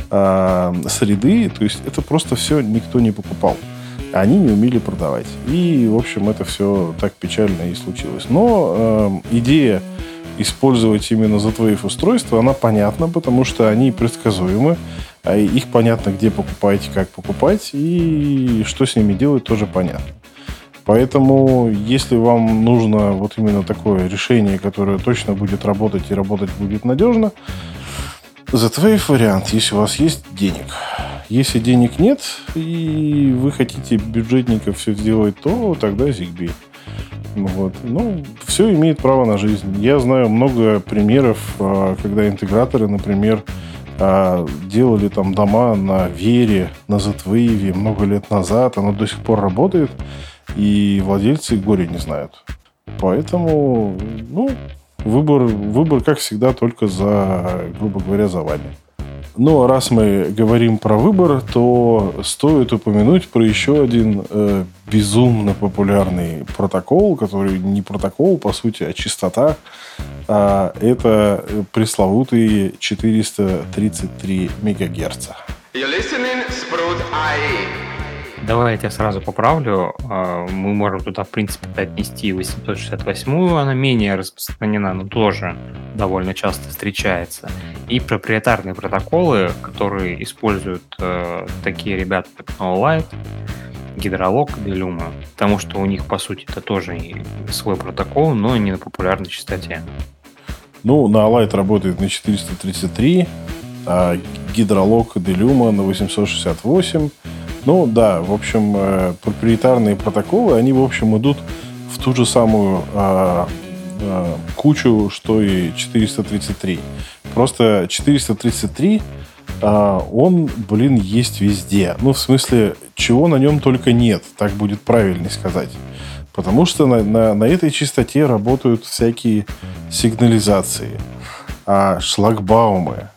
B: э, среды. То есть это просто все никто не покупал. Они не умели продавать. И, в общем, это все так печально и случилось. Но э, идея использовать именно за твои устройства, она понятна, потому что они предсказуемы, а их понятно, где покупать, как покупать, и что с ними делать, тоже понятно. Поэтому, если вам нужно вот именно такое решение, которое точно будет работать и работать будет надежно, Z-Wave вариант, если у вас есть денег. Если денег нет, и вы хотите бюджетников все сделать, то тогда ZigBee. Вот. Ну, все имеет право на жизнь. Я знаю много примеров, а, когда интеграторы, например, а, делали там дома на Вере, на Z-Wave много лет назад. Оно до сих пор работает. И владельцы горе не знают. Поэтому, ну, выбор, выбор, как всегда, только за, грубо говоря, за вами. Ну, а раз мы говорим про выбор, то стоит упомянуть про еще один э, безумно популярный протокол, который не протокол, по сути, а частота. А, это пресловутые 433 мегагерца. You're listening.
C: Давай я тебя сразу поправлю. А, мы можем туда, в принципе, отнести 868-ю, она менее распространена, но тоже довольно часто встречается. И проприетарные протоколы, которые используют э, такие ребята, как NoLight, Гидролог и Luma. Потому что у них, по сути, это тоже свой протокол, но не на популярной частоте.
B: Ну, на Light работает на 433, а гидролог Делюма на 868. Ну да, в общем, э, проприетарные протоколы, они, в общем, идут в ту же самую э, э, кучу, что и 433. Просто 433 а, он, блин, есть везде. Ну, в смысле, чего на нем только нет, так будет правильнее сказать. Потому что на, на, на этой частоте работают всякие сигнализации, а, шлагбаумы,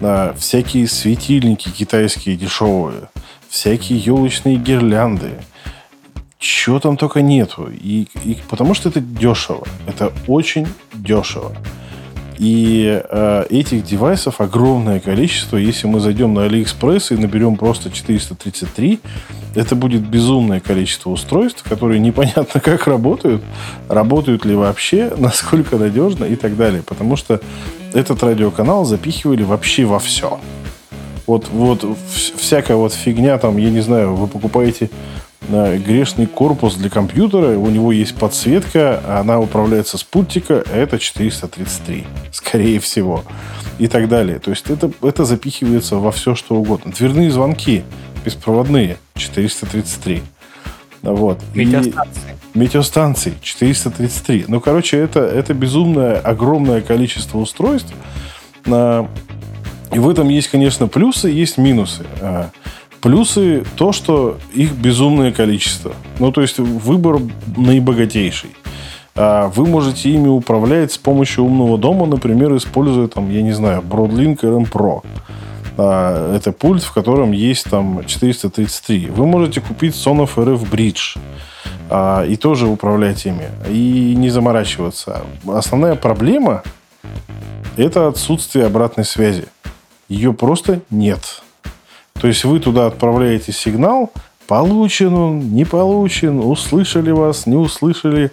B: а, всякие светильники китайские дешевые, всякие елочные гирлянды. Чего там только нету. И, и потому что это дешево. Это очень дешево. И э, этих девайсов огромное количество. Если мы зайдем на AliExpress и наберем просто 433, это будет безумное количество устройств, которые непонятно как работают, работают ли вообще, насколько надежно и так далее. Потому что этот радиоканал запихивали вообще во все. Вот, вот всякая вот фигня там, я не знаю, вы покупаете э, грешный корпус для компьютера, у него есть подсветка, она управляется с пультика, а это 433, скорее всего, и так далее. То есть это, это запихивается во все, что угодно. Дверные звонки беспроводные, 433. Вот.
C: Метеостанции.
B: И метеостанции 433. Ну, короче, это, это безумное, огромное количество устройств. И в этом есть, конечно, плюсы, есть минусы. А, плюсы то, что их безумное количество. Ну, то есть выбор наибогатейший. А вы можете ими управлять с помощью умного дома, например, используя там, я не знаю, Broadlink RM Pro. А, это пульт, в котором есть там 433. Вы можете купить Sonoff RF Bridge и тоже управлять ими. И не заморачиваться. Основная проблема – это отсутствие обратной связи. Ее просто нет. То есть вы туда отправляете сигнал, получен он, не получен, услышали вас, не услышали,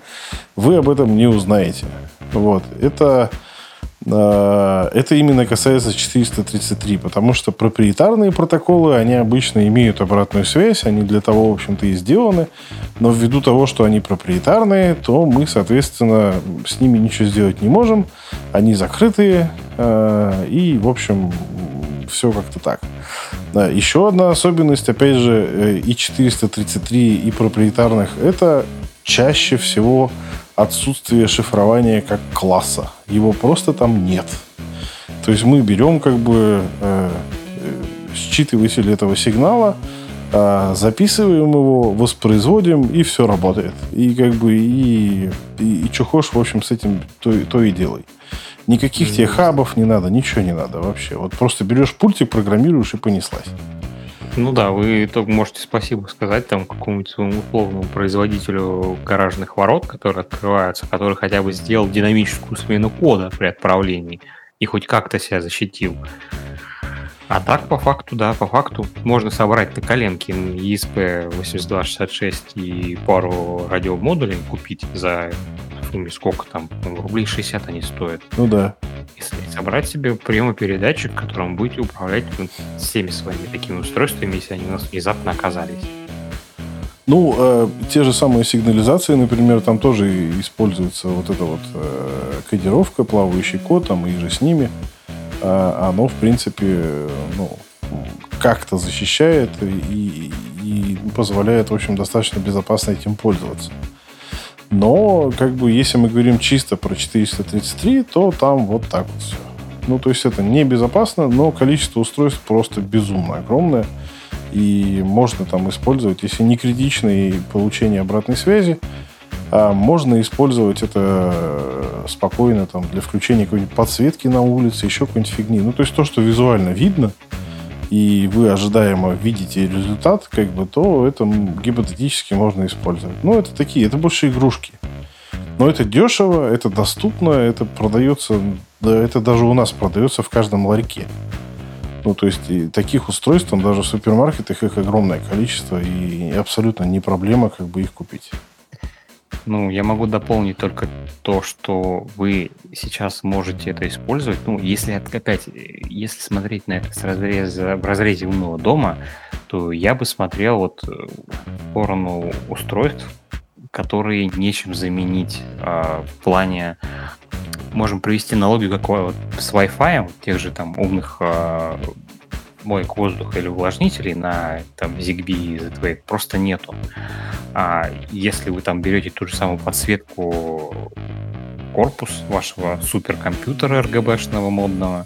B: вы об этом не узнаете. Вот. Это, это именно касается 433, потому что проприетарные протоколы, они обычно имеют обратную связь, они для того, в общем-то, и сделаны, но ввиду того, что они проприетарные, то мы, соответственно, с ними ничего сделать не можем, они закрытые, э, и, в общем, все как-то так. Еще одна особенность, опять же, э, и 433, и проприетарных, это чаще всего отсутствие шифрования как класса. Его просто там нет. То есть мы берем как бы э, э считыватель этого сигнала, э, записываем его, воспроизводим, и все работает. И как бы и, и, и что хочешь, в общем, с этим то, то и делай. Никаких тебе хабов не надо, ничего не надо вообще. Вот просто берешь пультик, программируешь и понеслась.
C: Ну да, вы только можете спасибо сказать там какому-нибудь своему условному производителю гаражных ворот, которые открываются, который хотя бы сделал динамическую смену кода при отправлении и хоть как-то себя защитил. А так, по факту, да, по факту можно собрать на коленке ESP8266 и пару радиомодулей купить за сумме сколько там, ну, рублей 60 они стоят.
B: Ну да.
C: И собрать себе приемопередатчик, которым будете управлять ну, всеми своими такими устройствами, если они у нас внезапно оказались.
B: Ну, э, те же самые сигнализации, например, там тоже используется вот эта вот э, кодировка, плавающий код, там и же с ними. Э, оно, в принципе, ну, как-то защищает и, и позволяет, в общем, достаточно безопасно этим пользоваться. Но, как бы, если мы говорим чисто про 433, то там вот так вот все. Ну, то есть это небезопасно, но количество устройств просто безумно огромное. И можно там использовать, если не критичное получение обратной связи, а можно использовать это э, спокойно там, для включения какой-нибудь подсветки на улице, еще какой-нибудь фигни. Ну, то есть то, что визуально видно, и вы ожидаемо видите результат, как бы, то это гипотетически можно использовать. Ну, это такие, это больше игрушки. Но это дешево, это доступно, это продается, да, это даже у нас продается в каждом ларьке. Ну, то есть таких устройств там даже в супермаркетах их огромное количество, и абсолютно не проблема как бы их купить.
C: Ну, я могу дополнить только то, что вы сейчас можете это использовать. Ну, если опять, если смотреть на это с разреза, в разрезе умного дома, то я бы смотрел вот в сторону устройств, которые нечем заменить э, в плане можем провести аналогию какой вот с Wi-Fi, тех же там умных э, моек воздуха или увлажнителей на там ZigBee и Z-Wave просто нету. А если вы там берете ту же самую подсветку корпус вашего суперкомпьютера RGB-шного модного,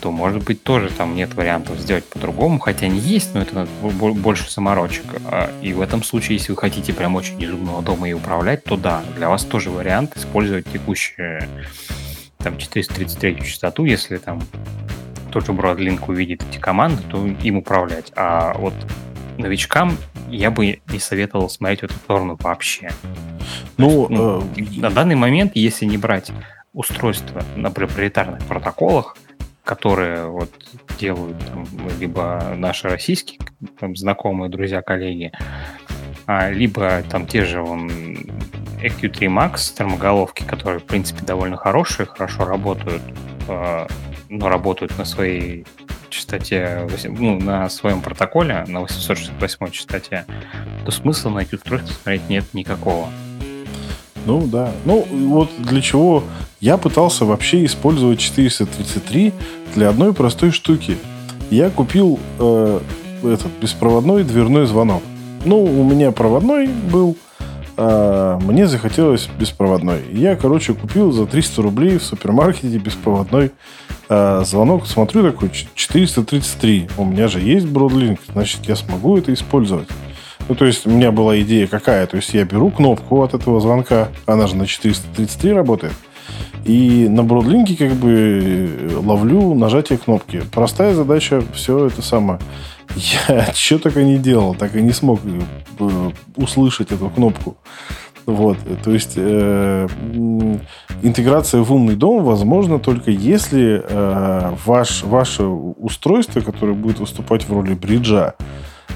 C: то, может быть, тоже там нет вариантов сделать по-другому, хотя они есть, но это больше саморочек. А, и в этом случае, если вы хотите прям очень из умного дома и управлять, то да, для вас тоже вариант использовать текущую там 433 частоту, если там тот же Broadlink увидит эти команды, то им управлять. А вот новичкам я бы не советовал смотреть в эту сторону вообще. Ну, ну э... на данный момент, если не брать устройства на проприетарных протоколах, которые вот делают там, либо наши российские там, знакомые, друзья, коллеги, а, либо там те же он EQ3 Max термоголовки, которые, в принципе, довольно хорошие, хорошо работают, но работают на своей частоте, ну, на своем протоколе, на 868 частоте, то смысла на эти устройства смотреть нет никакого.
B: Ну да. Ну вот для чего я пытался вообще использовать 433 для одной простой штуки. Я купил э, этот беспроводной дверной звонок. Ну, у меня проводной был, а мне захотелось беспроводной. Я, короче, купил за 300 рублей в супермаркете беспроводной а, звонок, смотрю такой, 433. У меня же есть Broadlink, значит, я смогу это использовать. Ну, то есть, у меня была идея какая. То есть, я беру кнопку от этого звонка, она же на 433 работает, и на Broadlink как бы ловлю нажатие кнопки. Простая задача, все это самое. Я что только не делал, так и не смог э, услышать эту кнопку. Вот, то есть э, интеграция в умный дом возможна только если э, ваш, ваше устройство, которое будет выступать в роли бриджа,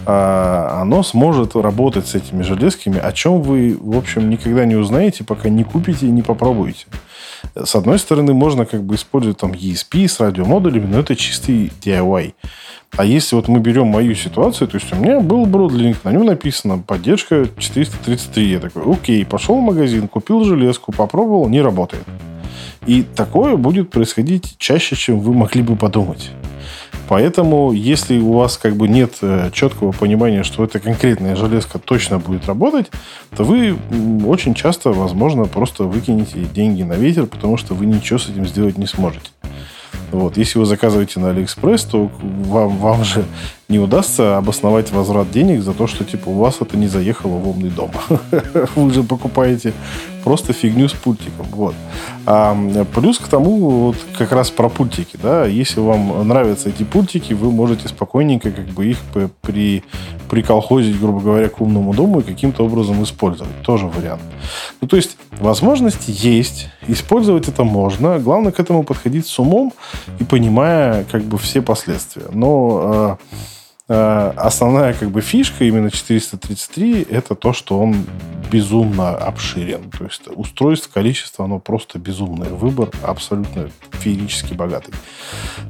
B: э, оно сможет работать с этими железками, о чем вы, в общем, никогда не узнаете, пока не купите и не попробуете. С одной стороны, можно как бы использовать там ESP с радиомодулями, но это чистый DIY. А если вот мы берем мою ситуацию, то есть у меня был Broadlink, на нем написано поддержка 433. Я такой, окей, пошел в магазин, купил железку, попробовал, не работает. И такое будет происходить чаще, чем вы могли бы подумать. Поэтому, если у вас как бы нет э, четкого понимания, что эта конкретная железка точно будет работать, то вы очень часто, возможно, просто выкинете деньги на ветер, потому что вы ничего с этим сделать не сможете. Вот. Если вы заказываете на Алиэкспресс, то вам, вам же не удастся обосновать возврат денег за то, что типа у вас это не заехало в умный дом. Вы же покупаете просто фигню с пультиком. Вот. А плюс к тому, вот как раз про пультики, да, если вам нравятся эти пультики, вы можете спокойненько как бы их при, приколхозить, грубо говоря, к умному дому и каким-то образом использовать. Тоже вариант. Ну, то есть, возможности есть, использовать это можно. Главное к этому подходить с умом и понимая как бы все последствия. Но э, основная как бы фишка именно 433 это то, что он безумно обширен. То есть устройств, количество, оно просто безумное. Выбор абсолютно феерически богатый.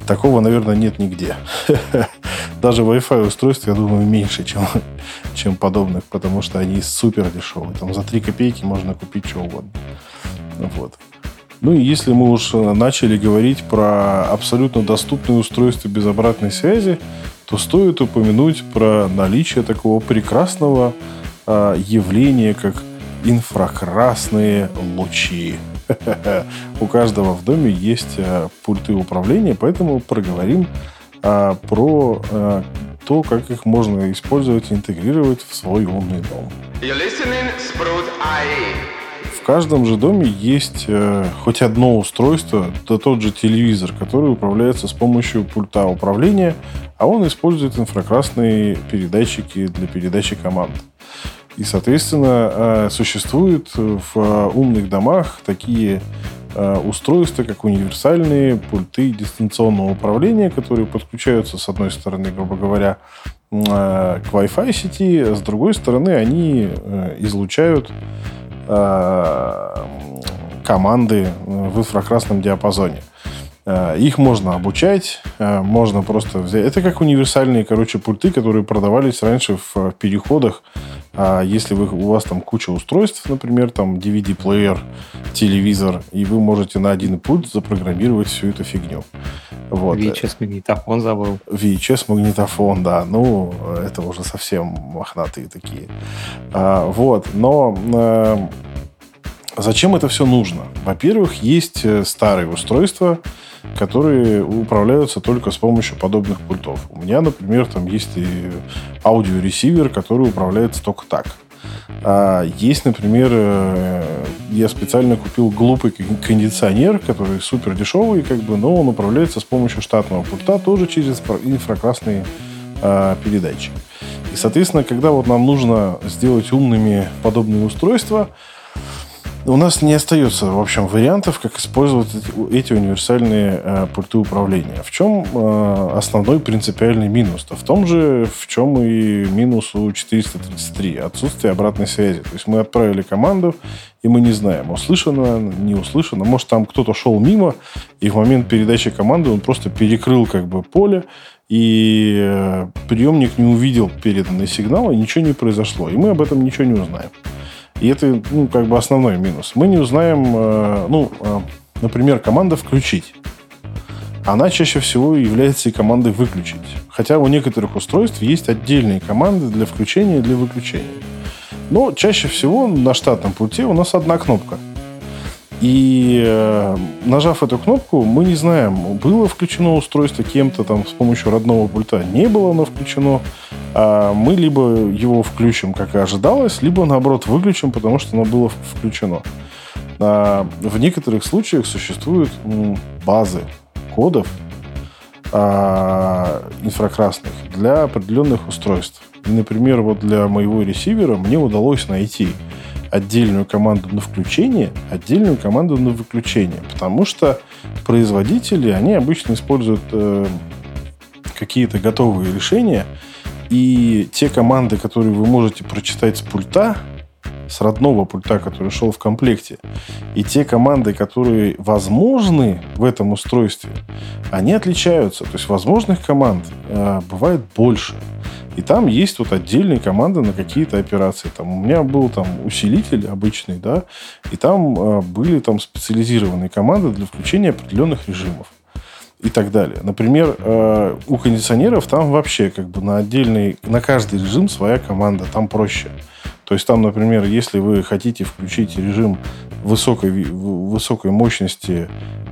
B: Такого, наверное, нет нигде. Даже Wi-Fi устройств, я думаю, меньше, чем, чем подобных, потому что они супер дешевые. Там за 3 копейки можно купить что угодно. Вот. Ну и если мы уж начали говорить про абсолютно доступные устройства без обратной связи, то стоит упомянуть про наличие такого прекрасного э, явления, как инфракрасные лучи. У каждого в доме есть э, пульты управления, поэтому проговорим э, про э, то, как их можно использовать и интегрировать в свой умный дом. В каждом же доме есть э, хоть одно устройство, да тот же телевизор, который управляется с помощью пульта управления, а он использует инфракрасные передатчики для передачи команд. И, соответственно, э, существуют в умных домах такие Э, устройства, как универсальные пульты дистанционного управления, которые подключаются, с одной стороны, грубо говоря, э, к Wi-Fi сети, а с другой стороны, они э, излучают команды в инфракрасном диапазоне. Э, их можно обучать, э, можно просто взять. Это как универсальные, короче, пульты, которые продавались раньше в переходах. А если вы, у вас там куча устройств, например, там DVD-плеер, телевизор, и вы можете на один пульт запрограммировать всю эту фигню.
C: Вот. VHS-магнитофон забыл.
B: VHS-магнитофон, да. Ну, это уже совсем мохнатые такие. А, вот. Но э, зачем это все нужно? Во-первых, есть старые устройства, которые управляются только с помощью подобных пультов. У меня, например, там есть и аудиоресивер, который управляется только так. А есть, например, э, я специально купил глупый кондиционер, который супер дешевый, как бы, но он управляется с помощью штатного пульта, тоже через инфракрасные а, передачи. И, соответственно, когда вот нам нужно сделать умными подобные устройства, у нас не остается, в общем, вариантов, как использовать эти универсальные э, пульты управления. В чем э, основной принципиальный минус? -то? В том же, в чем и минус у 433. Отсутствие обратной связи. То есть мы отправили команду, и мы не знаем, услышано, не услышано. Может, там кто-то шел мимо, и в момент передачи команды он просто перекрыл как бы поле, и э, приемник не увидел переданный сигнал, и ничего не произошло. И мы об этом ничего не узнаем. И это, ну, как бы основной минус. Мы не узнаем, э, ну, э, например, команда «включить». Она чаще всего является и командой «выключить». Хотя у некоторых устройств есть отдельные команды для включения и для выключения. Но чаще всего на штатном пульте у нас одна кнопка – и э, нажав эту кнопку, мы не знаем, было включено устройство кем-то там с помощью родного пульта, не было оно включено. А мы либо его включим, как и ожидалось, либо наоборот выключим, потому что оно было включено. А в некоторых случаях существуют базы кодов а, инфракрасных для определенных устройств. Например, вот для моего ресивера мне удалось найти отдельную команду на включение, отдельную команду на выключение. Потому что производители, они обычно используют э, какие-то готовые решения, и те команды, которые вы можете прочитать с пульта, с родного пульта, который шел в комплекте, и те команды, которые возможны в этом устройстве, они отличаются. То есть возможных команд э, бывает больше. И там есть вот отдельные команды на какие-то операции. Там у меня был там усилитель обычный, да, и там э, были там специализированные команды для включения определенных режимов и так далее. Например, э, у кондиционеров там вообще как бы на отдельный, на каждый режим своя команда, там проще. То есть там, например, если вы хотите включить режим высокой, высокой мощности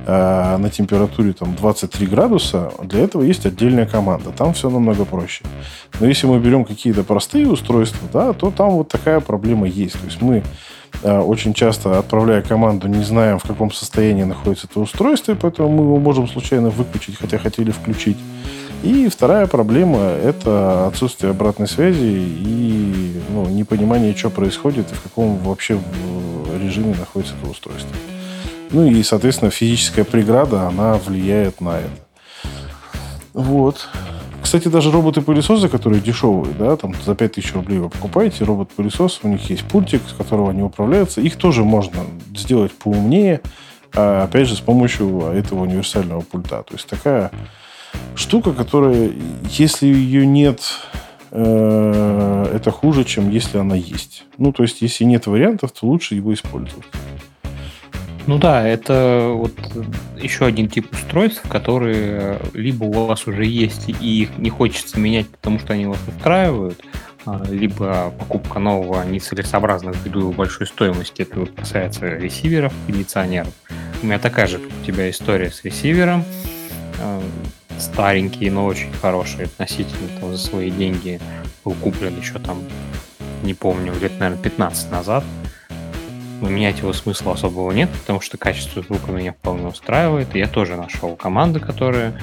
B: э, на температуре там, 23 градуса, для этого есть отдельная команда. Там все намного проще. Но если мы берем какие-то простые устройства, да, то там вот такая проблема есть. То есть мы э, очень часто, отправляя команду, не знаем, в каком состоянии находится это устройство, и поэтому мы его можем случайно выключить, хотя хотели включить. И вторая проблема – это отсутствие обратной связи и ну, непонимание, что происходит и в каком вообще режиме находится это устройство. Ну и, соответственно, физическая преграда, она влияет на это. Вот. Кстати, даже роботы-пылесосы, которые дешевые, да, там за 5000 рублей вы покупаете робот-пылесос, у них есть пультик, с которого они управляются. Их тоже можно сделать поумнее, а, опять же, с помощью этого универсального пульта. То есть такая штука, которая, если ее нет, э, это хуже, чем если она есть. Ну, то есть, если нет вариантов, то лучше его использовать.
C: Ну да, это вот еще один тип устройств, которые либо у вас уже есть и их не хочется менять, потому что они вас устраивают, а, либо покупка нового нецелесообразно ввиду большой стоимости. Это вот касается ресиверов, кондиционеров. У меня такая же у тебя история с ресивером. Старенький, но очень хороший относительно того, за свои деньги был куплен еще там, не помню, лет, наверное, 15 назад. Но менять его смысла особого нет, потому что качество звука меня вполне устраивает. Я тоже нашел команды, которые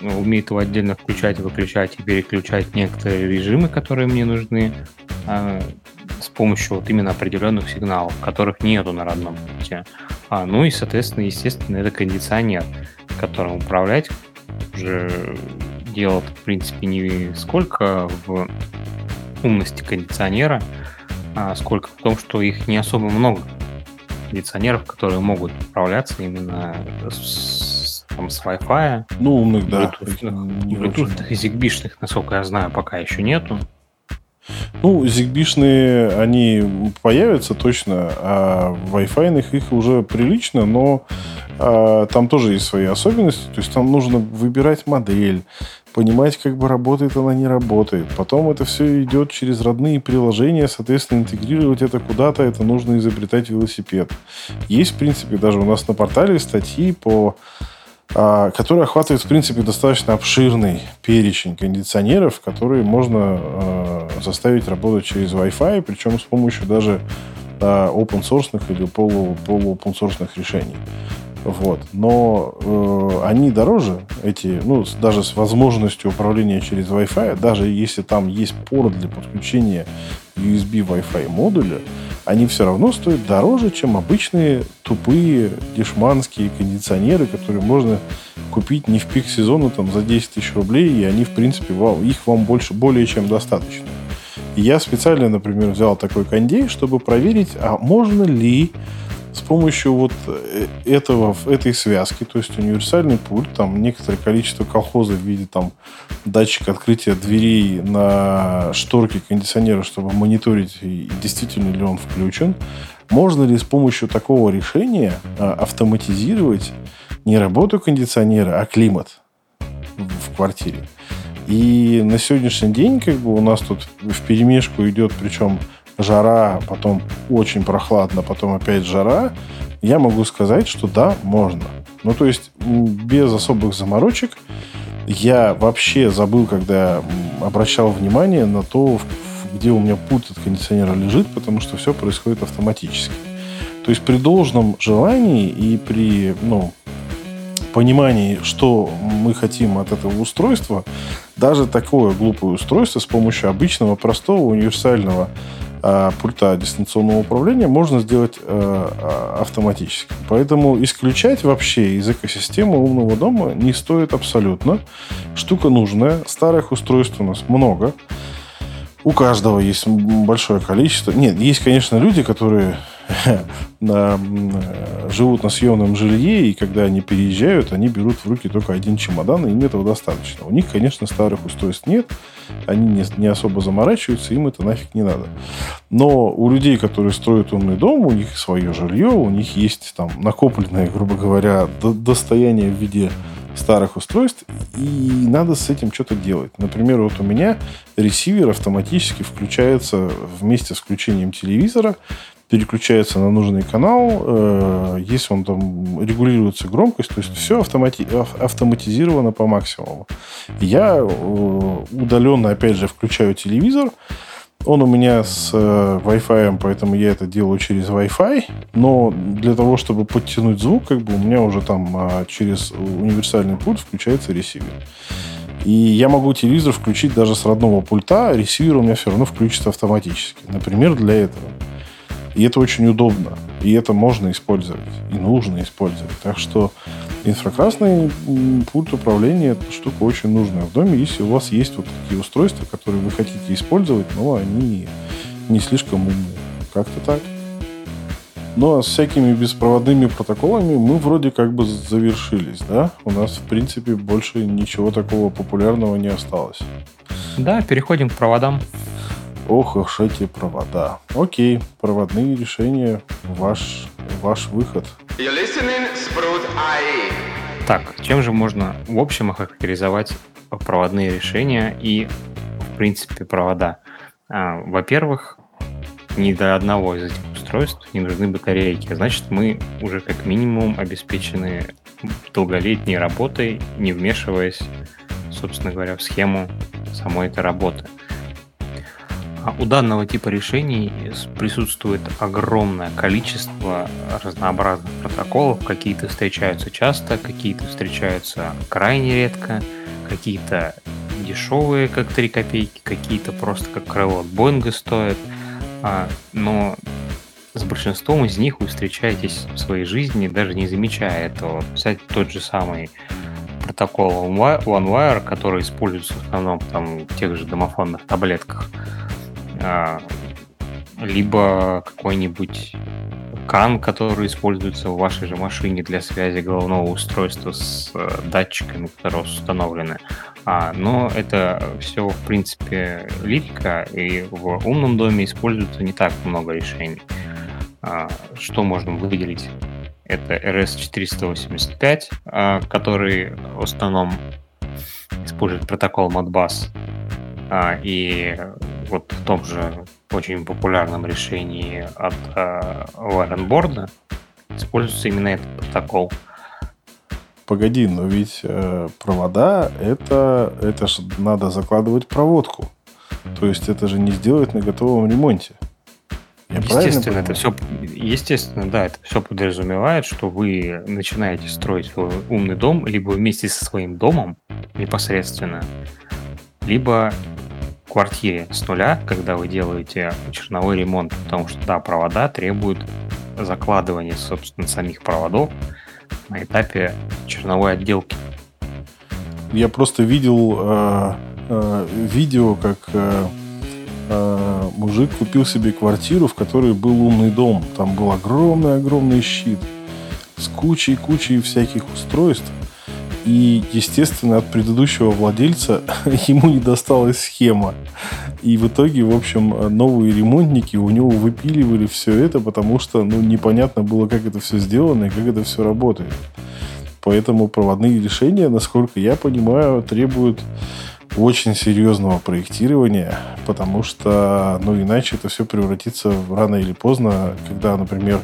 C: ну, умеют его отдельно включать, выключать и переключать некоторые режимы, которые мне нужны а, с помощью вот именно определенных сигналов, которых нету на родном пути. А, ну и, соответственно, естественно, это кондиционер, которым управлять уже дело, в принципе, не сколько в умности кондиционера, а сколько в том, что их не особо много кондиционеров, которые могут управляться именно с, там, с Wi-Fi.
B: Ну, умных, да.
C: Bluetooth, Bluetooth и ZigBee, насколько я знаю, пока еще нету.
B: Ну, зигбишные, они появятся точно, а Wi-Fi их уже прилично, но а, там тоже есть свои особенности. То есть там нужно выбирать модель, понимать, как бы работает она, не работает. Потом это все идет через родные приложения, соответственно, интегрировать это куда-то, это нужно изобретать велосипед. Есть, в принципе, даже у нас на портале статьи по который охватывает, в принципе, достаточно обширный перечень кондиционеров, которые можно э, заставить работать через Wi-Fi, причем с помощью даже э, open source или полу, полу open source решений. Вот. Но э, они дороже, эти, ну, даже с возможностью управления через Wi-Fi, даже если там есть порт для подключения USB Wi-Fi модуля, они все равно стоят дороже, чем обычные тупые дешманские кондиционеры, которые можно купить не в пик сезона там, за 10 тысяч рублей, и они, в принципе, вау, их вам больше, более чем достаточно. Я специально, например, взял такой кондей, чтобы проверить, а можно ли с помощью вот э, этого, этой связки, то есть универсальный пульт, там некоторое количество колхоза в виде там датчика открытия дверей на шторке кондиционера, чтобы мониторить, действительно ли он включен. Можно ли с помощью такого решения а, автоматизировать не работу кондиционера, а климат в квартире? И на сегодняшний день как бы у нас тут в перемешку идет, причем жара, потом очень прохладно, потом опять жара, я могу сказать, что да, можно. Ну, то есть, без особых заморочек, я вообще забыл, когда обращал внимание на то, где у меня пульт от кондиционера лежит, потому что все происходит автоматически. То есть при должном желании и при ну, понимании, что мы хотим от этого устройства, даже такое глупое устройство с помощью обычного, простого, универсального а, пульта дистанционного управления можно сделать э, а, автоматически. Поэтому исключать вообще из экосистемы умного дома не стоит абсолютно. Штука нужная. Старых устройств у нас много. У каждого есть большое количество. Нет, есть, конечно, люди, которые живут на съемном жилье, и когда они переезжают, они берут в руки только один чемодан, и им этого достаточно. У них, конечно, старых устройств нет, они не, не особо заморачиваются, им это нафиг не надо. Но у людей, которые строят умный дом, у них свое жилье, у них есть там накопленное, грубо говоря, достояние в виде старых устройств, и надо с этим что-то делать. Например, вот у меня ресивер автоматически включается вместе с включением телевизора, переключается на нужный канал, э, если он там регулируется громкость, то есть все автомати автоматизировано по максимуму. Я э, удаленно, опять же, включаю телевизор, он у меня с э, Wi-Fi, поэтому я это делаю через Wi-Fi. Но для того, чтобы подтянуть звук, как бы у меня уже там э, через универсальный пульт включается ресивер. И я могу телевизор включить даже с родного пульта, а ресивер у меня все равно включится автоматически. Например, для этого. И это очень удобно. И это можно использовать. И нужно использовать. Так что инфракрасный пульт управления – это штука очень нужная в доме, если у вас есть вот такие устройства, которые вы хотите использовать, но они не слишком умные. Как-то так. Ну, а с всякими беспроводными протоколами мы вроде как бы завершились, да? У нас, в принципе, больше ничего такого популярного не осталось.
C: Да, переходим к проводам.
B: Ох, уж эти провода. Окей, проводные решения, ваш, ваш выход.
C: Так, чем же можно в общем охарактеризовать проводные решения и, в принципе, провода? А, во-первых, ни до одного из этих устройств не нужны батарейки. Значит, мы уже как минимум обеспечены долголетней работой, не вмешиваясь, собственно говоря, в схему самой этой работы. А у данного типа решений присутствует огромное количество разнообразных протоколов. Какие-то встречаются часто, какие-то встречаются крайне редко, какие-то дешевые, как 3 копейки, какие-то просто как крыло от Боинга стоят. А, но с большинством из них вы встречаетесь в своей жизни, даже не замечая этого. Взять тот же самый протокол OneWire, который используется в основном там, в тех же домофонных таблетках, либо какой-нибудь кан, который используется в вашей же машине для связи головного устройства с э, датчиками, которые установлены. А, но это все, в принципе, лирика, и в умном доме используется не так много решений. А, что можно выделить? Это RS-485, а, который в основном использует протокол Modbus. А, и вот в том же очень популярном решении от Warrenboard используется именно этот протокол.
B: Погоди, но ведь э, провода это, это же надо закладывать проводку. То есть это же не сделать на готовом ремонте.
C: Я естественно, это все, естественно, да, это все подразумевает, что вы начинаете строить свой умный дом либо вместе со своим домом непосредственно, либо квартире с нуля, когда вы делаете черновой ремонт, потому что, да, провода требуют закладывания, собственно, самих проводов на этапе черновой отделки.
B: Я просто видел э, э, видео, как э, э, мужик купил себе квартиру, в которой был умный дом. Там был огромный-огромный щит с кучей-кучей всяких устройств. И, естественно, от предыдущего владельца ему не досталась схема. И в итоге, в общем, новые ремонтники у него выпиливали все это, потому что ну, непонятно было, как это все сделано и как это все работает. Поэтому проводные решения, насколько я понимаю, требуют очень серьезного проектирования, потому что, ну, иначе это все превратится в рано или поздно, когда, например,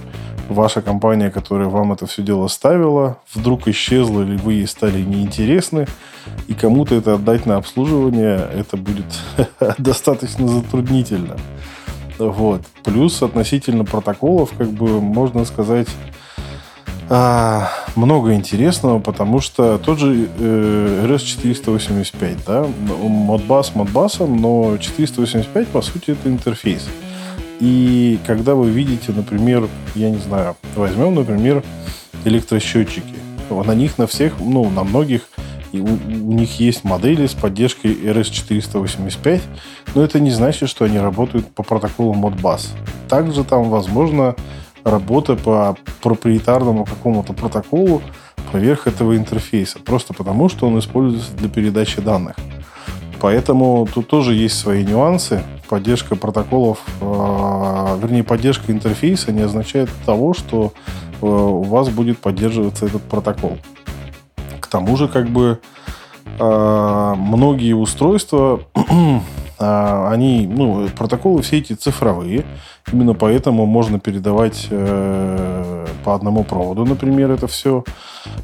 B: ваша компания, которая вам это все дело ставила, вдруг исчезла или вы ей стали неинтересны, и кому-то это отдать на обслуживание, это будет достаточно затруднительно. Вот. Плюс относительно протоколов, как бы можно сказать, а, много интересного, потому что тот же э, RS485, да, модбас модбасом, но 485, по сути, это интерфейс. И когда вы видите, например, я не знаю, возьмем, например, электросчетчики. На них на всех, ну, на многих у, у них есть модели с поддержкой RS485, но это не значит, что они работают по протоколу Modbus. Также там, возможно, работа по проприетарному какому-то протоколу поверх этого интерфейса, просто потому, что он используется для передачи данных. Поэтому тут тоже есть свои нюансы. Поддержка протоколов, э, вернее, поддержка интерфейса не означает того, что э, у вас будет поддерживаться этот протокол. К тому же, как бы, э, многие устройства они, ну, протоколы все эти цифровые, именно поэтому можно передавать э, по одному проводу, например, это все.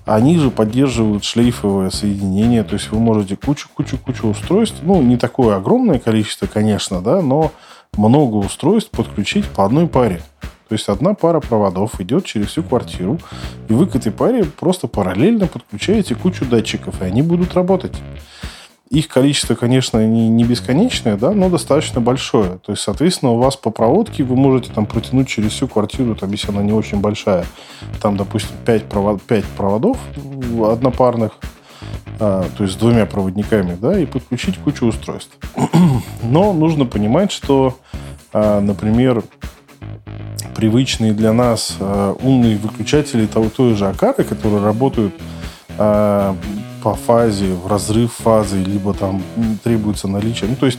B: Они же поддерживают шлейфовое соединение, то есть вы можете кучу-кучу-кучу устройств, ну, не такое огромное количество, конечно, да, но много устройств подключить по одной паре. То есть одна пара проводов идет через всю квартиру, и вы к этой паре просто параллельно подключаете кучу датчиков, и они будут работать. Их количество, конечно, не, не бесконечное, да, но достаточно большое. То есть, соответственно, у вас по проводке вы можете там протянуть через всю квартиру, там, если она не очень большая, там, допустим, 5, провод, 5 проводов однопарных, а, то есть с двумя проводниками, да, и подключить кучу устройств. Но нужно понимать, что, а, например, привычные для нас а, умные выключатели того, той же Акары, которые работают а, по фазе, в разрыв фазы, либо там требуется наличие. Ну, то есть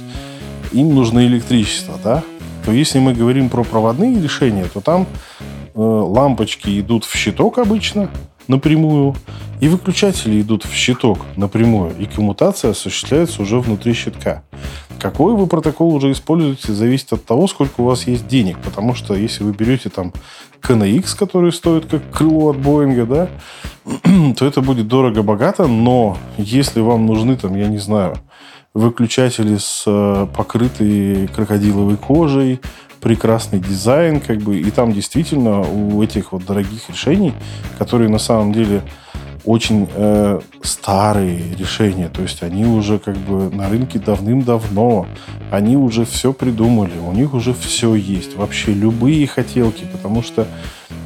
B: им нужно электричество, да? То если мы говорим про проводные решения, то там э, лампочки идут в щиток обычно напрямую, и выключатели идут в щиток напрямую, и коммутация осуществляется уже внутри щитка. Какой вы протокол уже используете, зависит от того, сколько у вас есть денег. Потому что если вы берете там KNX, который стоит как крыло от Боинга, да, то это будет дорого-богато, но если вам нужны, там, я не знаю, выключатели с э, покрытой крокодиловой кожей, прекрасный дизайн, как бы, и там действительно у этих вот дорогих решений, которые на самом деле очень э, старые решения, то есть они уже как бы на рынке давным-давно, они уже все придумали, у них уже все есть, вообще любые хотелки, потому что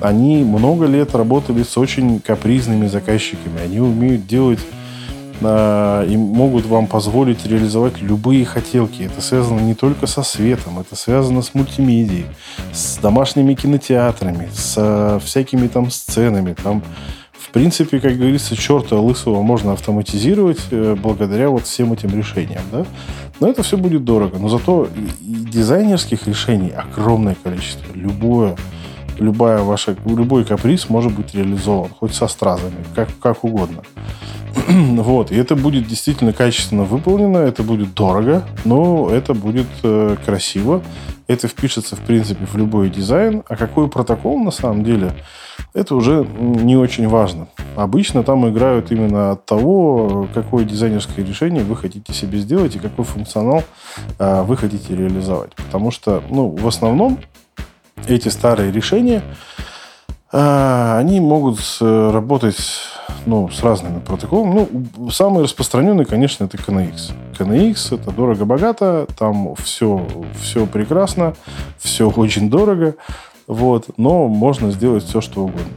B: они много лет работали с очень капризными заказчиками, они умеют делать и могут вам позволить реализовать любые хотелки. Это связано не только со светом, это связано с мультимедией, с домашними кинотеатрами, с всякими там сценами, там принципе, как говорится, черта лысого можно автоматизировать э, благодаря вот всем этим решениям, да. Но это все будет дорого. Но зато дизайнерских решений огромное количество. Любое, любая ваша, любой каприз может быть реализован, хоть со стразами, как, как угодно. вот, и это будет действительно качественно выполнено, это будет дорого, но это будет э, красиво, это впишется, в принципе, в любой дизайн. А какой протокол на самом деле, это уже не очень важно. Обычно там играют именно от того, какое дизайнерское решение вы хотите себе сделать и какой функционал э, вы хотите реализовать. Потому что, ну, в основном эти старые решения, они могут э, работать ну, с разными протоколами. Ну, самый распространенный, конечно, это KNX. KNX это дорого-богато, там все, все прекрасно, все очень дорого, вот, но можно сделать все, что угодно.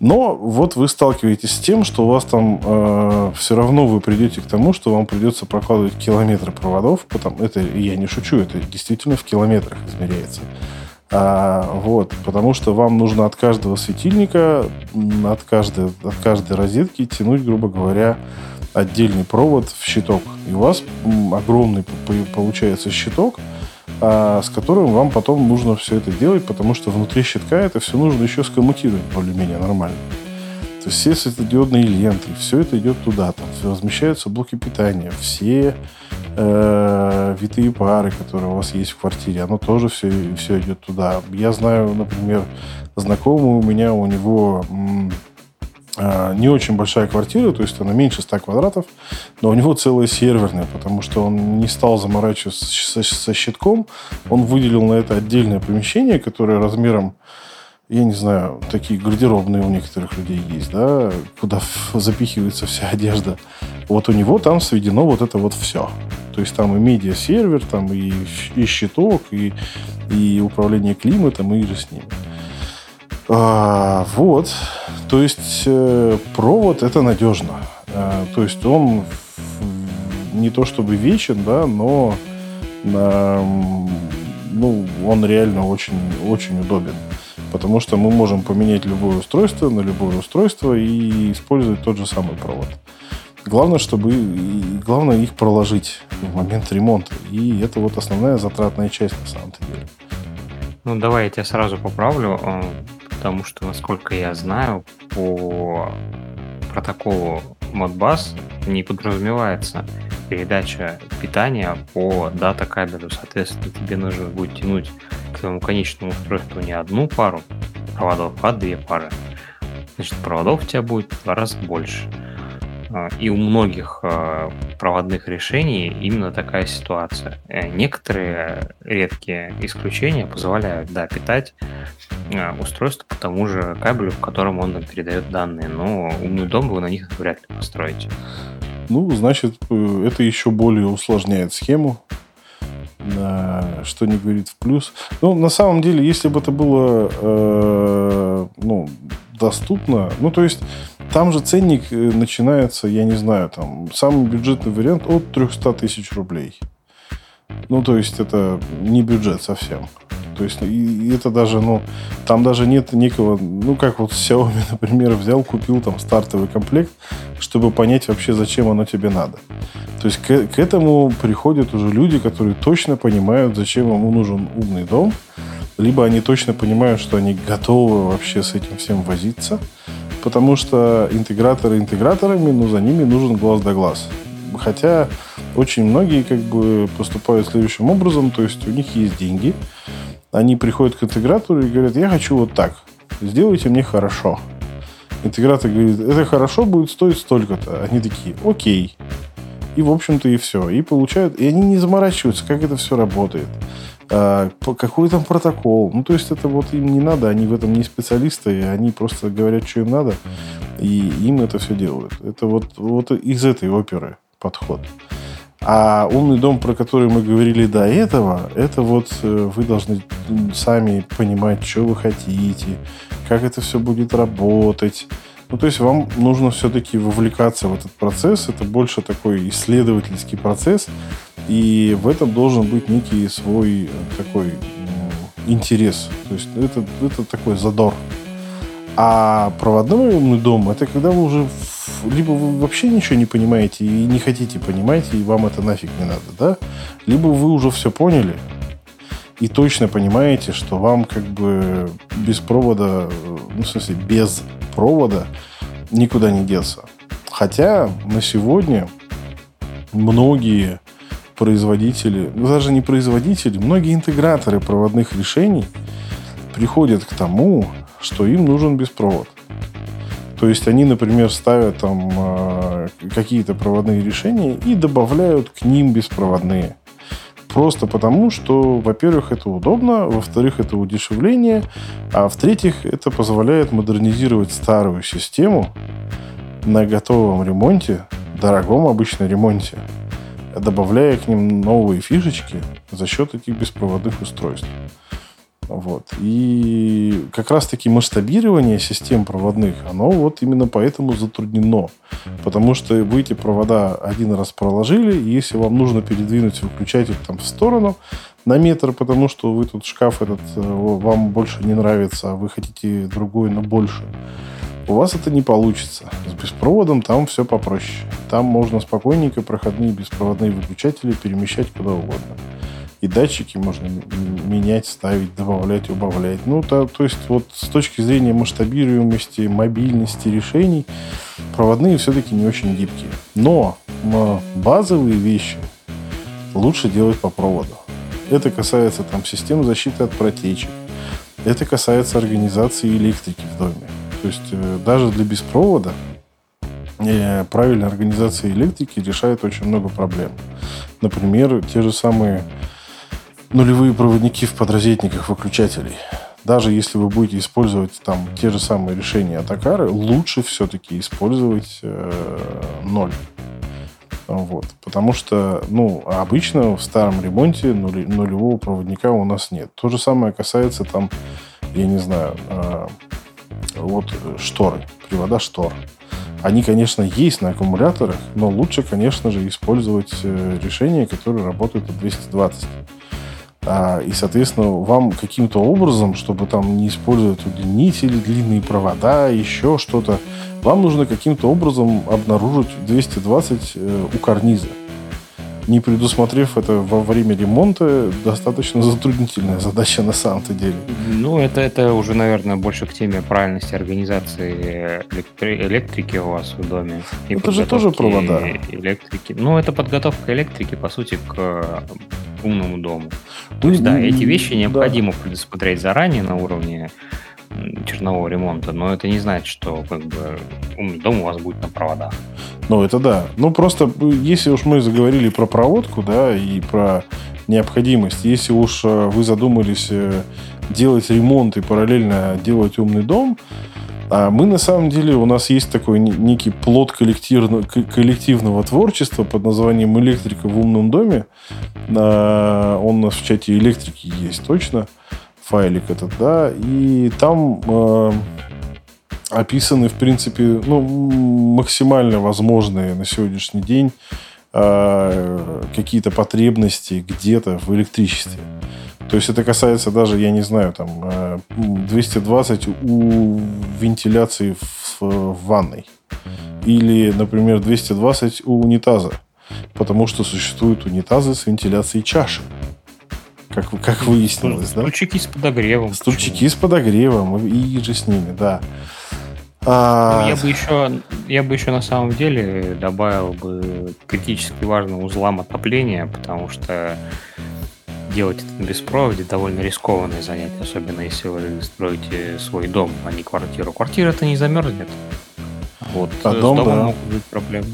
B: Но вот вы сталкиваетесь с тем, что у вас там э, все равно вы придете к тому, что вам придется прокладывать километры проводов. Потому, это я не шучу, это действительно в километрах измеряется. А, вот, потому что вам нужно от каждого светильника, от каждой, от каждой розетки тянуть, грубо говоря, отдельный провод в щиток. И у вас огромный получается щиток, а, с которым вам потом нужно все это делать, потому что внутри щитка это все нужно еще скоммутировать более-менее нормально. То есть все светодиодные ленты, все это идет туда, там размещаются блоки питания, все э, витые пары, которые у вас есть в квартире, оно тоже все, все идет туда. Я знаю, например, знакомый у меня, у него э, не очень большая квартира, то есть она меньше 100 квадратов, но у него целая серверная, потому что он не стал заморачиваться со, со щитком, он выделил на это отдельное помещение, которое размером я не знаю, такие гардеробные у некоторых людей есть, да, куда запихивается вся одежда. Вот у него там сведено вот это вот все. То есть там и медиа-сервер, там и, и щиток, и, и управление климатом, и же с ним. А, вот. То есть э, провод это надежно. А, то есть он не то чтобы вечен, да, но а, ну, он реально очень, очень удобен потому что мы можем поменять любое устройство на любое устройство и использовать тот же самый провод. Главное, чтобы главное их проложить в момент ремонта. И это вот основная затратная часть на самом-то деле.
C: Ну, давай я тебя сразу поправлю, э, потому что, насколько я знаю, по протоколу Modbus не подразумевается передача питания по дата кабелю. Соответственно, тебе нужно будет тянуть к твоему конечному устройству не одну пару проводов, а две пары. Значит, проводов у тебя будет в два раза больше. А, и у многих а, проводных решений именно такая ситуация. Э, некоторые редкие исключения позволяют, да, питать а, устройство по тому же кабелю, в котором он передает данные, но умный дом вы на них вряд ли построите.
B: Ну, значит, э, это еще более усложняет схему, что не говорит в плюс. Ну, на самом деле, если бы это было э, ну, доступно, ну, то есть, там же ценник э, начинается, я не знаю, там, самый бюджетный вариант от 300 тысяч рублей. Ну, то есть, это не бюджет совсем. То есть, и это даже, ну, там даже нет некого, ну, как вот Xiaomi, например, взял, купил там стартовый комплект, чтобы понять вообще, зачем оно тебе надо. То есть, к, к этому приходят уже люди, которые точно понимают, зачем ему нужен умный дом, либо они точно понимают, что они готовы вообще с этим всем возиться, потому что интеграторы интеграторами, но за ними нужен глаз да глаз. Хотя очень многие как бы поступают следующим образом, то есть у них есть деньги, они приходят к интегратору и говорят, я хочу вот так, сделайте мне хорошо. Интегратор говорит, это хорошо будет стоить столько-то. Они такие, окей. И, в общем-то, и все. И получают... И они не заморачиваются, как это все работает. А, какой там протокол. Ну, то есть, это вот им не надо. Они в этом не специалисты. Они просто говорят, что им надо. И им это все делают. Это вот, вот из этой оперы подход. А умный дом, про который мы говорили до этого, это вот э, вы должны сами понимать, что вы хотите, как это все будет работать. Ну, то есть вам нужно все-таки вовлекаться в этот процесс. Это больше такой исследовательский процесс. И в этом должен быть некий свой э, такой интерес. То есть это, это такой задор. А проводной умный дом это когда вы уже либо вы вообще ничего не понимаете и не хотите понимать, и вам это нафиг не надо, да? Либо вы уже все поняли, и точно понимаете, что вам как бы без провода, ну, в смысле, без провода никуда не деться. Хотя на сегодня многие производители, ну, даже не производители, многие интеграторы проводных решений приходят к тому, что им нужен беспровод. То есть они, например, ставят там э, какие-то проводные решения и добавляют к ним беспроводные. Просто потому, что, во-первых, это удобно, во-вторых, это удешевление, а в-третьих, это позволяет модернизировать старую систему на готовом ремонте, дорогом обычно ремонте, добавляя к ним новые фишечки за счет этих беспроводных устройств. Вот. И как раз-таки масштабирование систем проводных, оно вот именно поэтому затруднено. Потому что вы эти провода один раз проложили, и если вам нужно передвинуть выключатель там в сторону на метр, потому что вы тут шкаф этот э, вам больше не нравится, а вы хотите другой, но больше, у вас это не получится. С беспроводом там все попроще. Там можно спокойненько проходные беспроводные выключатели перемещать куда угодно и датчики можно менять, ставить, добавлять, убавлять. Ну, то, то есть вот с точки зрения масштабируемости, мобильности решений, проводные все-таки не очень гибкие. Но базовые вещи лучше делать по проводу. Это касается там систем защиты от протечек. Это касается организации электрики в доме. То есть э, даже для беспровода э, правильная организация электрики решает очень много проблем. Например, те же самые нулевые проводники в подрозетниках выключателей. Даже если вы будете использовать там те же самые решения Атакары, лучше все-таки использовать э, ноль. Вот. Потому что, ну, обычно в старом ремонте нули, нулевого проводника у нас нет. То же самое касается там, я не знаю, э, вот шторы, привода штор. Они, конечно, есть на аккумуляторах, но лучше, конечно же, использовать э, решения, которые работают от 220. А, и, соответственно, вам каким-то образом, чтобы там не использовать удлинители, длинные провода, еще что-то, вам нужно каким-то образом обнаружить 220 э, у карниза. Не предусмотрев это во время ремонта, достаточно затруднительная задача на самом-то деле.
C: Ну, это, это уже, наверное, больше к теме правильности организации электри- электрики у вас в доме.
B: И это же тоже провода.
C: Электрики. Ну, это подготовка электрики, по сути, к умному дому. То есть, да, эти вещи необходимо да. предусмотреть заранее на уровне чернового ремонта, но это не значит, что как бы умный дом у вас будет на проводах.
B: Ну, это да. Ну, просто если уж мы заговорили про проводку, да, и про необходимость, если уж э, вы задумались э, делать ремонт и параллельно делать умный дом, а мы на самом деле, у нас есть такой некий плод коллективного, коллективного творчества под названием «Электрика в умном доме». А, он у нас в чате электрики есть точно, файлик этот, да, и там э, описаны, в принципе, ну, максимально возможные на сегодняшний день э, какие-то потребности где-то в электричестве. То есть это касается даже, я не знаю, там 220 э, у вентиляции в, в ванной. Или, например, 220 у унитаза. Потому что существуют унитазы с вентиляцией чаши. Как, как выяснилось,
C: да? Стульчики с подогревом.
B: Стульчики с подогревом и же с ними, да.
C: А... Я бы еще, я бы еще на самом деле добавил бы критически важный узлам отопления, потому что делать это без провода довольно рискованное занятие, особенно если вы строите свой дом, а не квартиру. Квартира-то не замерзнет. Вот
B: а
C: с
B: дом,
C: домом
B: да.
C: могут быть проблемы.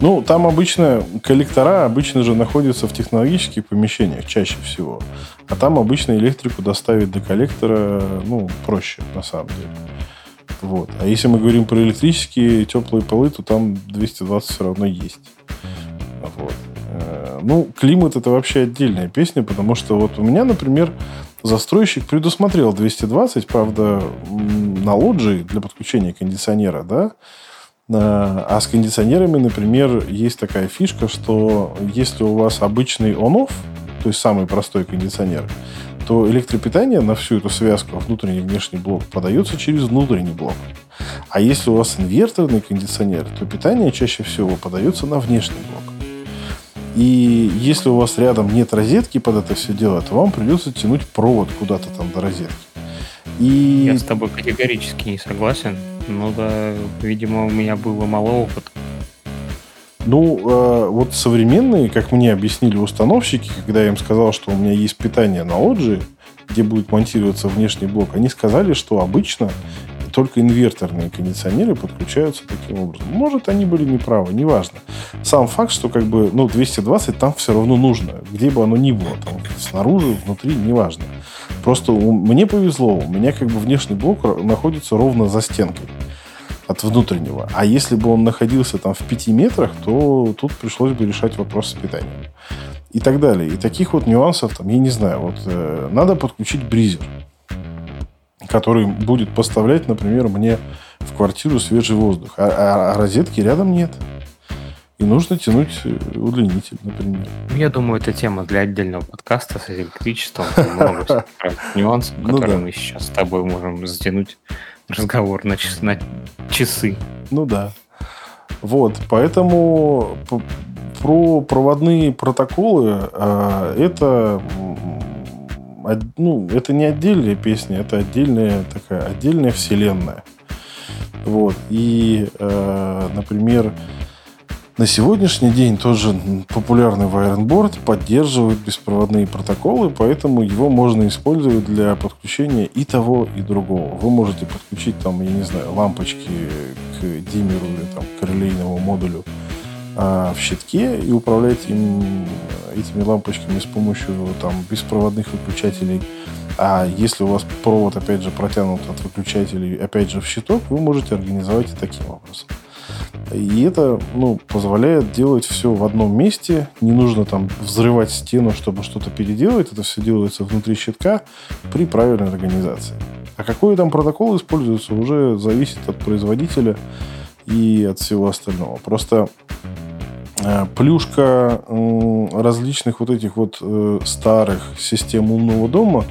B: Ну, там обычно коллектора обычно же находятся в технологических помещениях чаще всего. А там обычно электрику доставить до коллектора, ну, проще, на самом деле. Вот. А если мы говорим про электрические теплые полы, то там 220 все равно есть. Вот. Э, Ну, климат это вообще отдельная песня, потому что вот у меня, например, застройщик предусмотрел 220, правда, на лоджии для подключения кондиционера, да, а а с кондиционерами, например, есть такая фишка, что если у вас обычный он-офф, то есть самый простой кондиционер, то электропитание на всю эту связку внутренний и внешний блок подается через внутренний блок. А если у вас инверторный кондиционер, то питание чаще всего подается на внешний блок. И если у вас рядом нет розетки под это все дело, то вам придется тянуть провод куда-то там до розетки. И
C: Я с тобой категорически не согласен. Ну да, видимо, у меня было мало опыта.
B: Ну, э, вот современные, как мне объяснили установщики, когда я им сказал, что у меня есть питание на лоджии, где будет монтироваться внешний блок, они сказали, что обычно только инверторные кондиционеры подключаются таким образом. Может, они были неправы, неважно. Сам факт, что как бы, ну, 220 там все равно нужно, где бы оно ни было, там, снаружи, внутри, неважно. Просто мне повезло, у меня как бы внешний блок находится ровно за стенкой от внутреннего. А если бы он находился там в 5 метрах, то тут пришлось бы решать вопрос с питанием. И так далее. И таких вот нюансов, там, я не знаю, вот э, надо подключить бризер, который будет поставлять, например, мне в квартиру свежий воздух. А, а- а розетки рядом нет. И нужно тянуть э, удлинитель, например.
C: Я думаю, это тема для отдельного подкаста с электричеством. Много нюансов,
B: Ну
C: которые мы сейчас с тобой можем затянуть разговор на, час- на часы.
B: Ну да. Вот, поэтому про проводные протоколы э, это ну, это не отдельная песня, это отдельная такая отдельная вселенная. Вот. И, э, например, на сегодняшний день тоже популярный Wirenboard поддерживает беспроводные протоколы, поэтому его можно использовать для подключения и того, и другого. Вы можете подключить там, я не знаю, лампочки к диммеру или там, к релейному модулю а, в щитке и управлять им, этими лампочками с помощью там, беспроводных выключателей. А если у вас провод, опять же, протянут от выключателей, опять же, в щиток, вы можете организовать и таким образом. И это ну, позволяет делать все в одном месте. Не нужно там взрывать стену, чтобы что-то переделать. Это все делается внутри щитка при правильной организации. А какой там протокол используется, уже зависит от производителя и от всего остального. Просто э, плюшка различных вот этих вот э, старых систем умного дома,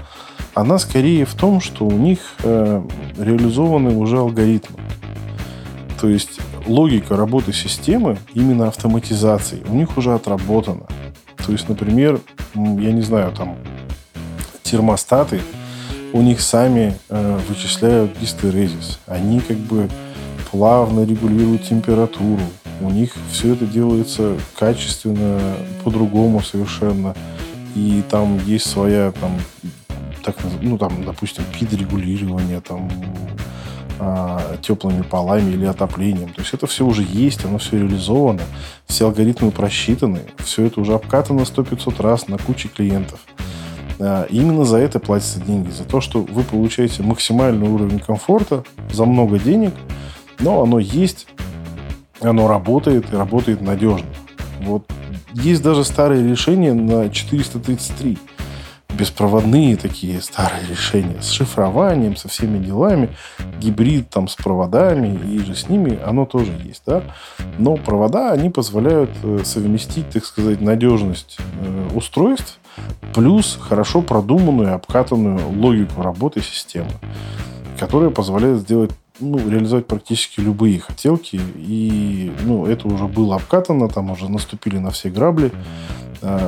B: она скорее в том, что у них э, реализованы уже алгоритмы. То есть логика работы системы, именно автоматизации, у них уже отработана. То есть, например, я не знаю, там термостаты, у них сами э, вычисляют гистерезис. Они как бы плавно регулируют температуру. У них все это делается качественно, по-другому совершенно. И там есть своя, там, так, ну, там, допустим, пид-регулирование, там, теплыми полами или отоплением. То есть это все уже есть, оно все реализовано, все алгоритмы просчитаны, все это уже обкатано 100-500 раз на куче клиентов. А, и именно за это платятся деньги, за то, что вы получаете максимальный уровень комфорта за много денег, но оно есть, оно работает и работает надежно. Вот есть даже старые решения на 433 беспроводные такие старые решения с шифрованием, со всеми делами, гибрид там с проводами и же с ними, оно тоже есть, да. Но провода, они позволяют э, совместить, так сказать, надежность э, устройств плюс хорошо продуманную обкатанную логику работы системы, которая позволяет сделать ну, реализовать практически любые хотелки. И ну, это уже было обкатано, там уже наступили на все грабли,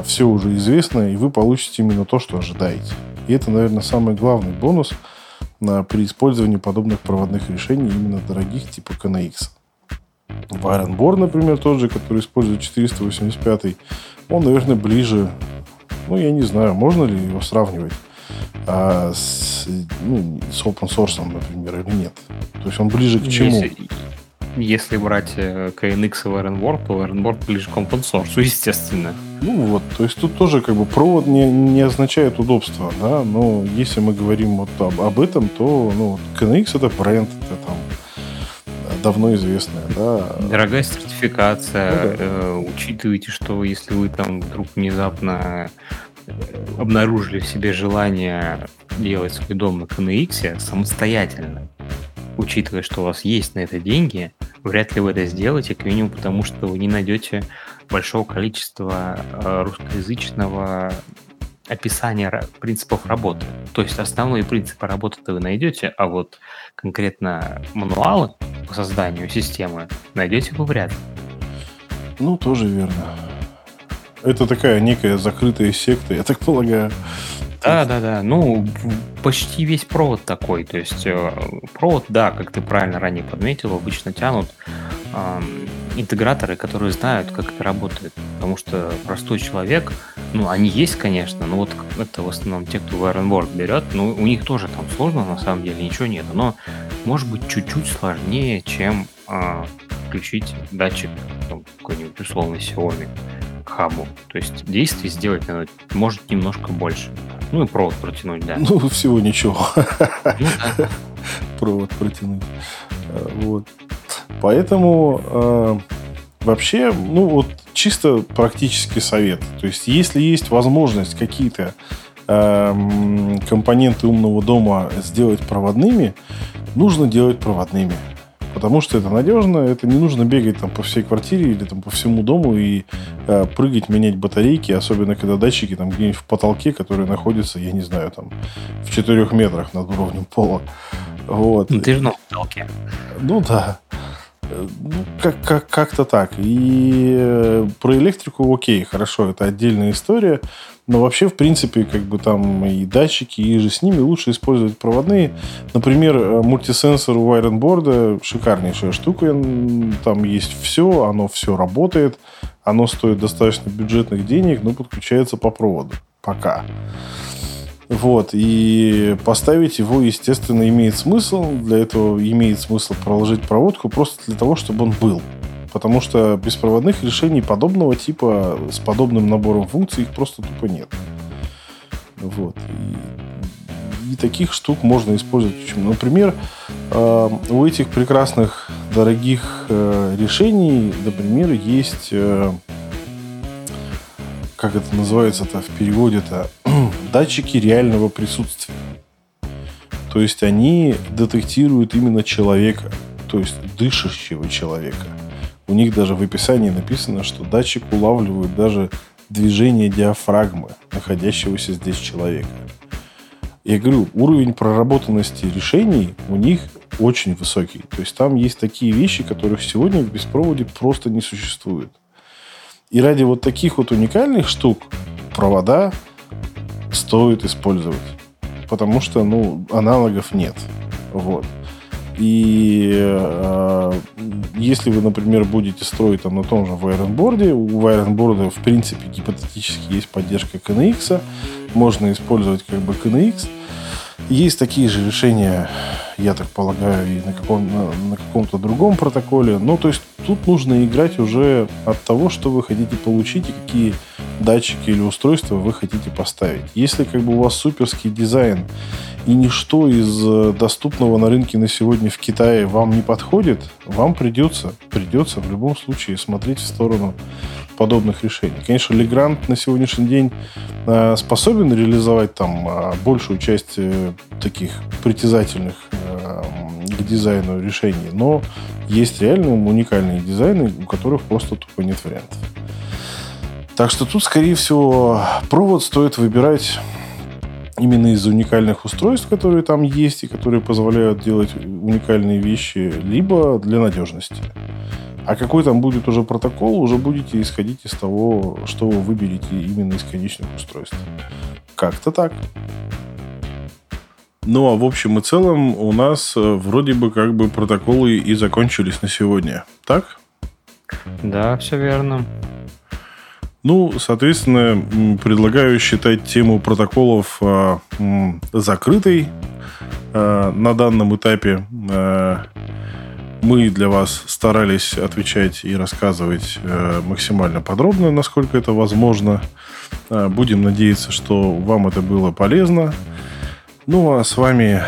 B: все уже известно, и вы получите именно то, что ожидаете. И это, наверное, самый главный бонус а, при использовании подобных проводных решений именно дорогих типа KNX. Вайренбор, например, тот же, который использует 485, он, наверное, ближе ну, я не знаю, можно ли его сравнивать а, с, ну, с open source, например, или нет. То есть он ближе к чему?
C: Если, если брать э, KNX и Ironboard, то Ironboard ближе к open source, естественно.
B: Ну вот, то есть тут тоже как бы провод не, не означает удобство, да, но если мы говорим вот об, об этом, то ну, KNX это бренд, это там давно известная, да.
C: Дорогая сертификация. Ну, да. э, учитывайте, что если вы там вдруг внезапно обнаружили в себе желание делать свой дом на KNX самостоятельно, учитывая, что у вас есть на это деньги, вряд ли вы это сделаете, как минимум потому, что вы не найдете большого количества э, русскоязычного описания принципов работы. То есть основные принципы работы вы найдете, а вот конкретно мануалы по созданию системы найдете вы вряд ли.
B: Ну, тоже верно. Это такая некая закрытая секта, я так полагаю.
C: Да, да, да. Ну, почти весь провод такой. То есть э, провод, да, как ты правильно ранее подметил, обычно тянут э, интеграторы, которые знают, как это работает. Потому что простой человек, ну, они есть, конечно, но вот это в основном те, кто в Ironboard берет, ну, у них тоже там сложно, на самом деле, ничего нет. Но может быть чуть-чуть сложнее, чем э, включить датчик какой-нибудь условный Xiaomi к хабу. То есть действий сделать надо, может немножко больше. Ну и провод протянуть, да.
B: Ну, всего ничего. Ну, да. Провод протянуть. Э, вот. Поэтому э, вообще, ну вот чисто практический совет. То есть, если есть возможность какие-то э, компоненты умного дома сделать проводными, нужно делать проводными. Потому что это надежно, это не нужно бегать там по всей квартире или там по всему дому и э, прыгать, менять батарейки, особенно когда датчики там где-нибудь в потолке, которые находятся, я не знаю, там в четырех метрах над уровнем пола. Вот.
C: Ты же на потолке.
B: Ну да. Ну, как, как, как-то так. И э, про электрику окей, хорошо, это отдельная история. Но вообще, в принципе, как бы там и датчики, и же с ними лучше использовать проводные. Например, э, мультисенсор у Ironboard шикарнейшая штука. Там есть все, оно все работает. Оно стоит достаточно бюджетных денег, но подключается по проводу. Пока. Вот, и поставить его, естественно, имеет смысл. Для этого имеет смысл проложить проводку просто для того, чтобы он был. Потому что беспроводных решений подобного типа с подобным набором функций их просто тупо нет. Вот. И, и таких штук можно использовать Например, э, у этих прекрасных, дорогих э, решений, например, есть... Э, как это называется-то в переводе-то? датчики реального присутствия. То есть они детектируют именно человека, то есть дышащего человека. У них даже в описании написано, что датчик улавливает даже движение диафрагмы находящегося здесь человека. Я говорю, уровень проработанности решений у них очень высокий. То есть там есть такие вещи, которых сегодня в беспроводе просто не существует. И ради вот таких вот уникальных штук провода стоит использовать. Потому что, ну, аналогов нет. Вот. И э, если вы, например, будете строить там на том же Wirenboard, у Wirenboard, в принципе, гипотетически есть поддержка KNX, можно использовать как бы KNX. Есть такие же решения, я так полагаю, и на, каком, на, на каком-то другом протоколе. Ну, то есть тут нужно играть уже от того, что вы хотите получить и какие датчики или устройства вы хотите поставить. Если как бы у вас суперский дизайн и ничто из э, доступного на рынке на сегодня в Китае вам не подходит, вам придется, придется в любом случае смотреть в сторону подобных решений. Конечно, Legrand на сегодняшний день э, способен реализовать там э, большую часть э, таких притязательных к дизайну решений, но есть реально уникальные дизайны, у которых просто тупо нет вариантов. Так что тут, скорее всего, провод стоит выбирать именно из уникальных устройств, которые там есть и которые позволяют делать уникальные вещи, либо для надежности. А какой там будет уже протокол, уже будете исходить из того, что вы выберете именно из конечных устройств. Как-то так. Ну, а в общем и целом у нас э, вроде бы как бы протоколы и закончились на сегодня. Так?
C: Да, все верно.
B: Ну, соответственно, предлагаю считать тему протоколов э, закрытой э, на данном этапе. Э, мы для вас старались отвечать и рассказывать э, максимально подробно, насколько это возможно. Э, будем надеяться, что вам это было полезно. Ну, а с вами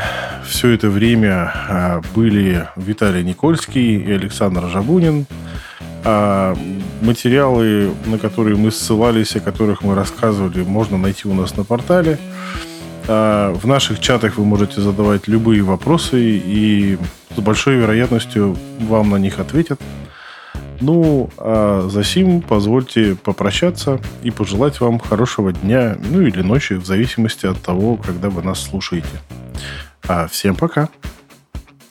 B: все это время э, были Виталий Никольский и Александр Жабунин. А материалы, на которые мы ссылались, о которых мы рассказывали, можно найти у нас на портале. А в наших чатах вы можете задавать любые вопросы, и с большой вероятностью вам на них ответят. Ну, а за сим позвольте попрощаться и пожелать вам хорошего дня, ну или ночи, в зависимости от того, когда вы нас слушаете. А всем пока.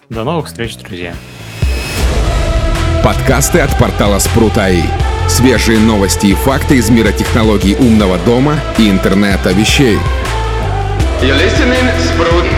C: До новых встреч, друзья.
A: Подкасты от портала Спрут.АИ. Свежие новости и факты из мира технологий умного дома и интернета вещей.
D: You're listening, Sprout